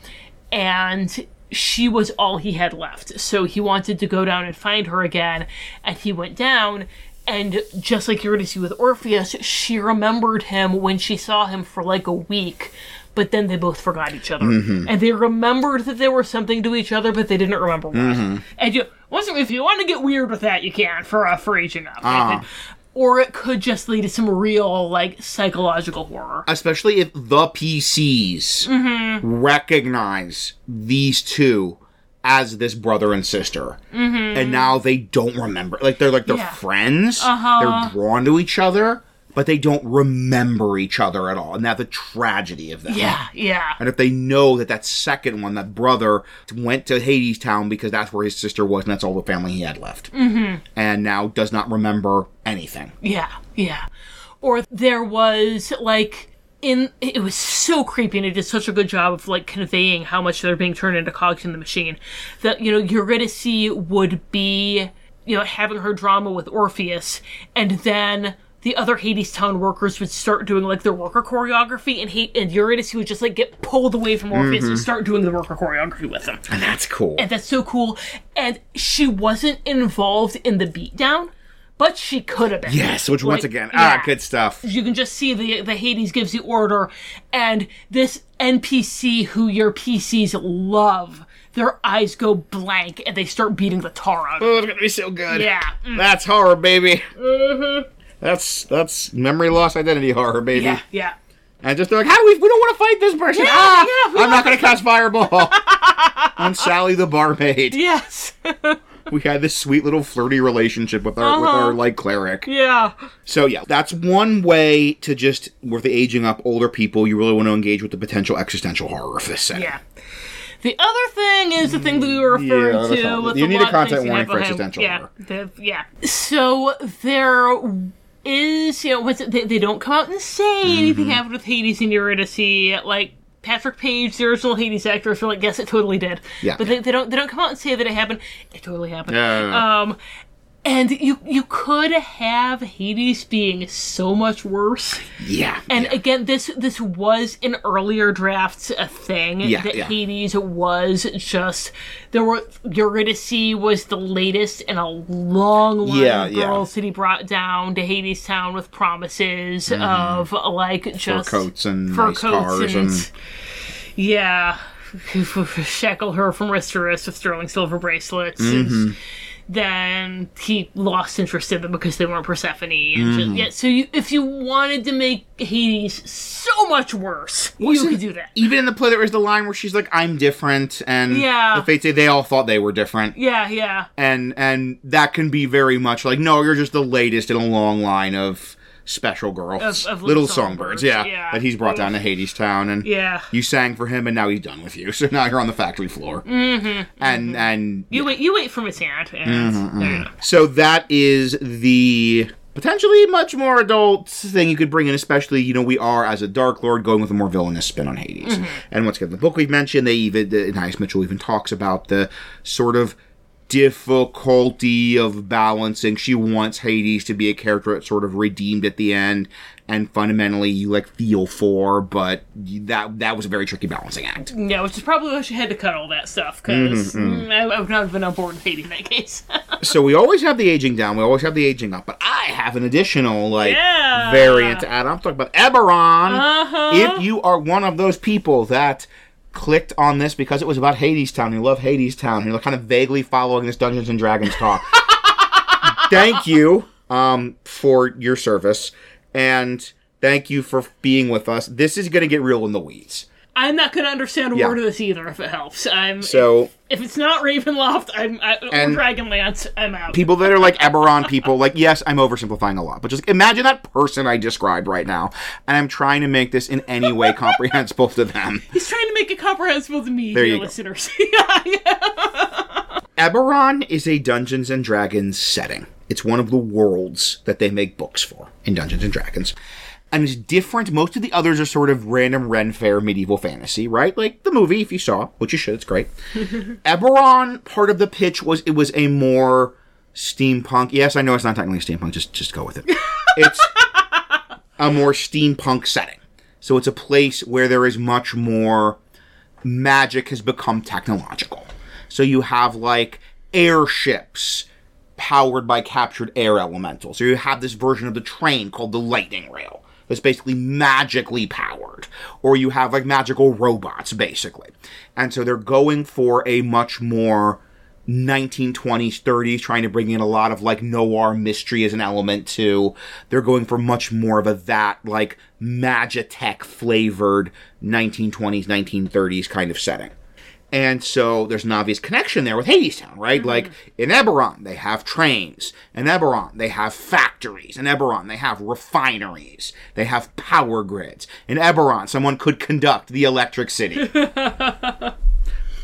And she was all he had left. So he wanted to go down and find her again. And he went down. And just like you already see with Orpheus, she remembered him when she saw him for like a week, but then they both forgot each other. And they remembered that they were something to each other, but they didn't remember what. And you, once, if you want to get weird with that, you can for uh, for aging up. Or it could just lead to some real like psychological horror. Especially if the PCs Mm-hmm. recognize these two as this brother and sister, and now they don't remember. Like they're like they're Mm-hmm. Yeah. friends. They're drawn to each other, but they don't remember each other at all, and that's the tragedy of that. Yeah, yeah. And if they know that that second one, that brother, went to Hades Town because that's where his sister was and that's all the family he had left, mm-hmm. and now does not remember anything. Yeah, yeah. Or there was like in it was so creepy and it did such a good job of like conveying how much they're being turned into cogs in the machine that you know Eurydice would be you know having her drama with Orpheus and then the other Hades Town workers would start doing like their worker choreography and hate and Eurydice would just like get pulled away from Orpheus and start doing the worker choreography with him. And that's cool. And that's so cool. And she wasn't involved in the beatdown, but she could have been. yes, which once again, yeah. ah, good stuff. You can just see the the Hades gives the order, and this NPC who your PCs love, their eyes go blank and they start beating the tar out. Oh, it's gonna be so good. Yeah. Mm. That's horror, baby. Mm-hmm. That's that's memory loss identity horror, baby. Yeah, yeah. And just they're like, how we? We don't want to fight this person. Yeah, ah, yeah, I'm not gonna cast fireball on Sally the barmaid. Yes. We had this sweet little flirty relationship with our with Uh-huh. our like cleric. yeah. So yeah, that's one way to just with the aging up older people, you really want to engage with the potential existential horror of this setting. Yeah. The other thing is the thing that we were referring Yeah, to. with You the need a content warning for existential yeah, horror. the- yeah. So there is, you know, what's it, they, they don't come out and say anything Mm-hmm. happened with Hades and Eurydice. Like Patrick Page, the original Hades actor, is like, yes, it totally did. Yeah. But they, they don't they don't come out and say that it happened. It totally happened. Yeah. Um, and you you could have Hades being so much worse. Yeah. And yeah. again, this this was in earlier drafts a thing Yeah, that yeah. Hades was just there were Eurydice was the latest in a long line Yeah, of girls that he brought down to Hades Town with promises of like Mm-hmm. Fur coats and fur nice coats cars and, and yeah, shackle her from wrist to wrist with sterling silver bracelets. Mm-hmm. And then he lost interest in them because they weren't Persephone. And Mm-hmm. just, yeah, so you, if you wanted to make Hades so much worse, you Wasn't- could do that. even in the play there was the line where she's like, "I'm different," and Yeah. the Fates say they all thought they were different. Yeah, yeah. and and that can be very much like no you're just the latest in a long line of special girl, Of- of little songbirds songbirds, yeah, yeah. that he's brought down to hades town and Yeah. you sang for him and now he's done with you so now you're on the factory floor mm-hmm, and and You wait. You wait for Miss Hand. And Mm-hmm, go. so that is the potentially much more adult thing you could bring in, especially, you know, we are, as a Dark Lord, going with a more villainous spin on Hades. And once again, the book we've mentioned, they even, the, Anaïs Mitchell even talks about the sort of difficulty of balancing. She wants Hades to be a character that's sort of redeemed at the end and fundamentally you like feel for, but that that was a very tricky balancing act. Yeah, which is probably why she had to cut all that stuff because Mm-hmm, I, I would not have been on board with Hades in that case. So we always have the aging down, we always have the aging up, but I have an additional like Yeah. variant to add. I'm talking about Eberron. Uh-huh. If you are one of those people that clicked on this because it was about Hades Town, you love Hades Town, you're kind of vaguely following this Dungeons and Dragons talk. thank you um, for your service, and thank you for being with us. This is going to get real in the weeds. I'm not going to understand a Yeah. word of this either if it helps. I'm So if it's not Ravenloft, I'm I, or Dragonlance, I'm out. people that are like Eberron people, like, yes, I'm oversimplifying a lot, but just imagine that person I described right now, and I'm trying to make this in any way comprehensible to them. He's trying to make it comprehensible to me, There you listeners. yeah, yeah. Eberron is a Dungeons and Dragons setting. It's one of the worlds that they make books for in Dungeons and Dragons. And it's different. Most of the others are sort of random Ren Fair medieval fantasy, right? Like the movie, if you saw, which you should, it's great. Eberron, part of the pitch was it was a more steampunk. Yes, I know it's not technically steampunk. Just just go with it. It's a more steampunk setting. So it's a place where there is much more magic has become technological. So you have like airships powered by captured air elementals. So you have this version of the train called the lightning rail that's basically magically powered. Or you have like magical robots basically. And so they're going for a much more 1920s 30s trying to bring in a lot of like noir mystery as an element too they're going for much more of a that like magitech flavored 1920s 1930s kind of setting and so there's an obvious connection there with Hadestown, right? Mm-hmm. Like in Eberron, they have trains. In Eberron, they have factories. In Eberron, they have refineries. They have power grids. In Eberron, someone could conduct the electric city.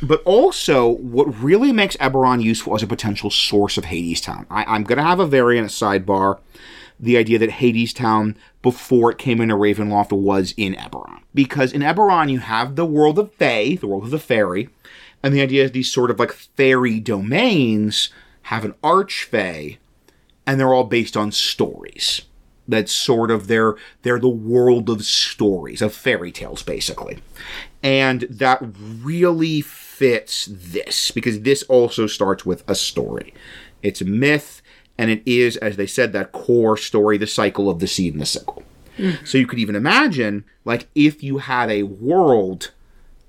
but also, what really makes Eberron useful as a potential source of Hadestown, I, I'm going to have a variant sidebar. The idea that Hadestown, before it came into Ravenloft, was in Eberron. Because in Eberron, you have the world of Fae, the world of the fairy, and the idea is these sort of like fairy domains have an arch archfey, and they're all based on stories. That's sort of their they're the world of stories, of fairy tales, basically. And that really fits this, because this also starts with a story. It's a myth, and it is, as they said, that core story, the cycle of the seed and the sickle. Mm-hmm. So you could even imagine, like, if you had a world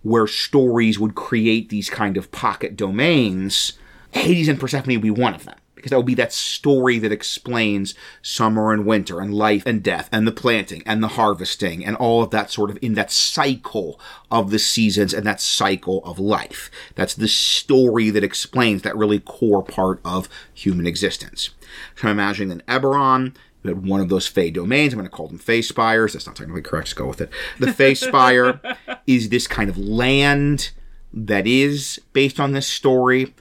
where stories would create these kind of pocket domains, Hades and Persephone would be one of them. Because that will be that story that explains summer and winter and life and death and the planting and the harvesting and all of that sort of in that cycle of the seasons and that cycle of life. That's the story that explains that really core part of human existence. So I'm imagining that Eberron, had one of those Fey domains. I'm going to call them Fey Spires. That's not technically correct. Just go with it. The Fey Spire is this kind of land that is based on this story.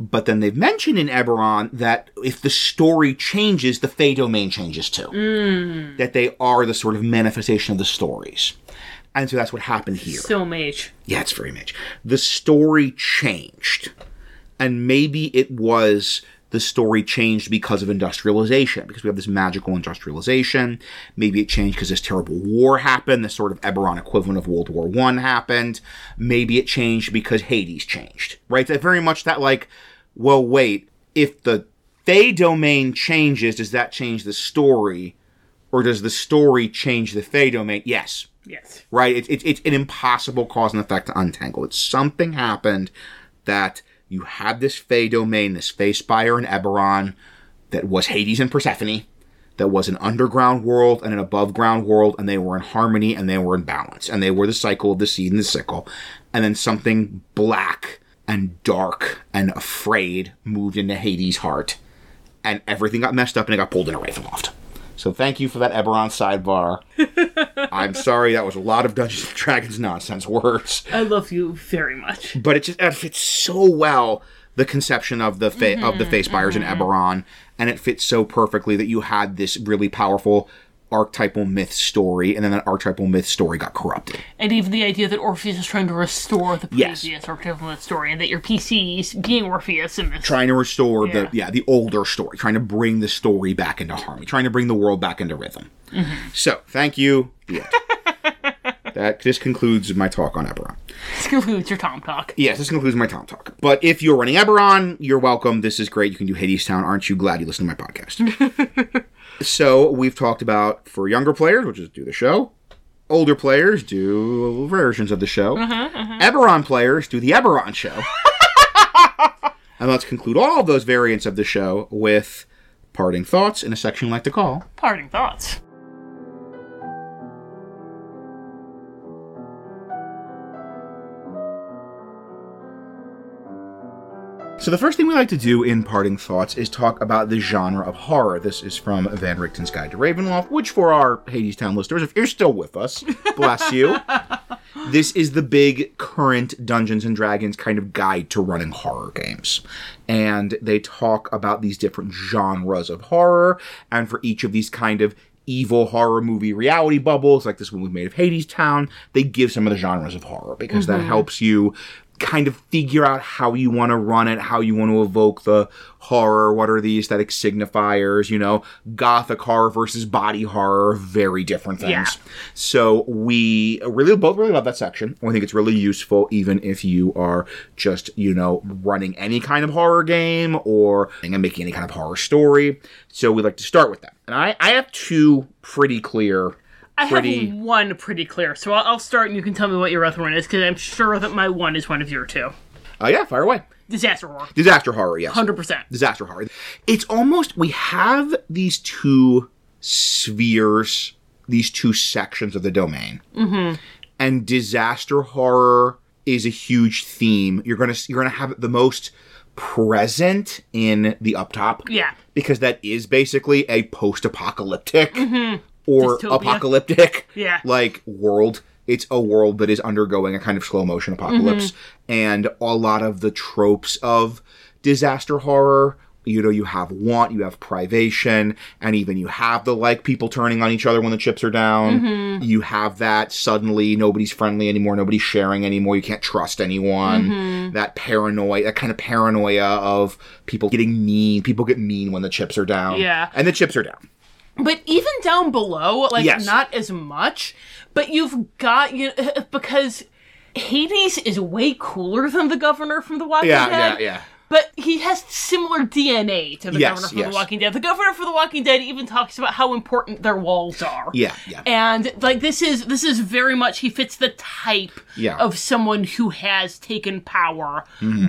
But then they've mentioned in Eberron that if the story changes, the Fey domain changes too. Mm. That they are the sort of manifestation of the stories. And so that's what happened here. So mage. Yeah, it's very much. The story changed. And maybe it was the story changed because of industrialization, because we have this magical industrialization. Maybe it changed because this terrible war happened, this sort of Eberron equivalent of World War One happened. Maybe it changed because Hades changed. Right? That very much that like, well, wait, if the Fey domain changes, does that change the story? Or does the story change the Fey domain? Yes Yes. right? It's it's it's an impossible cause and effect to untangle. It's something happened that you had this Fey domain, this Fey Spire in Eberron, that was Hades and Persephone, that was an underground world and an above ground world, and they were in harmony and they were in balance, and they were the cycle of the seed and the sickle, and then something black and dark and afraid moved into Hades' heart, and everything got messed up and it got pulled in a Ravenloft. So thank you for that Eberron sidebar. I'm sorry that was a lot of Dungeons and Dragons nonsense words, I love you very much. but it just it fits so well the conception of the fa- of the mm-hmm, Fey Spires in mm-hmm. Eberron, and it fits so perfectly that you had this really powerful archetypal myth story, and then that archetypal myth story got corrupted. And even the idea that Orpheus is trying to restore the Yes. previous archetypal myth story, and that your PCs being Orpheus in this. Trying to restore Yeah. the yeah the older story, trying to bring the story back into harmony, trying to bring the world back into rhythm. Mm-hmm. So thank you. End. that this concludes my talk on Eberron. This concludes your Tom talk. Yes, this concludes my Tom talk. But if you're running Eberron, you're welcome. This is great. You can do Hades Town. Aren't you glad you listened to my podcast? so we've talked about for younger players, which is do the show. Older players do versions of the show. Uh-huh, uh-huh. Eberron players do the Eberron show. and let's conclude all of those variants of the show with parting thoughts in a section we like to call Parting thoughts. So the first thing we like to do in parting thoughts is talk about the genre of horror. This is from Van Richten's Guide to Ravenloft, which for our Hades Town listeners, if you're still with us, bless you. This is the big current Dungeons and Dragons kind of guide to running horror games. And they talk about these different genres of horror, and for each of these kind of evil horror movie reality bubbles, like this one we've made of Hades Town, they give some of the genres of horror because that mm-hmm. helps you kind of figure out how you want to run it, how you want to evoke the horror, what are the aesthetic signifiers, you know, gothic horror versus body horror, very different things. Yeah. So we really both really love that section. I think it's really useful even if you are just, you know, running any kind of horror game or making any kind of horror story. So we like to start with that. And I, I have two pretty clear I Pretty- have one pretty clear, so I'll, I'll start and you can tell me what your other one is, because I'm sure that my one is one of your two. Oh yeah, fire away. Disaster horror. Disaster horror, yes. 100%. disaster horror. It's almost we have these two spheres, these two sections of the domain, mm-hmm. and disaster horror is a huge theme. You're gonna you're gonna have it the most present in the up top, Yeah. because that is basically a post-apocalyptic or Dystopia. apocalyptic Yeah. like world. It's a world that is undergoing a kind of slow motion apocalypse, mm-hmm. and a lot of the tropes of disaster horror. You know, you have want, you have privation, and even you have the like people turning on each other when the chips are down. Mm-hmm. You have that suddenly nobody's friendly anymore, nobody's sharing anymore, you can't trust anyone. Mm-hmm. That paranoia, that kind of paranoia of people getting mean. People get mean when the chips are down. Yeah. And the chips are down. But even down below, like Yes. not as much, but you've got you because Hades is way cooler than the governor from The Walking Yeah, Dead. yeah, yeah. But he has similar DNA to the Yes, governor from yes. The Walking Dead. The governor from The Walking Dead even talks about how important their walls are. Yeah, yeah. And like this is this is very much he fits the type Yeah. of someone who has taken power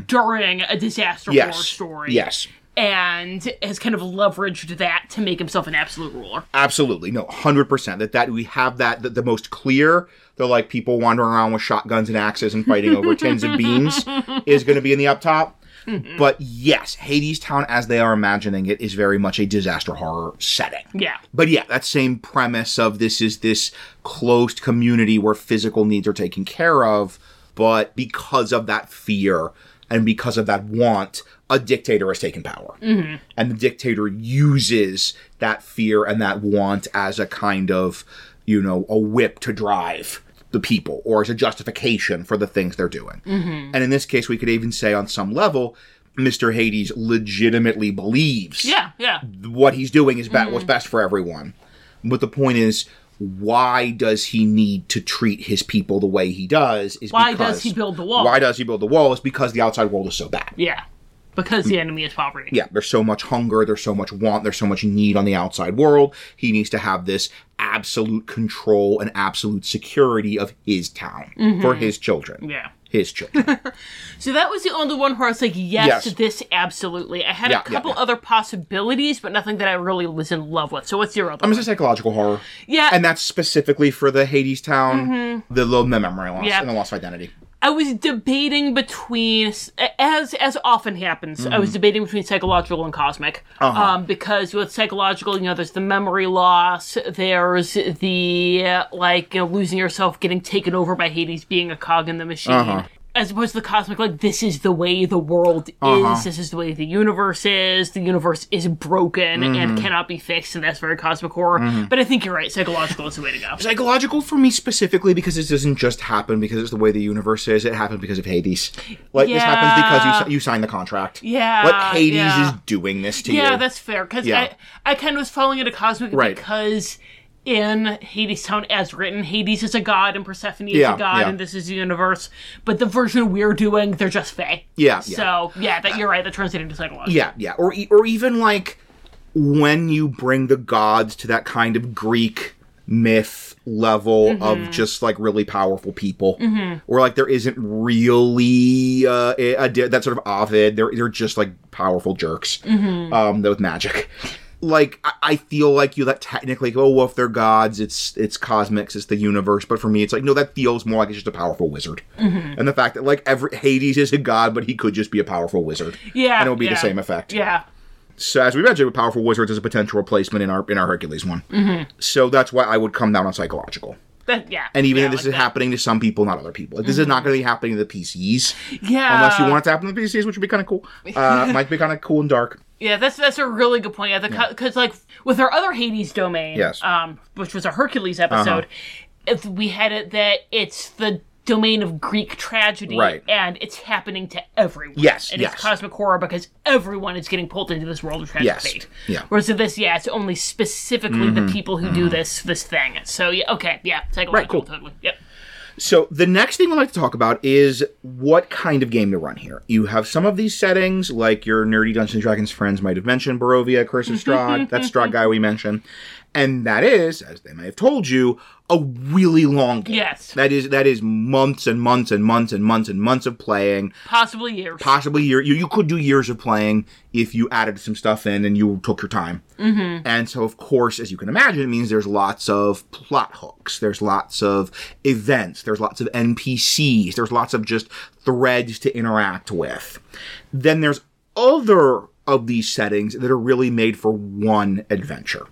during a disaster Mm-hmm. Yes. war story. Yes. And has kind of leveraged that to make himself an absolute ruler. Absolutely. No, 100%. That that we have that the, the most clear, they're like people wandering around with shotguns and axes and fighting over tins and beans is going to be in the up top. Mm-hmm. But yes, Hades Town as they are imagining it is very much a disaster horror setting. Yeah. But yeah, that same premise of this is this closed community where physical needs are taken care of, but because of that fear and because of that want, a dictator has taken power. Mm-hmm. And the dictator uses that fear and that want as a kind of, you know, a whip to drive the people or as a justification for the things they're doing. Mm-hmm. And in this case, we could even say on some level, Mr. Hades legitimately believes Yeah, yeah. what he's doing is be- mm-hmm. what's best for everyone. But the point is, why does he need to treat his people the way he does? Is Why because, does he build the wall? Why does he build the wall? Is because the outside world is so bad. Yeah. Because the enemy is poverty. Yeah, there's so much hunger, there's so much want, there's so much need on the outside world. He needs to have this absolute control and absolute security of his town for his children. Mm-hmm. Yeah. His children. So that was the only one where I was like, yes, Yes. this absolutely. I had Yeah, a couple yeah. other possibilities, but nothing that I really was in love with. So what's your other I'm just psychological horror. Yeah. And that's specifically for the Hades town, the little memory loss Yeah. and the loss of identity. I was debating between, as as often happens, I Mm-hmm. was debating between psychological and cosmic. Uh-huh. Um, because with psychological, you know, there's the memory loss, there's the like you know, losing yourself, getting taken over by Hades, being a cog in the machine. Uh-huh. As opposed to the cosmic, like this is the way the world Uh-huh. is. This is the way the universe is. The universe is broken and Mm-hmm. cannot be fixed, and that's very cosmic horror. But I think you're right. Psychological is the way to go. Psychological for me specifically because this doesn't just happen because it's the way the universe is. It happened because of Hades. Like this happens because you you signed the contract. Yeah, Like Hades yeah. is doing this to Yeah, you. Yeah that's fair. Because Yeah. I, I kind of was falling into cosmic Right. because in Hades Town, as written, Hades is a god and Persephone is Yeah, a god, yeah. and this is the universe. But the version we're doing, they're just fae. Yeah. So yeah, that you're right. That turns it into psychological. Yeah, yeah, or or even like when you bring the gods to that kind of Greek myth level of just like really powerful people, where like there isn't really uh, a, a that sort of Ovid. They're they're just like powerful jerks, um, with magic. Like I, feel like you that technically go, well, if they're gods, it's it's cosmics, it's the universe. But for me, it's like no, that feels more like it's just a powerful wizard. And the fact that like every Hades is a god, but he could just be a powerful wizard yeah, and it would be yeah. the same effect. Yeah, So as we mentioned, with powerful wizards is a potential replacement in our in our Hercules one. Mm-hmm. So that's why I would come down on psychological. that, yeah. And even yeah, if this like is that. Mm-hmm. happening to some people, not other people. Like, This is not going to be happening to the PCs yeah, unless you want it to happen to the PCs, which would be kind of cool. Uh, might be kind of cool and dark. Yeah, that's that's a really good point. Yeah, because like with our other Hades domain, Yes. Uh-huh. um, which was a Hercules episode, if we had it that it's the domain of Greek tragedy, Right. and it's happening to everyone. Yes, and yes. it's cosmic horror because everyone is getting pulled into this world of tragic Yes, fate. yeah. Mm-hmm. Whereas in this, yeah, it's only specifically the people who do this this thing. So yeah, okay, yeah, psychological, cool. totally, yep. So the next thing we'd like to talk about is what kind of game to run here. You have some of these settings, like your nerdy Dungeons and Dragons friends might have mentioned, Barovia, Curse of Strahd, that Strahd guy we mentioned, and that is, as they may have told you, a really long game. Yes. that is that is months and months and months and months and months of playing. Possibly years. Possibly year you you could do years of playing if you added some stuff in and you took your time. Mm-hmm. And so, of course, as you can imagine, it means there's lots of plot hooks. There's lots of events. There's lots of NPCs. There's lots of just threads to interact with. Then there's other of these settings that are really made for one adventure.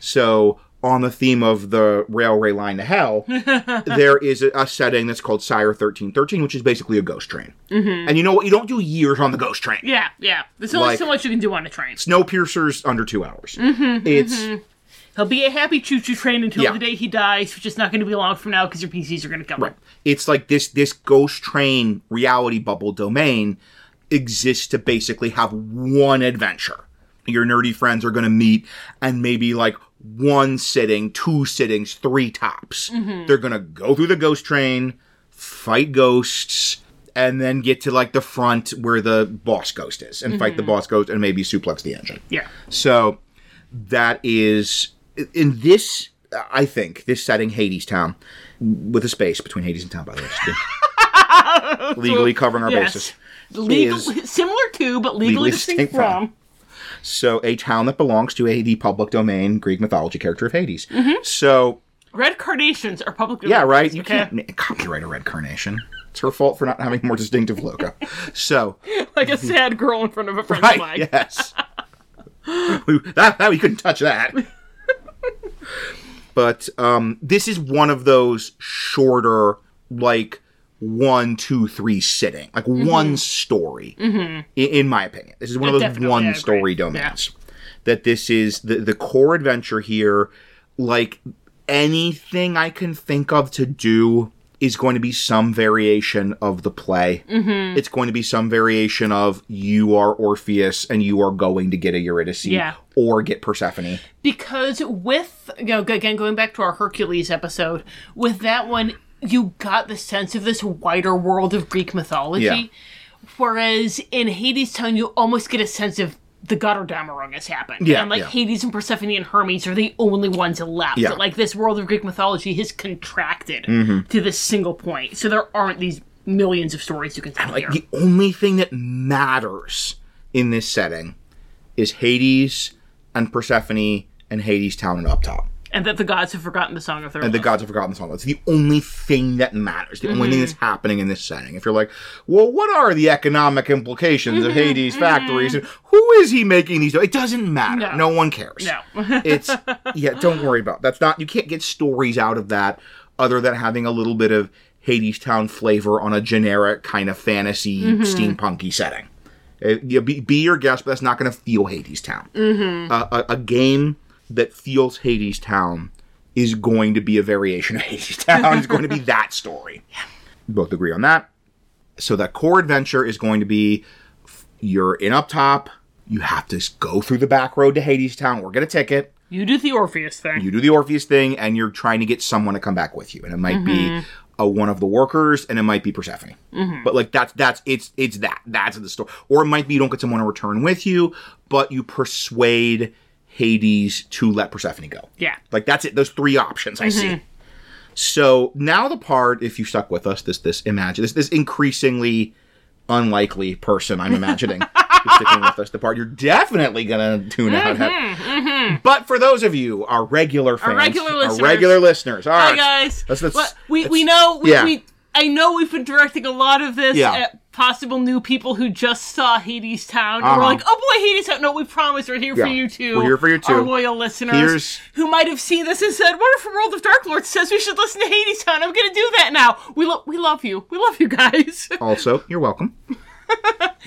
So, on the theme of the railway line to hell, there is a, a setting that's called Cyre 1313, which is basically a ghost train. Mm-hmm. And you know what? You don't do years on the ghost train. yeah, yeah. There's only Like- so much you can do on a train. Snowpiercer's under two hours. it's He'll be a happy choo-choo train until Yeah. the day he dies, which is not going to be long from now because your PCs are going to come. him. it's like this this ghost train reality bubble domain exists to basically have one adventure. Your nerdy friends are going to meet and maybe like one sitting, two sittings, three tops. Mm-hmm. They're going to go through the ghost train, fight ghosts, and then get to like the front where the boss ghost is and fight the mm-hmm. boss ghost and maybe suplex the engine. Yeah. So that is in this. I think this setting, Hades Town, with a space between Hades and Town, by the way, legally covering our Yes. bases. Legal, is similar to, but legally, distinct from. from. So a town that belongs to a the public domain Greek mythology character of Hades. Mm-hmm. So Red carnations are publicly yeah, right. You okay? can't copyright a red carnation. It's her fault for not having a more distinctive logo. So like a sad girl in front of a French right, flag. yes. we, that, that we couldn't touch that. but um, this is one of those shorter, like one, two, three sitting, like one story. Mm-hmm. In, in my opinion, this is one of those one story domains. That this is the the core adventure here. Like anything I can think of to do is going to be some variation of the play. Mm-hmm. It's going to be some variation of you are Orpheus and you are going to get a Eurydice Yeah. or get Persephone. because with you know again going back to our hercules episode with that one you got the sense of this wider world of greek mythology Yeah. whereas in hades town you almost get a sense of the Götterdämmerung has happened. Yeah, and like yeah. Hades and Persephone and Hermes are the only ones left. Yeah. Like this world of Greek mythology has contracted Mm-hmm. to this single point. So there aren't these millions of stories you can tell Like here. the only thing that matters in this setting is Hades and Persephone and Hades Town and up top. And that the gods have forgotten the song of their And the gods have forgotten the song. It's the only thing that matters. The only thing Mm-hmm. that's happening in this setting. If you're like, well, what are the economic implications Mm-hmm. of Hades factories? And who is he making these? It doesn't matter. No. No, one cares. No. it's yeah. Don't worry about that's not. You can't get stories out of that other than having a little bit of Hades Town flavor on a generic kind of fantasy steampunky setting. You be, be your guest, but that's not going to feel Hades Town. Uh, a, a game that feels Hades Town is going to be a variation of Hades Town. it's going to be that story. We both agree on that. So that core adventure is going to be you're in up top. You have to go through the back road to Hades Town or get a ticket. you do the Orpheus thing. You do the Orpheus thing, and you're trying to get someone to come back with you, and it might be mm-hmm. a, one of the workers, and it might be Persephone. Mm-hmm. But like that's that's it's it's that that's the story, or it might be you don't get someone to return with you, but you persuade Hades to let Persephone go. yeah. Like that's it. Those three options I see. Mm-hmm. So now the part, if you stuck with us, this this imagine this this increasingly unlikely person I'm imagining sticking with us. The part you're definitely gonna tune out. Mm-hmm, mm-hmm. But for those of you, our regular fans, regular listeners. regular listeners, all Hi guys. Let's- let's- Well, we let's- we know we, yeah. we I know we've been directing a lot of this Yeah. at possible new people who just saw Hades Town. And Uh-huh. we're like, oh boy, Hades Town. No, we promise we're here Yeah. for you too. We're here for you, too. Our loyal listeners Here's- who might have seen this and said, What if World of Dark Lords says we should listen to Hades Town? I'm gonna do that now. We lo- we love you. We love you guys. Also, you're welcome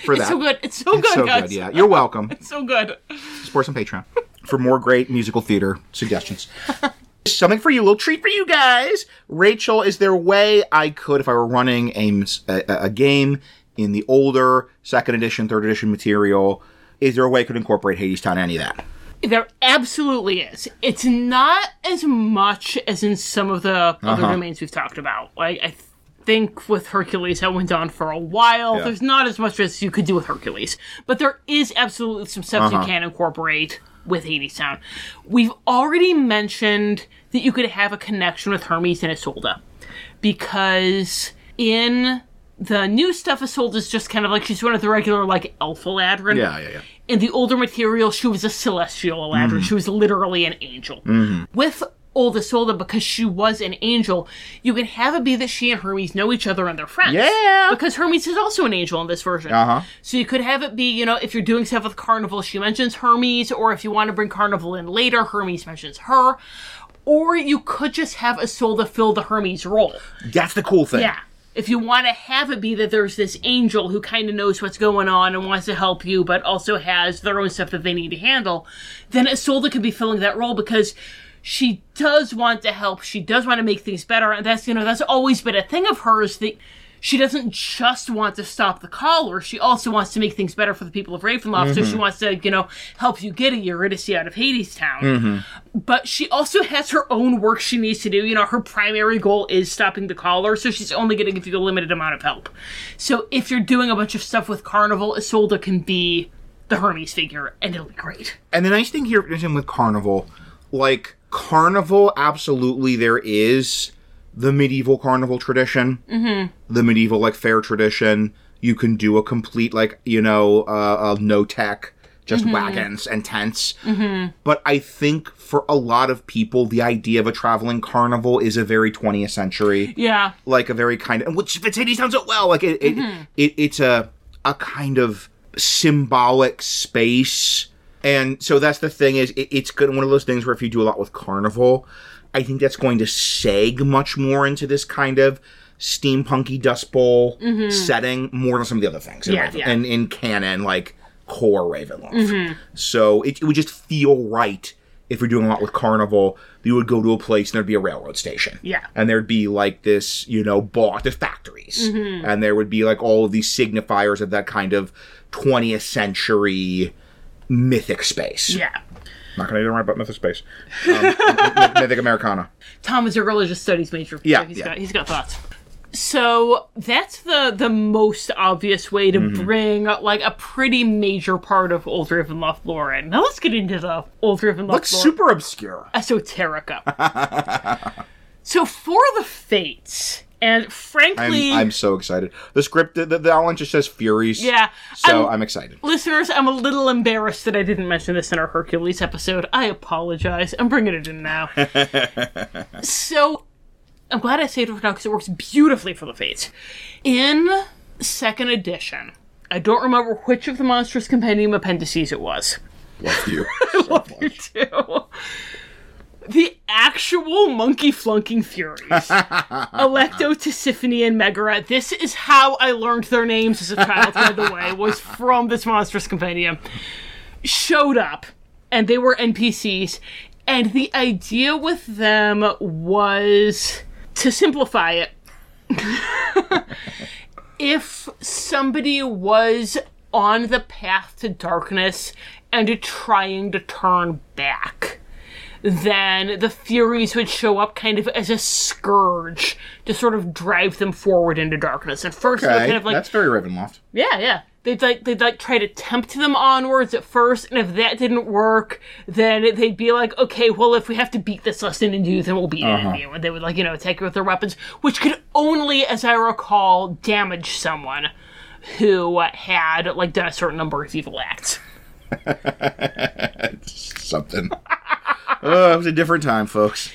for that. It's so good. It's so good, So guys. good, yeah. You're welcome. It's so good. support some Patreon for more great musical theater suggestions. Something for you, a little treat for you guys. Rachel, is there a way I could, if I were running a, a, a game in the older second edition, third edition material, is there a way I could incorporate Hades Town, any of that? There absolutely is. It's not as much as in some of the other Uh-huh. domains we've talked about. Like I think with Hercules that went on for a while. Yeah. There's not as much as you could do with Hercules, but there is absolutely some stuff Uh-huh. you can incorporate with Hades Town. We've already mentioned that you could have a connection with Hermes and Isolde because in the new stuff, Isolde's just kind of like she's one of the regular like elf Eladrin Yeah, yeah, yeah. in the older material, she was a celestial Eladrin. Mm-hmm. She was literally an angel. Mm-hmm. With Old Isolde, because she was an angel, you can have it be that she and Hermes know each other and they're friends. Yeah. Because Hermes is also an angel in this version. Uh-huh. So you could have it be, you know, if you're doing stuff with Carnival, she mentions Hermes, or if you want to bring Carnival in later, Hermes mentions her. Or you could just have a soul Isolde fill the Hermes role. That's the cool thing. Yeah. If you want to have it be that there's this angel who kind of knows what's going on and wants to help you, but also has their own stuff that they need to handle, then Isolde could be filling that role because she does want to help. She does want to make things better, and that's you know that's always been a thing of hers that she doesn't just want to stop the caller. She also wants to make things better for the people of Ravenloft. So she mm-hmm. wants to you know help you get a Eurydice out of Hades Town mm-hmm. but she also has her own work she needs to do. You know, her primary goal is stopping the caller, so she's only going to give you a limited amount of help. So if you're doing a bunch of stuff with Carnival, Isolde can be the Hermes figure, and it'll be great. And the nice thing here is in with Carnival, like Carnival, absolutely there is the medieval Carnival tradition, mm-hmm. the medieval like fair tradition. You can do a complete like you know uh, uh, no tech, just wagons and tents. Mm-hmm. But I think for a lot of people, the idea of a traveling carnival is a very 20th century Yeah, like a very kind of which fits Hades Town so well. Like it, it, it it's a a kind of symbolic space, and so that's the thing is it, it's good. One of those things where if you do a lot with Carnival, I think that's going to seg much more into this kind of steampunky Dust Bowl mm-hmm. setting more than some of the other things. Yeah, Raven- yeah. And in canon, like core Ravenloft. Mm-hmm. So it, it would just feel right if you're doing a lot with Carnival. You would go to a place and there'd be a railroad station. Yeah. And there'd be like this, you know, bought the factories. Mm-hmm. And there would be like all of these signifiers of that kind of 20th century mythic space. Yeah. Not gonna do right about mythic space. Um, mythic Americana. Tom is a religious studies major. Yeah, so he's yeah. got he's got thoughts. So that's the the most obvious way to Mm-hmm. bring like a pretty major part of Old Ravenloft lore in. Now let's get into the Old Ravenloft Looks lore. super obscure. esoterica. so for the fates, and I'm, frankly, I'm so excited. The script, the, the, outline just says Furies. yeah, So I'm- I'm excited. listeners, I'm a little embarrassed that I didn't mention this in our Hercules episode. I apologize. I'm bringing it in now. so I'm glad I saved it for now because it works beautifully for the fates. In second edition, I don't remember which of the Monstrous Compendium appendices it was. Love you. Love You do. The actual monkey flunking furies. Alecto, Tisiphone, and Megara. This is how I learned their names as a child, by the way, was from this monstrous compendium. Showed up, and they were NPCs, and the idea with them was to simplify it. if somebody was on the path to darkness and trying to turn back, then the Furies would show up kind of as a scourge to sort of drive them forward into darkness. At first, they Okay, kind of like that's very Ravenloft. yeah, yeah. They'd like they'd like try to tempt them onwards at first, and if that didn't work, then they'd be like, okay, well, if we have to beat this lesson in you, then we'll beat it in you. And they would like you know attack you with their weapons, which could only, as I recall, damage someone who had like done a certain number of evil acts. Something. oh, it was a different time, folks.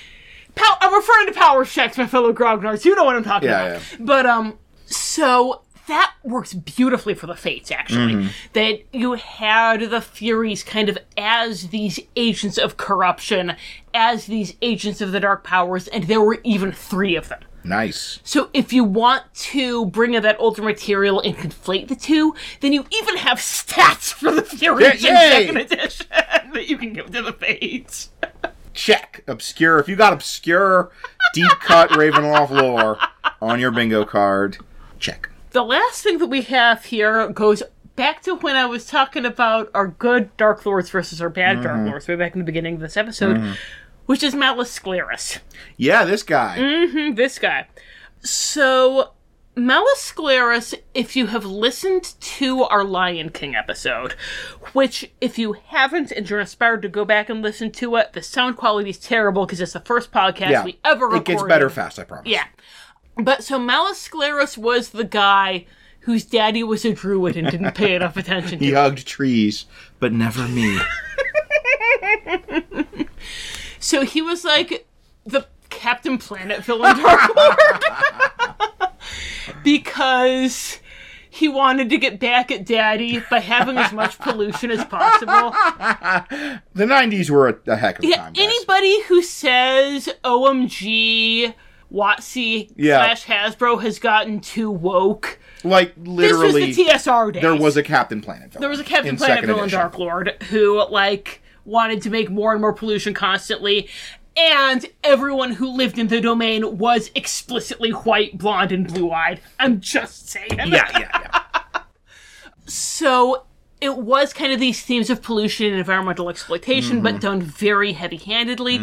Pow- I'm referring to power checks, my fellow grognards. You know what I'm talking Yeah, about. yeah. But um, so that works beautifully for the Fates. Actually, Mm-hmm. that you had the Furies kind of as these agents of corruption, as these agents of the dark powers, and there were even three of them. Nice. So if you want to bring in that ultra material and conflate the two, then you even have stats for the in Yay! second edition that you can give to the Fates. Check. Obscure. If you got obscure, deep cut Ravenloft lore on your bingo card, check. The last thing that we have here goes back to when I was talking about our good Dark Lords versus our bad Dark mm-hmm. Lords, way back in the beginning of this episode, mm-hmm. Which is Malus Sceleris. Yeah, this guy. Mm, This guy. So, Malus Sceleris, if you have listened to our Lion King episode, which, if you haven't and you're inspired to go back and listen to it, the sound quality is terrible because it's the first podcast Yeah. we ever recorded. It gets better fast, I promise. Yeah. But so Malus Sceleris was the guy whose daddy was a druid and didn't pay enough attention to. He hugged trees, but never me. So he was like the Captain Planet villain Dark Lord. because he wanted to get back at daddy by having as much pollution as possible. The 90s were a, a heck of a Yeah, time. guys. anybody who says OMG WotC Yeah. slash Hasbro has gotten too woke. like, literally, This was the TSR days. there was a Captain Planet villain. There was a Captain Planet villain edition. Dark Lord who like wanted to make more and more pollution constantly. And everyone who lived in the domain was explicitly white, blonde, and blue eyed. I'm just saying. Yeah, yeah, yeah. So it was kind of these themes of pollution and environmental exploitation, Mm-hmm. but done very heavy handedly.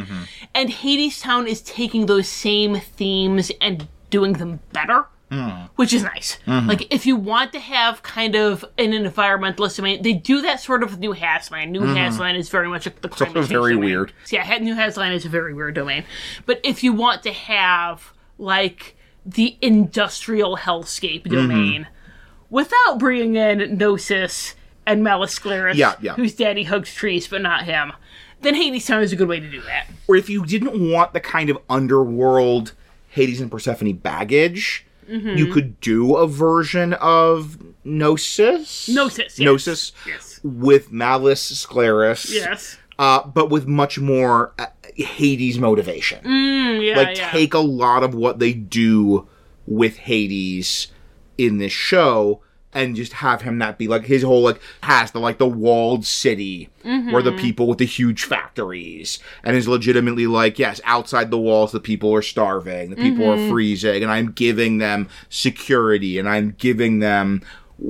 And Hades Town is taking those same themes and doing them better. Mm. Which is nice. Mm-hmm. Like, if you want to have kind of an environmentalist domain, they do that sort of with New Haslan. New Haslan is very much the climate Mm-hmm. very domain. weird. So yeah, New Haslan is a very weird domain. But if you want to have, like, the industrial hellscape Mm-hmm. domain, without bringing in Nosos and Malus Sceleris, Yeah, yeah. whose daddy hugs trees but not him, then Hades Town is a good way to do that. or if you didn't want the kind of underworld Hades and Persephone baggage, Mm-hmm. you could do a version of Nosos. Nosos, yes. Nosos Yes. with Malus Sceleris. Yes. Uh, but with much more uh, Hades motivation. Mm, yeah, like yeah. take a lot of what they do with Hades in this show and just have him not be like his whole like has the like the walled city where the mm-hmm. people with the huge factories and is legitimately like yes outside the walls the people are starving the people are mm-hmm. freezing and i'm giving them security and i'm giving them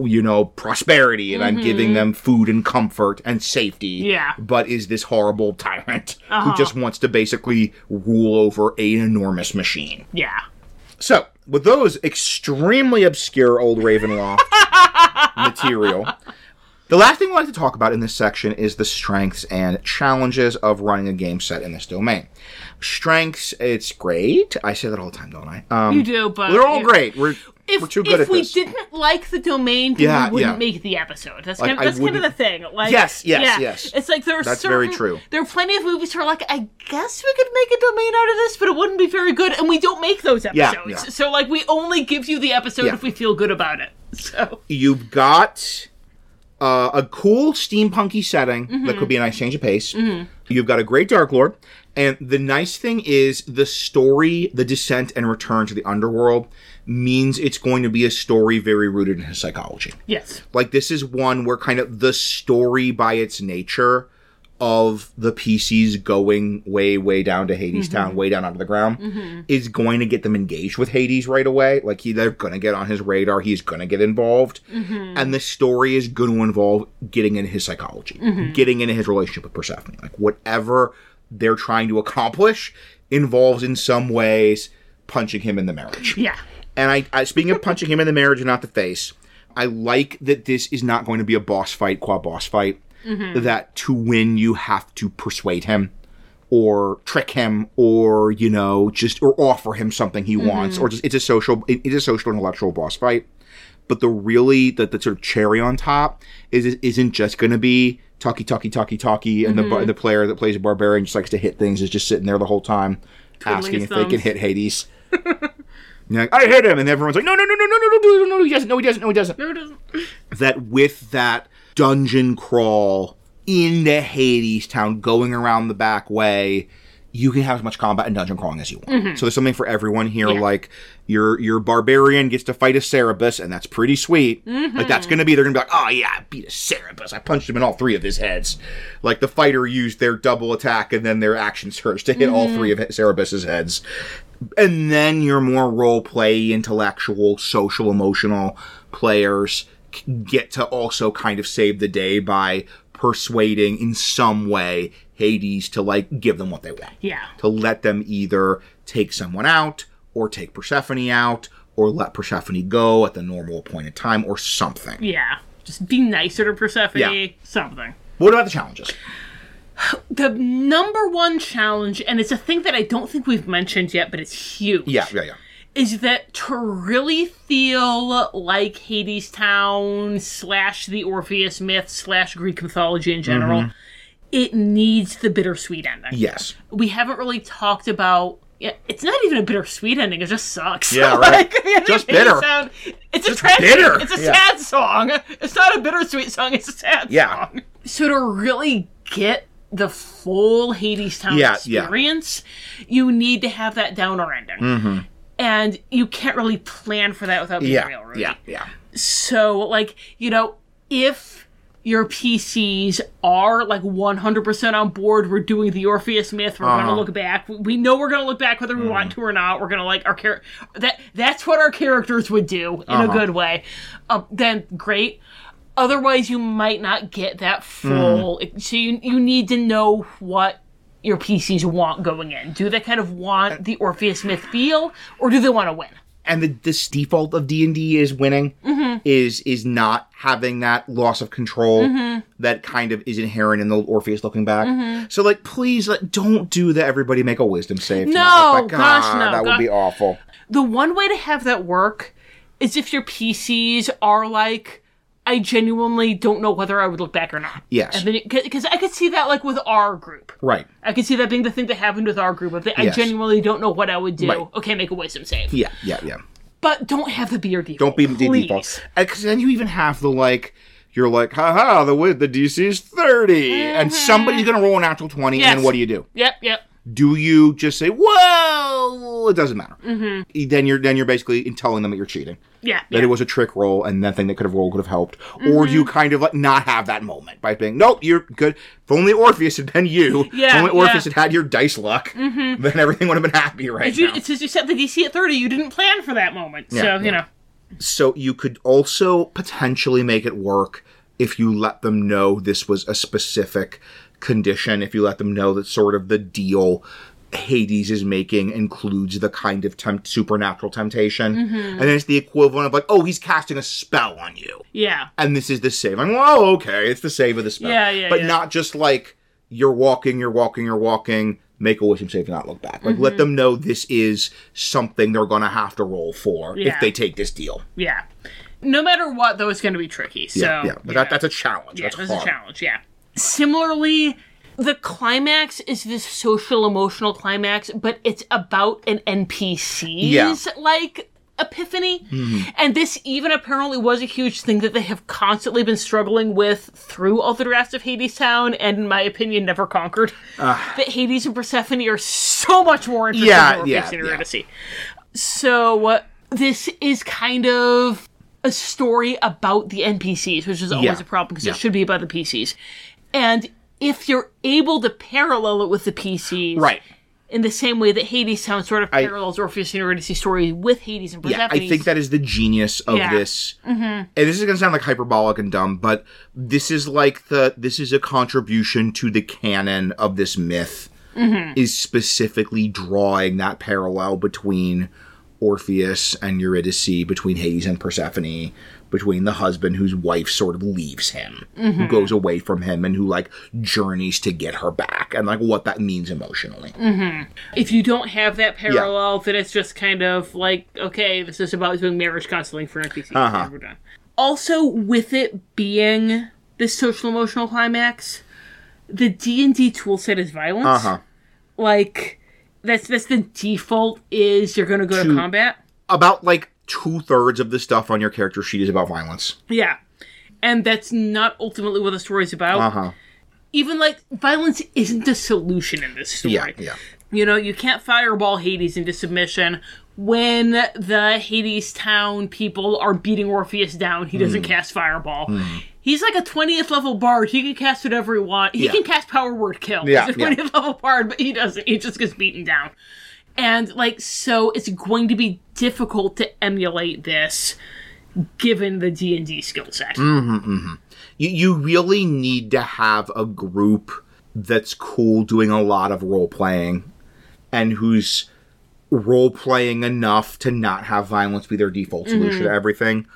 you know prosperity and i'm giving mm-hmm. them food and comfort and safety. Yeah. but is this horrible tyrant who uh-huh. just wants to basically rule over an enormous machine? Yeah. so, with those extremely obscure old Ravenloft material, the last thing we'd like to talk about in this section is the strengths and challenges of running a game set in this domain. Strengths, it's great. I say that all the time, don't I? Um, You do, but they're all great. We're, If, we're too good if at we this. didn't like the domain, then Yeah, we wouldn't yeah. make the episode. That's, Like, kind, of, that's kind of the thing. Like, Yes, yes, yeah. yes. It's like there are That's certain, very true. There are plenty of movies who are like, I guess we could make a domain out of this, but it wouldn't be very good, and we don't make those episodes. yeah. So like, we only give you the episode if we feel good about it. So You've got uh, a cool steampunky setting Mm-hmm. that could be a nice change of pace. You've got a great Dark Lord. And the nice thing is the story, the descent and return to the underworld means it's going to be a story very rooted in his psychology. yes, Like this is one where kind of the story by its nature of the PCs going way, way down to Hades mm-hmm. Town, way down onto the ground, mm-hmm. is going to get them engaged with Hades right away. Like he, they're going to get on his radar. He's going to get involved, mm-hmm. and the story is going to involve getting into his psychology, getting into his relationship with Persephone. Like whatever they're trying to accomplish involves in some ways punching him in the marriage. yeah, And I, I speaking of punching him in the marriage and not the face, I like that this is not going to be a boss fight, qua boss fight. Mm-hmm. That to win you have to persuade him, or trick him, or you know, just or offer him something he mm-hmm. wants, or just it's a social, it, it's a social intellectual boss fight. But the really the, the sort of cherry on top is isn't just going to be talky talky talky talky, and the bar mm-hmm. the player that plays a barbarian just likes to hit things is just sitting there the whole time asking his if they can hit Hades. Like, I hit him, and everyone's like, no, no, no, no, no, no, no, no, no, he doesn't, no, he doesn't, no, he doesn't. no, it doesn't. That with that dungeon crawl into Hades Town, going around the back way, you can have as much combat and dungeon crawling as you want. Mm-hmm. So there's something for everyone here. Yeah. Like your your barbarian gets to fight a Cerberus, and that's pretty sweet. Mm-hmm. Like that's gonna be they're gonna be like, oh yeah, I beat a Cerberus. I punched him in all three of his heads. Like the fighter used their double attack and then their action surge to hit all mm-hmm. three of Cerberus's heads and then your more role play, intellectual, social, emotional players get to also kind of save the day by persuading in some way Hades to like give them what they want. Yeah, To let them either take someone out or take Persephone out or let Persephone go at the normal appointed time or something. yeah. Just be nicer to Persephone. Yeah. Something. What about the challenges? The number one challenge, and it's a thing that I don't think we've mentioned yet, but it's huge. Yeah, yeah, yeah. Is that to really feel like Hades Town slash the Orpheus myth slash Greek mythology in general, Mm-hmm. it needs the bittersweet ending. Yes. We haven't really talked about. Yeah, it's not even a bittersweet ending. It just sucks. Yeah, right. I mean, Just bitter. Town- it's a tragic. bitter. It's a Yeah. sad song. It's not a bittersweet song. It's a sad Yeah. song. So to really get the full Hades Town Yeah, yeah. experience, you need to have that downer ending. And you can't really plan for that without being Yeah, real, right? yeah, yeah. So, like, you know, if your PCs are like 100% on board, we're doing the Orpheus myth, we're Uh-huh. going to look back. We know we're going to look back whether we want Mm-hmm. to or not. We're going to like our character. That That's what our characters would do in Uh-huh. a good way. Um, then great. Otherwise, you might not get that full. Mm. So, you, you need to know what your PCs want going in. Do they kind of want the Orpheus myth feel, or do they want to win? and the this default of D and D is winning is is not having that loss of control that kind of is inherent in the Orpheus looking back. So like, please, like, don't do that. Everybody make a wisdom save. No. Like, gosh, ah, no, that would be awful. the one way to have that work is if your PCs are like, I genuinely don't know whether I would look back or not. Yes. Because I could see that like with our group. Right. I could see that being the thing that happened with our group. Of the, I Yes. genuinely don't know what I would do. Right. Okay, make a wisdom save. Yeah. Yeah. Yeah. But don't have the be your default. Don't be the please. default. Because then you even have the like. You're like, haha, the the DC is 30, and mm-hmm. somebody's gonna roll a natural 20, and Yes. then what do you do? Yep, yep. Do you just say, "Well, it doesn't matter"? Mm-hmm. Then you're then you're basically telling them that you're cheating, Yeah. that yeah. it was a trick roll, and that thing that could have rolled could have helped, or do you Mm-hmm. kind of like not have that moment by being, "Nope, you're good." If only Orpheus had been you, Yeah, if only Orpheus yeah. had had your dice luck, then everything would have been happy right If you, now. it says you set the DC at 30, you didn't plan for that moment. Yeah, so, you know. So you could also potentially make it work if you let them know this was a specific condition, if you let them know that sort of the deal Hades is making includes the kind of temp- supernatural temptation. Mm-hmm. And then it's the equivalent of like, oh, he's casting a spell on you. Yeah. And this is the save. I'm well, okay, it's the save of the spell. Yeah, yeah, But yeah. not just like you're walking, you're walking, you're walking, make a wisdom save and not look back. Like Mm-hmm. let them know this is something they're gonna have to roll for if they take this deal. Yeah. No matter what, though, it's going to be tricky. So, Yeah, yeah. But That, that's a challenge. Yeah, that's that's a challenge, yeah. Similarly, the climax is this social emotional climax, but it's about an NPC's Yeah. Mm-hmm. like epiphany. And this even apparently was a huge thing that they have constantly been struggling with through all the drafts of Hades Town, and in my opinion, never conquered. that Hades and Persephone are so much more interesting Yeah, than yeah, and yeah. So uh, this is kind of a story about the NPCs, which is always Yeah. a problem because Yeah. it should be about the PCs. And if you're able to parallel it with the PCs, Right. in the same way that Hades Town sort of I- parallels Orpheus and Eurydice story with Hades and Persephone. Yeah, I think that is the genius of Yeah. this. Mm-hmm. And this is going to sound like hyperbolic and dumb, but this is like the this is a contribution to the canon of this myth. Mm-hmm. Is specifically drawing that parallel between Orpheus and Eurydice, between Hades and Persephone, between the husband whose wife sort of leaves him, Mm-hmm. who goes away from him, and who like journeys to get her back, and like what that means emotionally. if you don't have that parallel, then it's just kind of like, okay, this is about doing marriage counseling for NPCs. Uh-huh. We're done. Also, with it being this social emotional climax, the D and D toolset is violence. Uh huh. Like that's that's the default is you're gonna go to To- combat. About like two thirds of the stuff on your character sheet is about violence. Yeah. And that's not ultimately what the story's about. Uh huh. Even like violence isn't the solution in this story. Yeah, yeah. You know, you can't fireball Hades into submission. When the Hades town people are beating Orpheus down, he doesn't cast fireball. He's like a 20th level bard. He can cast whatever he wants. He Yeah. can cast power word kill. Yeah, He's a yeah. 20th level bard, but he doesn't. He just gets beaten down. And like, so it's going to be difficult to emulate this given the D&D skill set. Mm. You, you really need to have a group that's cool doing a lot of role playing and who's role playing enough to not have violence be their default solution Mm-hmm. to everything.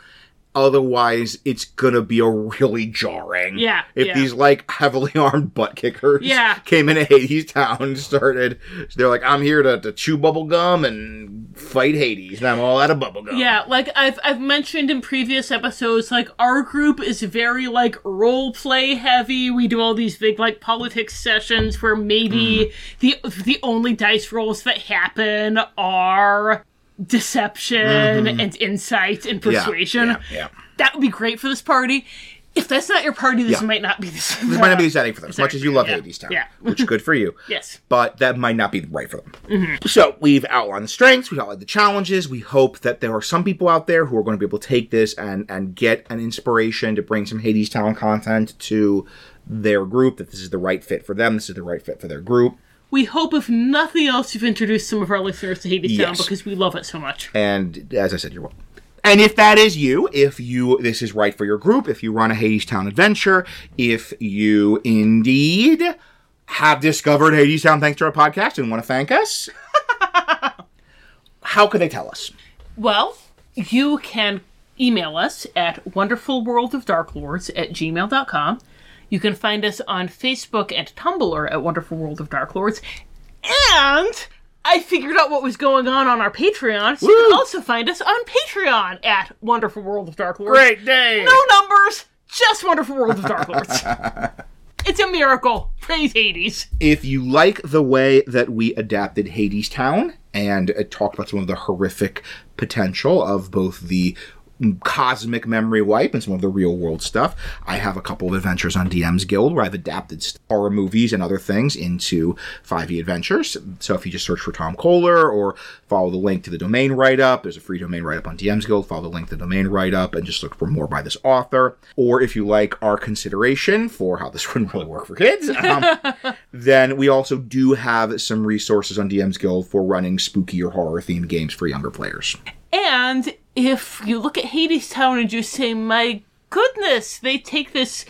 Otherwise, it's gonna be a really jarring. Yeah, If yeah. these like heavily armed butt kickers Yeah. came into Hades town and started, they're like, I'm here to, to chew bubble gum and fight Hades, and I'm all out of bubble gum. Yeah, like I've I've mentioned in previous episodes, like our group is very like role play heavy. We do all these big like politics sessions where maybe mm. the the only dice rolls that happen are deception and insight and Mm-hmm. Yeah, persuasion. Yeah, yeah. That would be great for this party. If that's not your party, this might not be the this. This might not be the setting for them, as much as you love Yeah, Hades Town. yeah. which good for you. Yes. But that might not be right for them. So we've outlined the strengths, we've outlined the challenges. We hope that there are some people out there who are going to be able to take this and and get an inspiration to bring some Hades Town content to their group. That this is the right fit for them. This is the right fit for their group. We hope, if nothing else, you've introduced some of our listeners to Hades Town Yes. because we love it so much. And as I said, you're welcome. And if that is you, if you this is right for your group, if you run a Hades Town adventure, if you indeed have discovered Hades Town thanks to our podcast and want to thank us, how can they tell us? Well, you can email us at wonderfulworldofdarklords at gmail.com. You can find us on Facebook and Tumblr at Wonderful World of Dark Lords. And I figured out what was going on on our Patreon, so you can also find us on Patreon at Wonderful World of Dark Lords. Great day! No numbers, just Wonderful World of Dark Lords. it's a miracle. Praise Hades. If you like the way that we adapted Hades Town and uh, talked about some of the horrific potential of both the cosmic memory wipe and some of the real world stuff. I have a couple of adventures on DM's Guild where I've adapted horror movies and other things into 5e adventures. So if you just search for Tom Kohler or follow the link to the domain write up, there's a free domain write up on DM's Guild. Follow the link to the domain write up and just look for more by this author. Or if you like our consideration for how this wouldn't really work for kids, um, then we also do have some resources on DM's Guild for running spooky or horror themed games for younger players. And if you look at Hades Town and you say, my goodness, they take this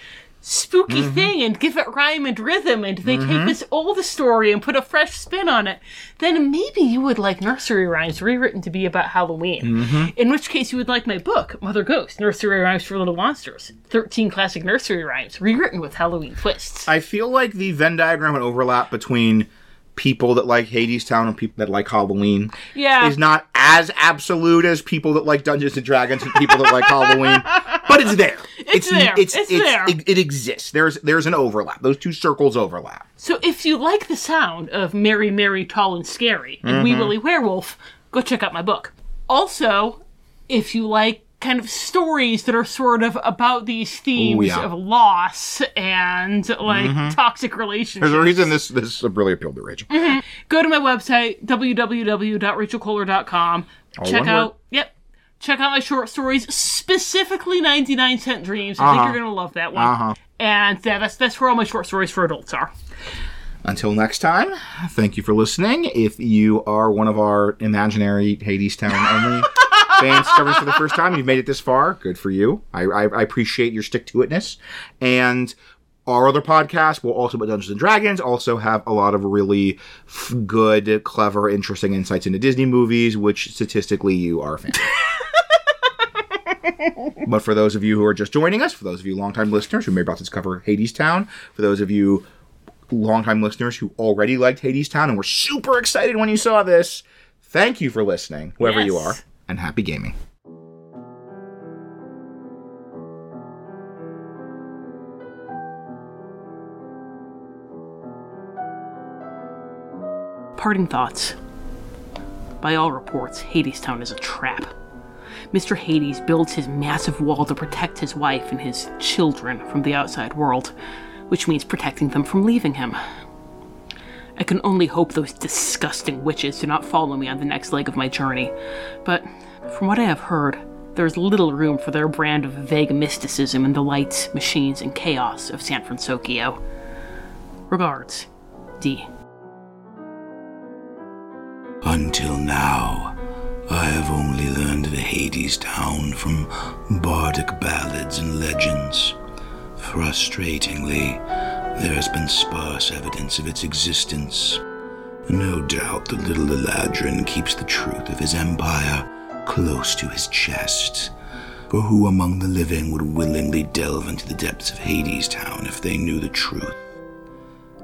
spooky Mm-hmm. thing and give it rhyme and rhythm and they take this old story and put a fresh spin on it, then maybe you would like nursery rhymes rewritten to be about Halloween. Mm-hmm. In which case you would like my book, Mother Ghost, Nursery Rhymes for Little Monsters. 13 classic nursery rhymes rewritten with Halloween twists. I feel like the Venn diagram and overlap between people that like Hades Town and people that like Halloween Yeah. is not as absolute as people that like Dungeons and Dragons and people that like Halloween, but it's there. It's there. It's there. It, it exists. There's there's an overlap. Those two circles overlap. So if you like the sound of Mary, Mary, Tall and Scary and Mm-hmm. Wee Willie Werewolf, go check out my book. Also, if you like kind of stories that are sort of about these themes Ooh, yeah. Mm-hmm. of loss and like toxic relationships, There's a reason this this really appealed to Rachel. go to my website www.rachelkohler.com. Check out word. yep. Check out my short stories, specifically 99 Cent Dreams. I think you're going to love that one. Uh-huh. And yeah, that's that's where all my short stories for adults are. Until next time, thank you for listening. If you are one of our imaginary Hades Town only fans discovering for the first time, you've made it this far. Good for you. I, I, I appreciate your stick to itness. And our other podcast we'll also about Dungeons and Dragons also have a lot of really f- good, clever, interesting insights into Disney movies, which statistically you are a fan. But for those of you who are just joining us, for those of you longtime listeners who may about to discover Hades Town, for those of you longtime listeners who already liked Hades Town and were super excited when you saw this, thank you for listening, whoever you are, Yes. And happy gaming. Parting thoughts. By all reports, Hades Town is a trap. Mr. Hades builds his massive wall to protect his wife and his children from the outside world, which means protecting them from leaving him. I can only hope those disgusting witches do not follow me on the next leg of my journey, but from what I have heard, there is little room for their brand of vague mysticism in the lights, machines, and chaos of San Francisco. Regards, D. Until now, I have only learned of Hades Town from bardic ballads and legends. Frustratingly, there has been sparse evidence of its existence. No doubt the little Eladrin keeps the truth of his empire close to his chest. For who among the living would willingly delve into the depths of Hades Town if they knew the truth?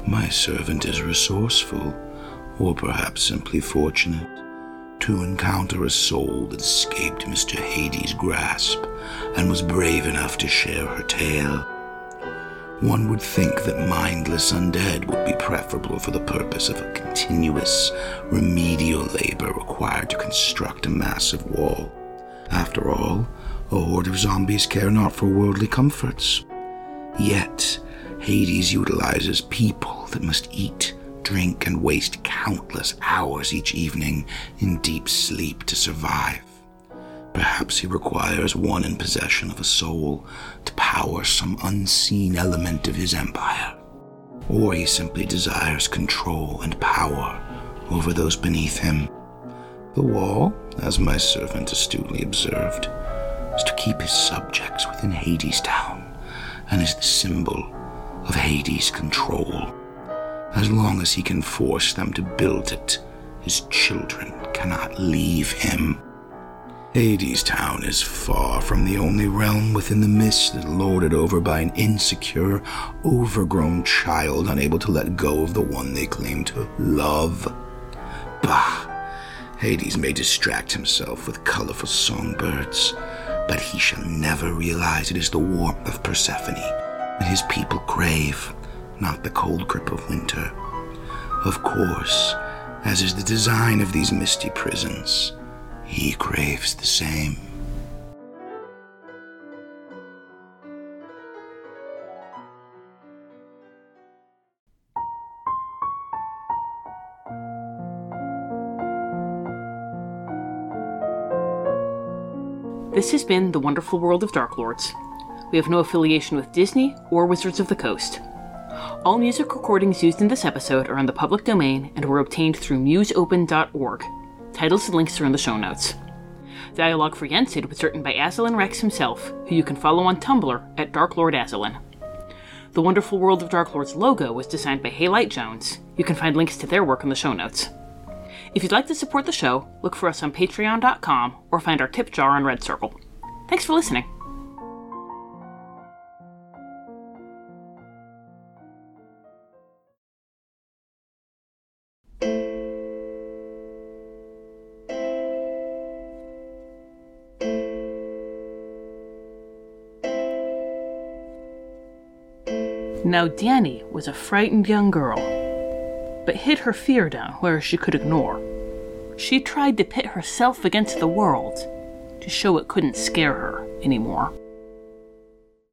My servant is resourceful, or perhaps simply fortunate, to encounter a soul that escaped Mr. Hades' grasp and was brave enough to share her tale. One would think that mindless undead would be preferable for the purpose of a continuous remedial labor required to construct a massive wall. After all, a horde of zombies care not for worldly comforts. Yet, Hades utilizes people that must eat, drink, and waste countless hours each evening in deep sleep to survive. Perhaps he requires one in possession of a soul to power some unseen element of his empire. Or he simply desires control and power over those beneath him. The wall, as my servant astutely observed, is to keep his subjects within Hades Town and is the symbol of Hades' control. As long as he can force them to build it, his children cannot leave him. Hades Town is far from the only realm within the mist lorded over by an insecure, overgrown child unable to let go of the one they claim to love. Bah! Hades may distract himself with colorful songbirds, but he shall never realize it is the warmth of Persephone that his people crave, not the cold grip of winter. Of course, as is the design of these misty prisons, he craves the same. This has been The Wonderful World of Dark Lords. We have no affiliation with Disney or Wizards of the Coast. All music recordings used in this episode are in the public domain and were obtained through musopen.org. Titles and links are in the show notes. Dialogue for Yensid was written by Azalin Rex himself, who you can follow on Tumblr at Dark Lord Azalin. The Wonderful World of Dark Lord's logo was designed by Haylight Jones. You can find links to their work in the show notes. If you'd like to support the show, look for us on patreon.com or find our tip jar on Red Circle. Thanks for listening. Now, Danny was a frightened young girl, but hid her fear down where she could ignore. She tried to pit herself against the world to show it couldn't scare her anymore.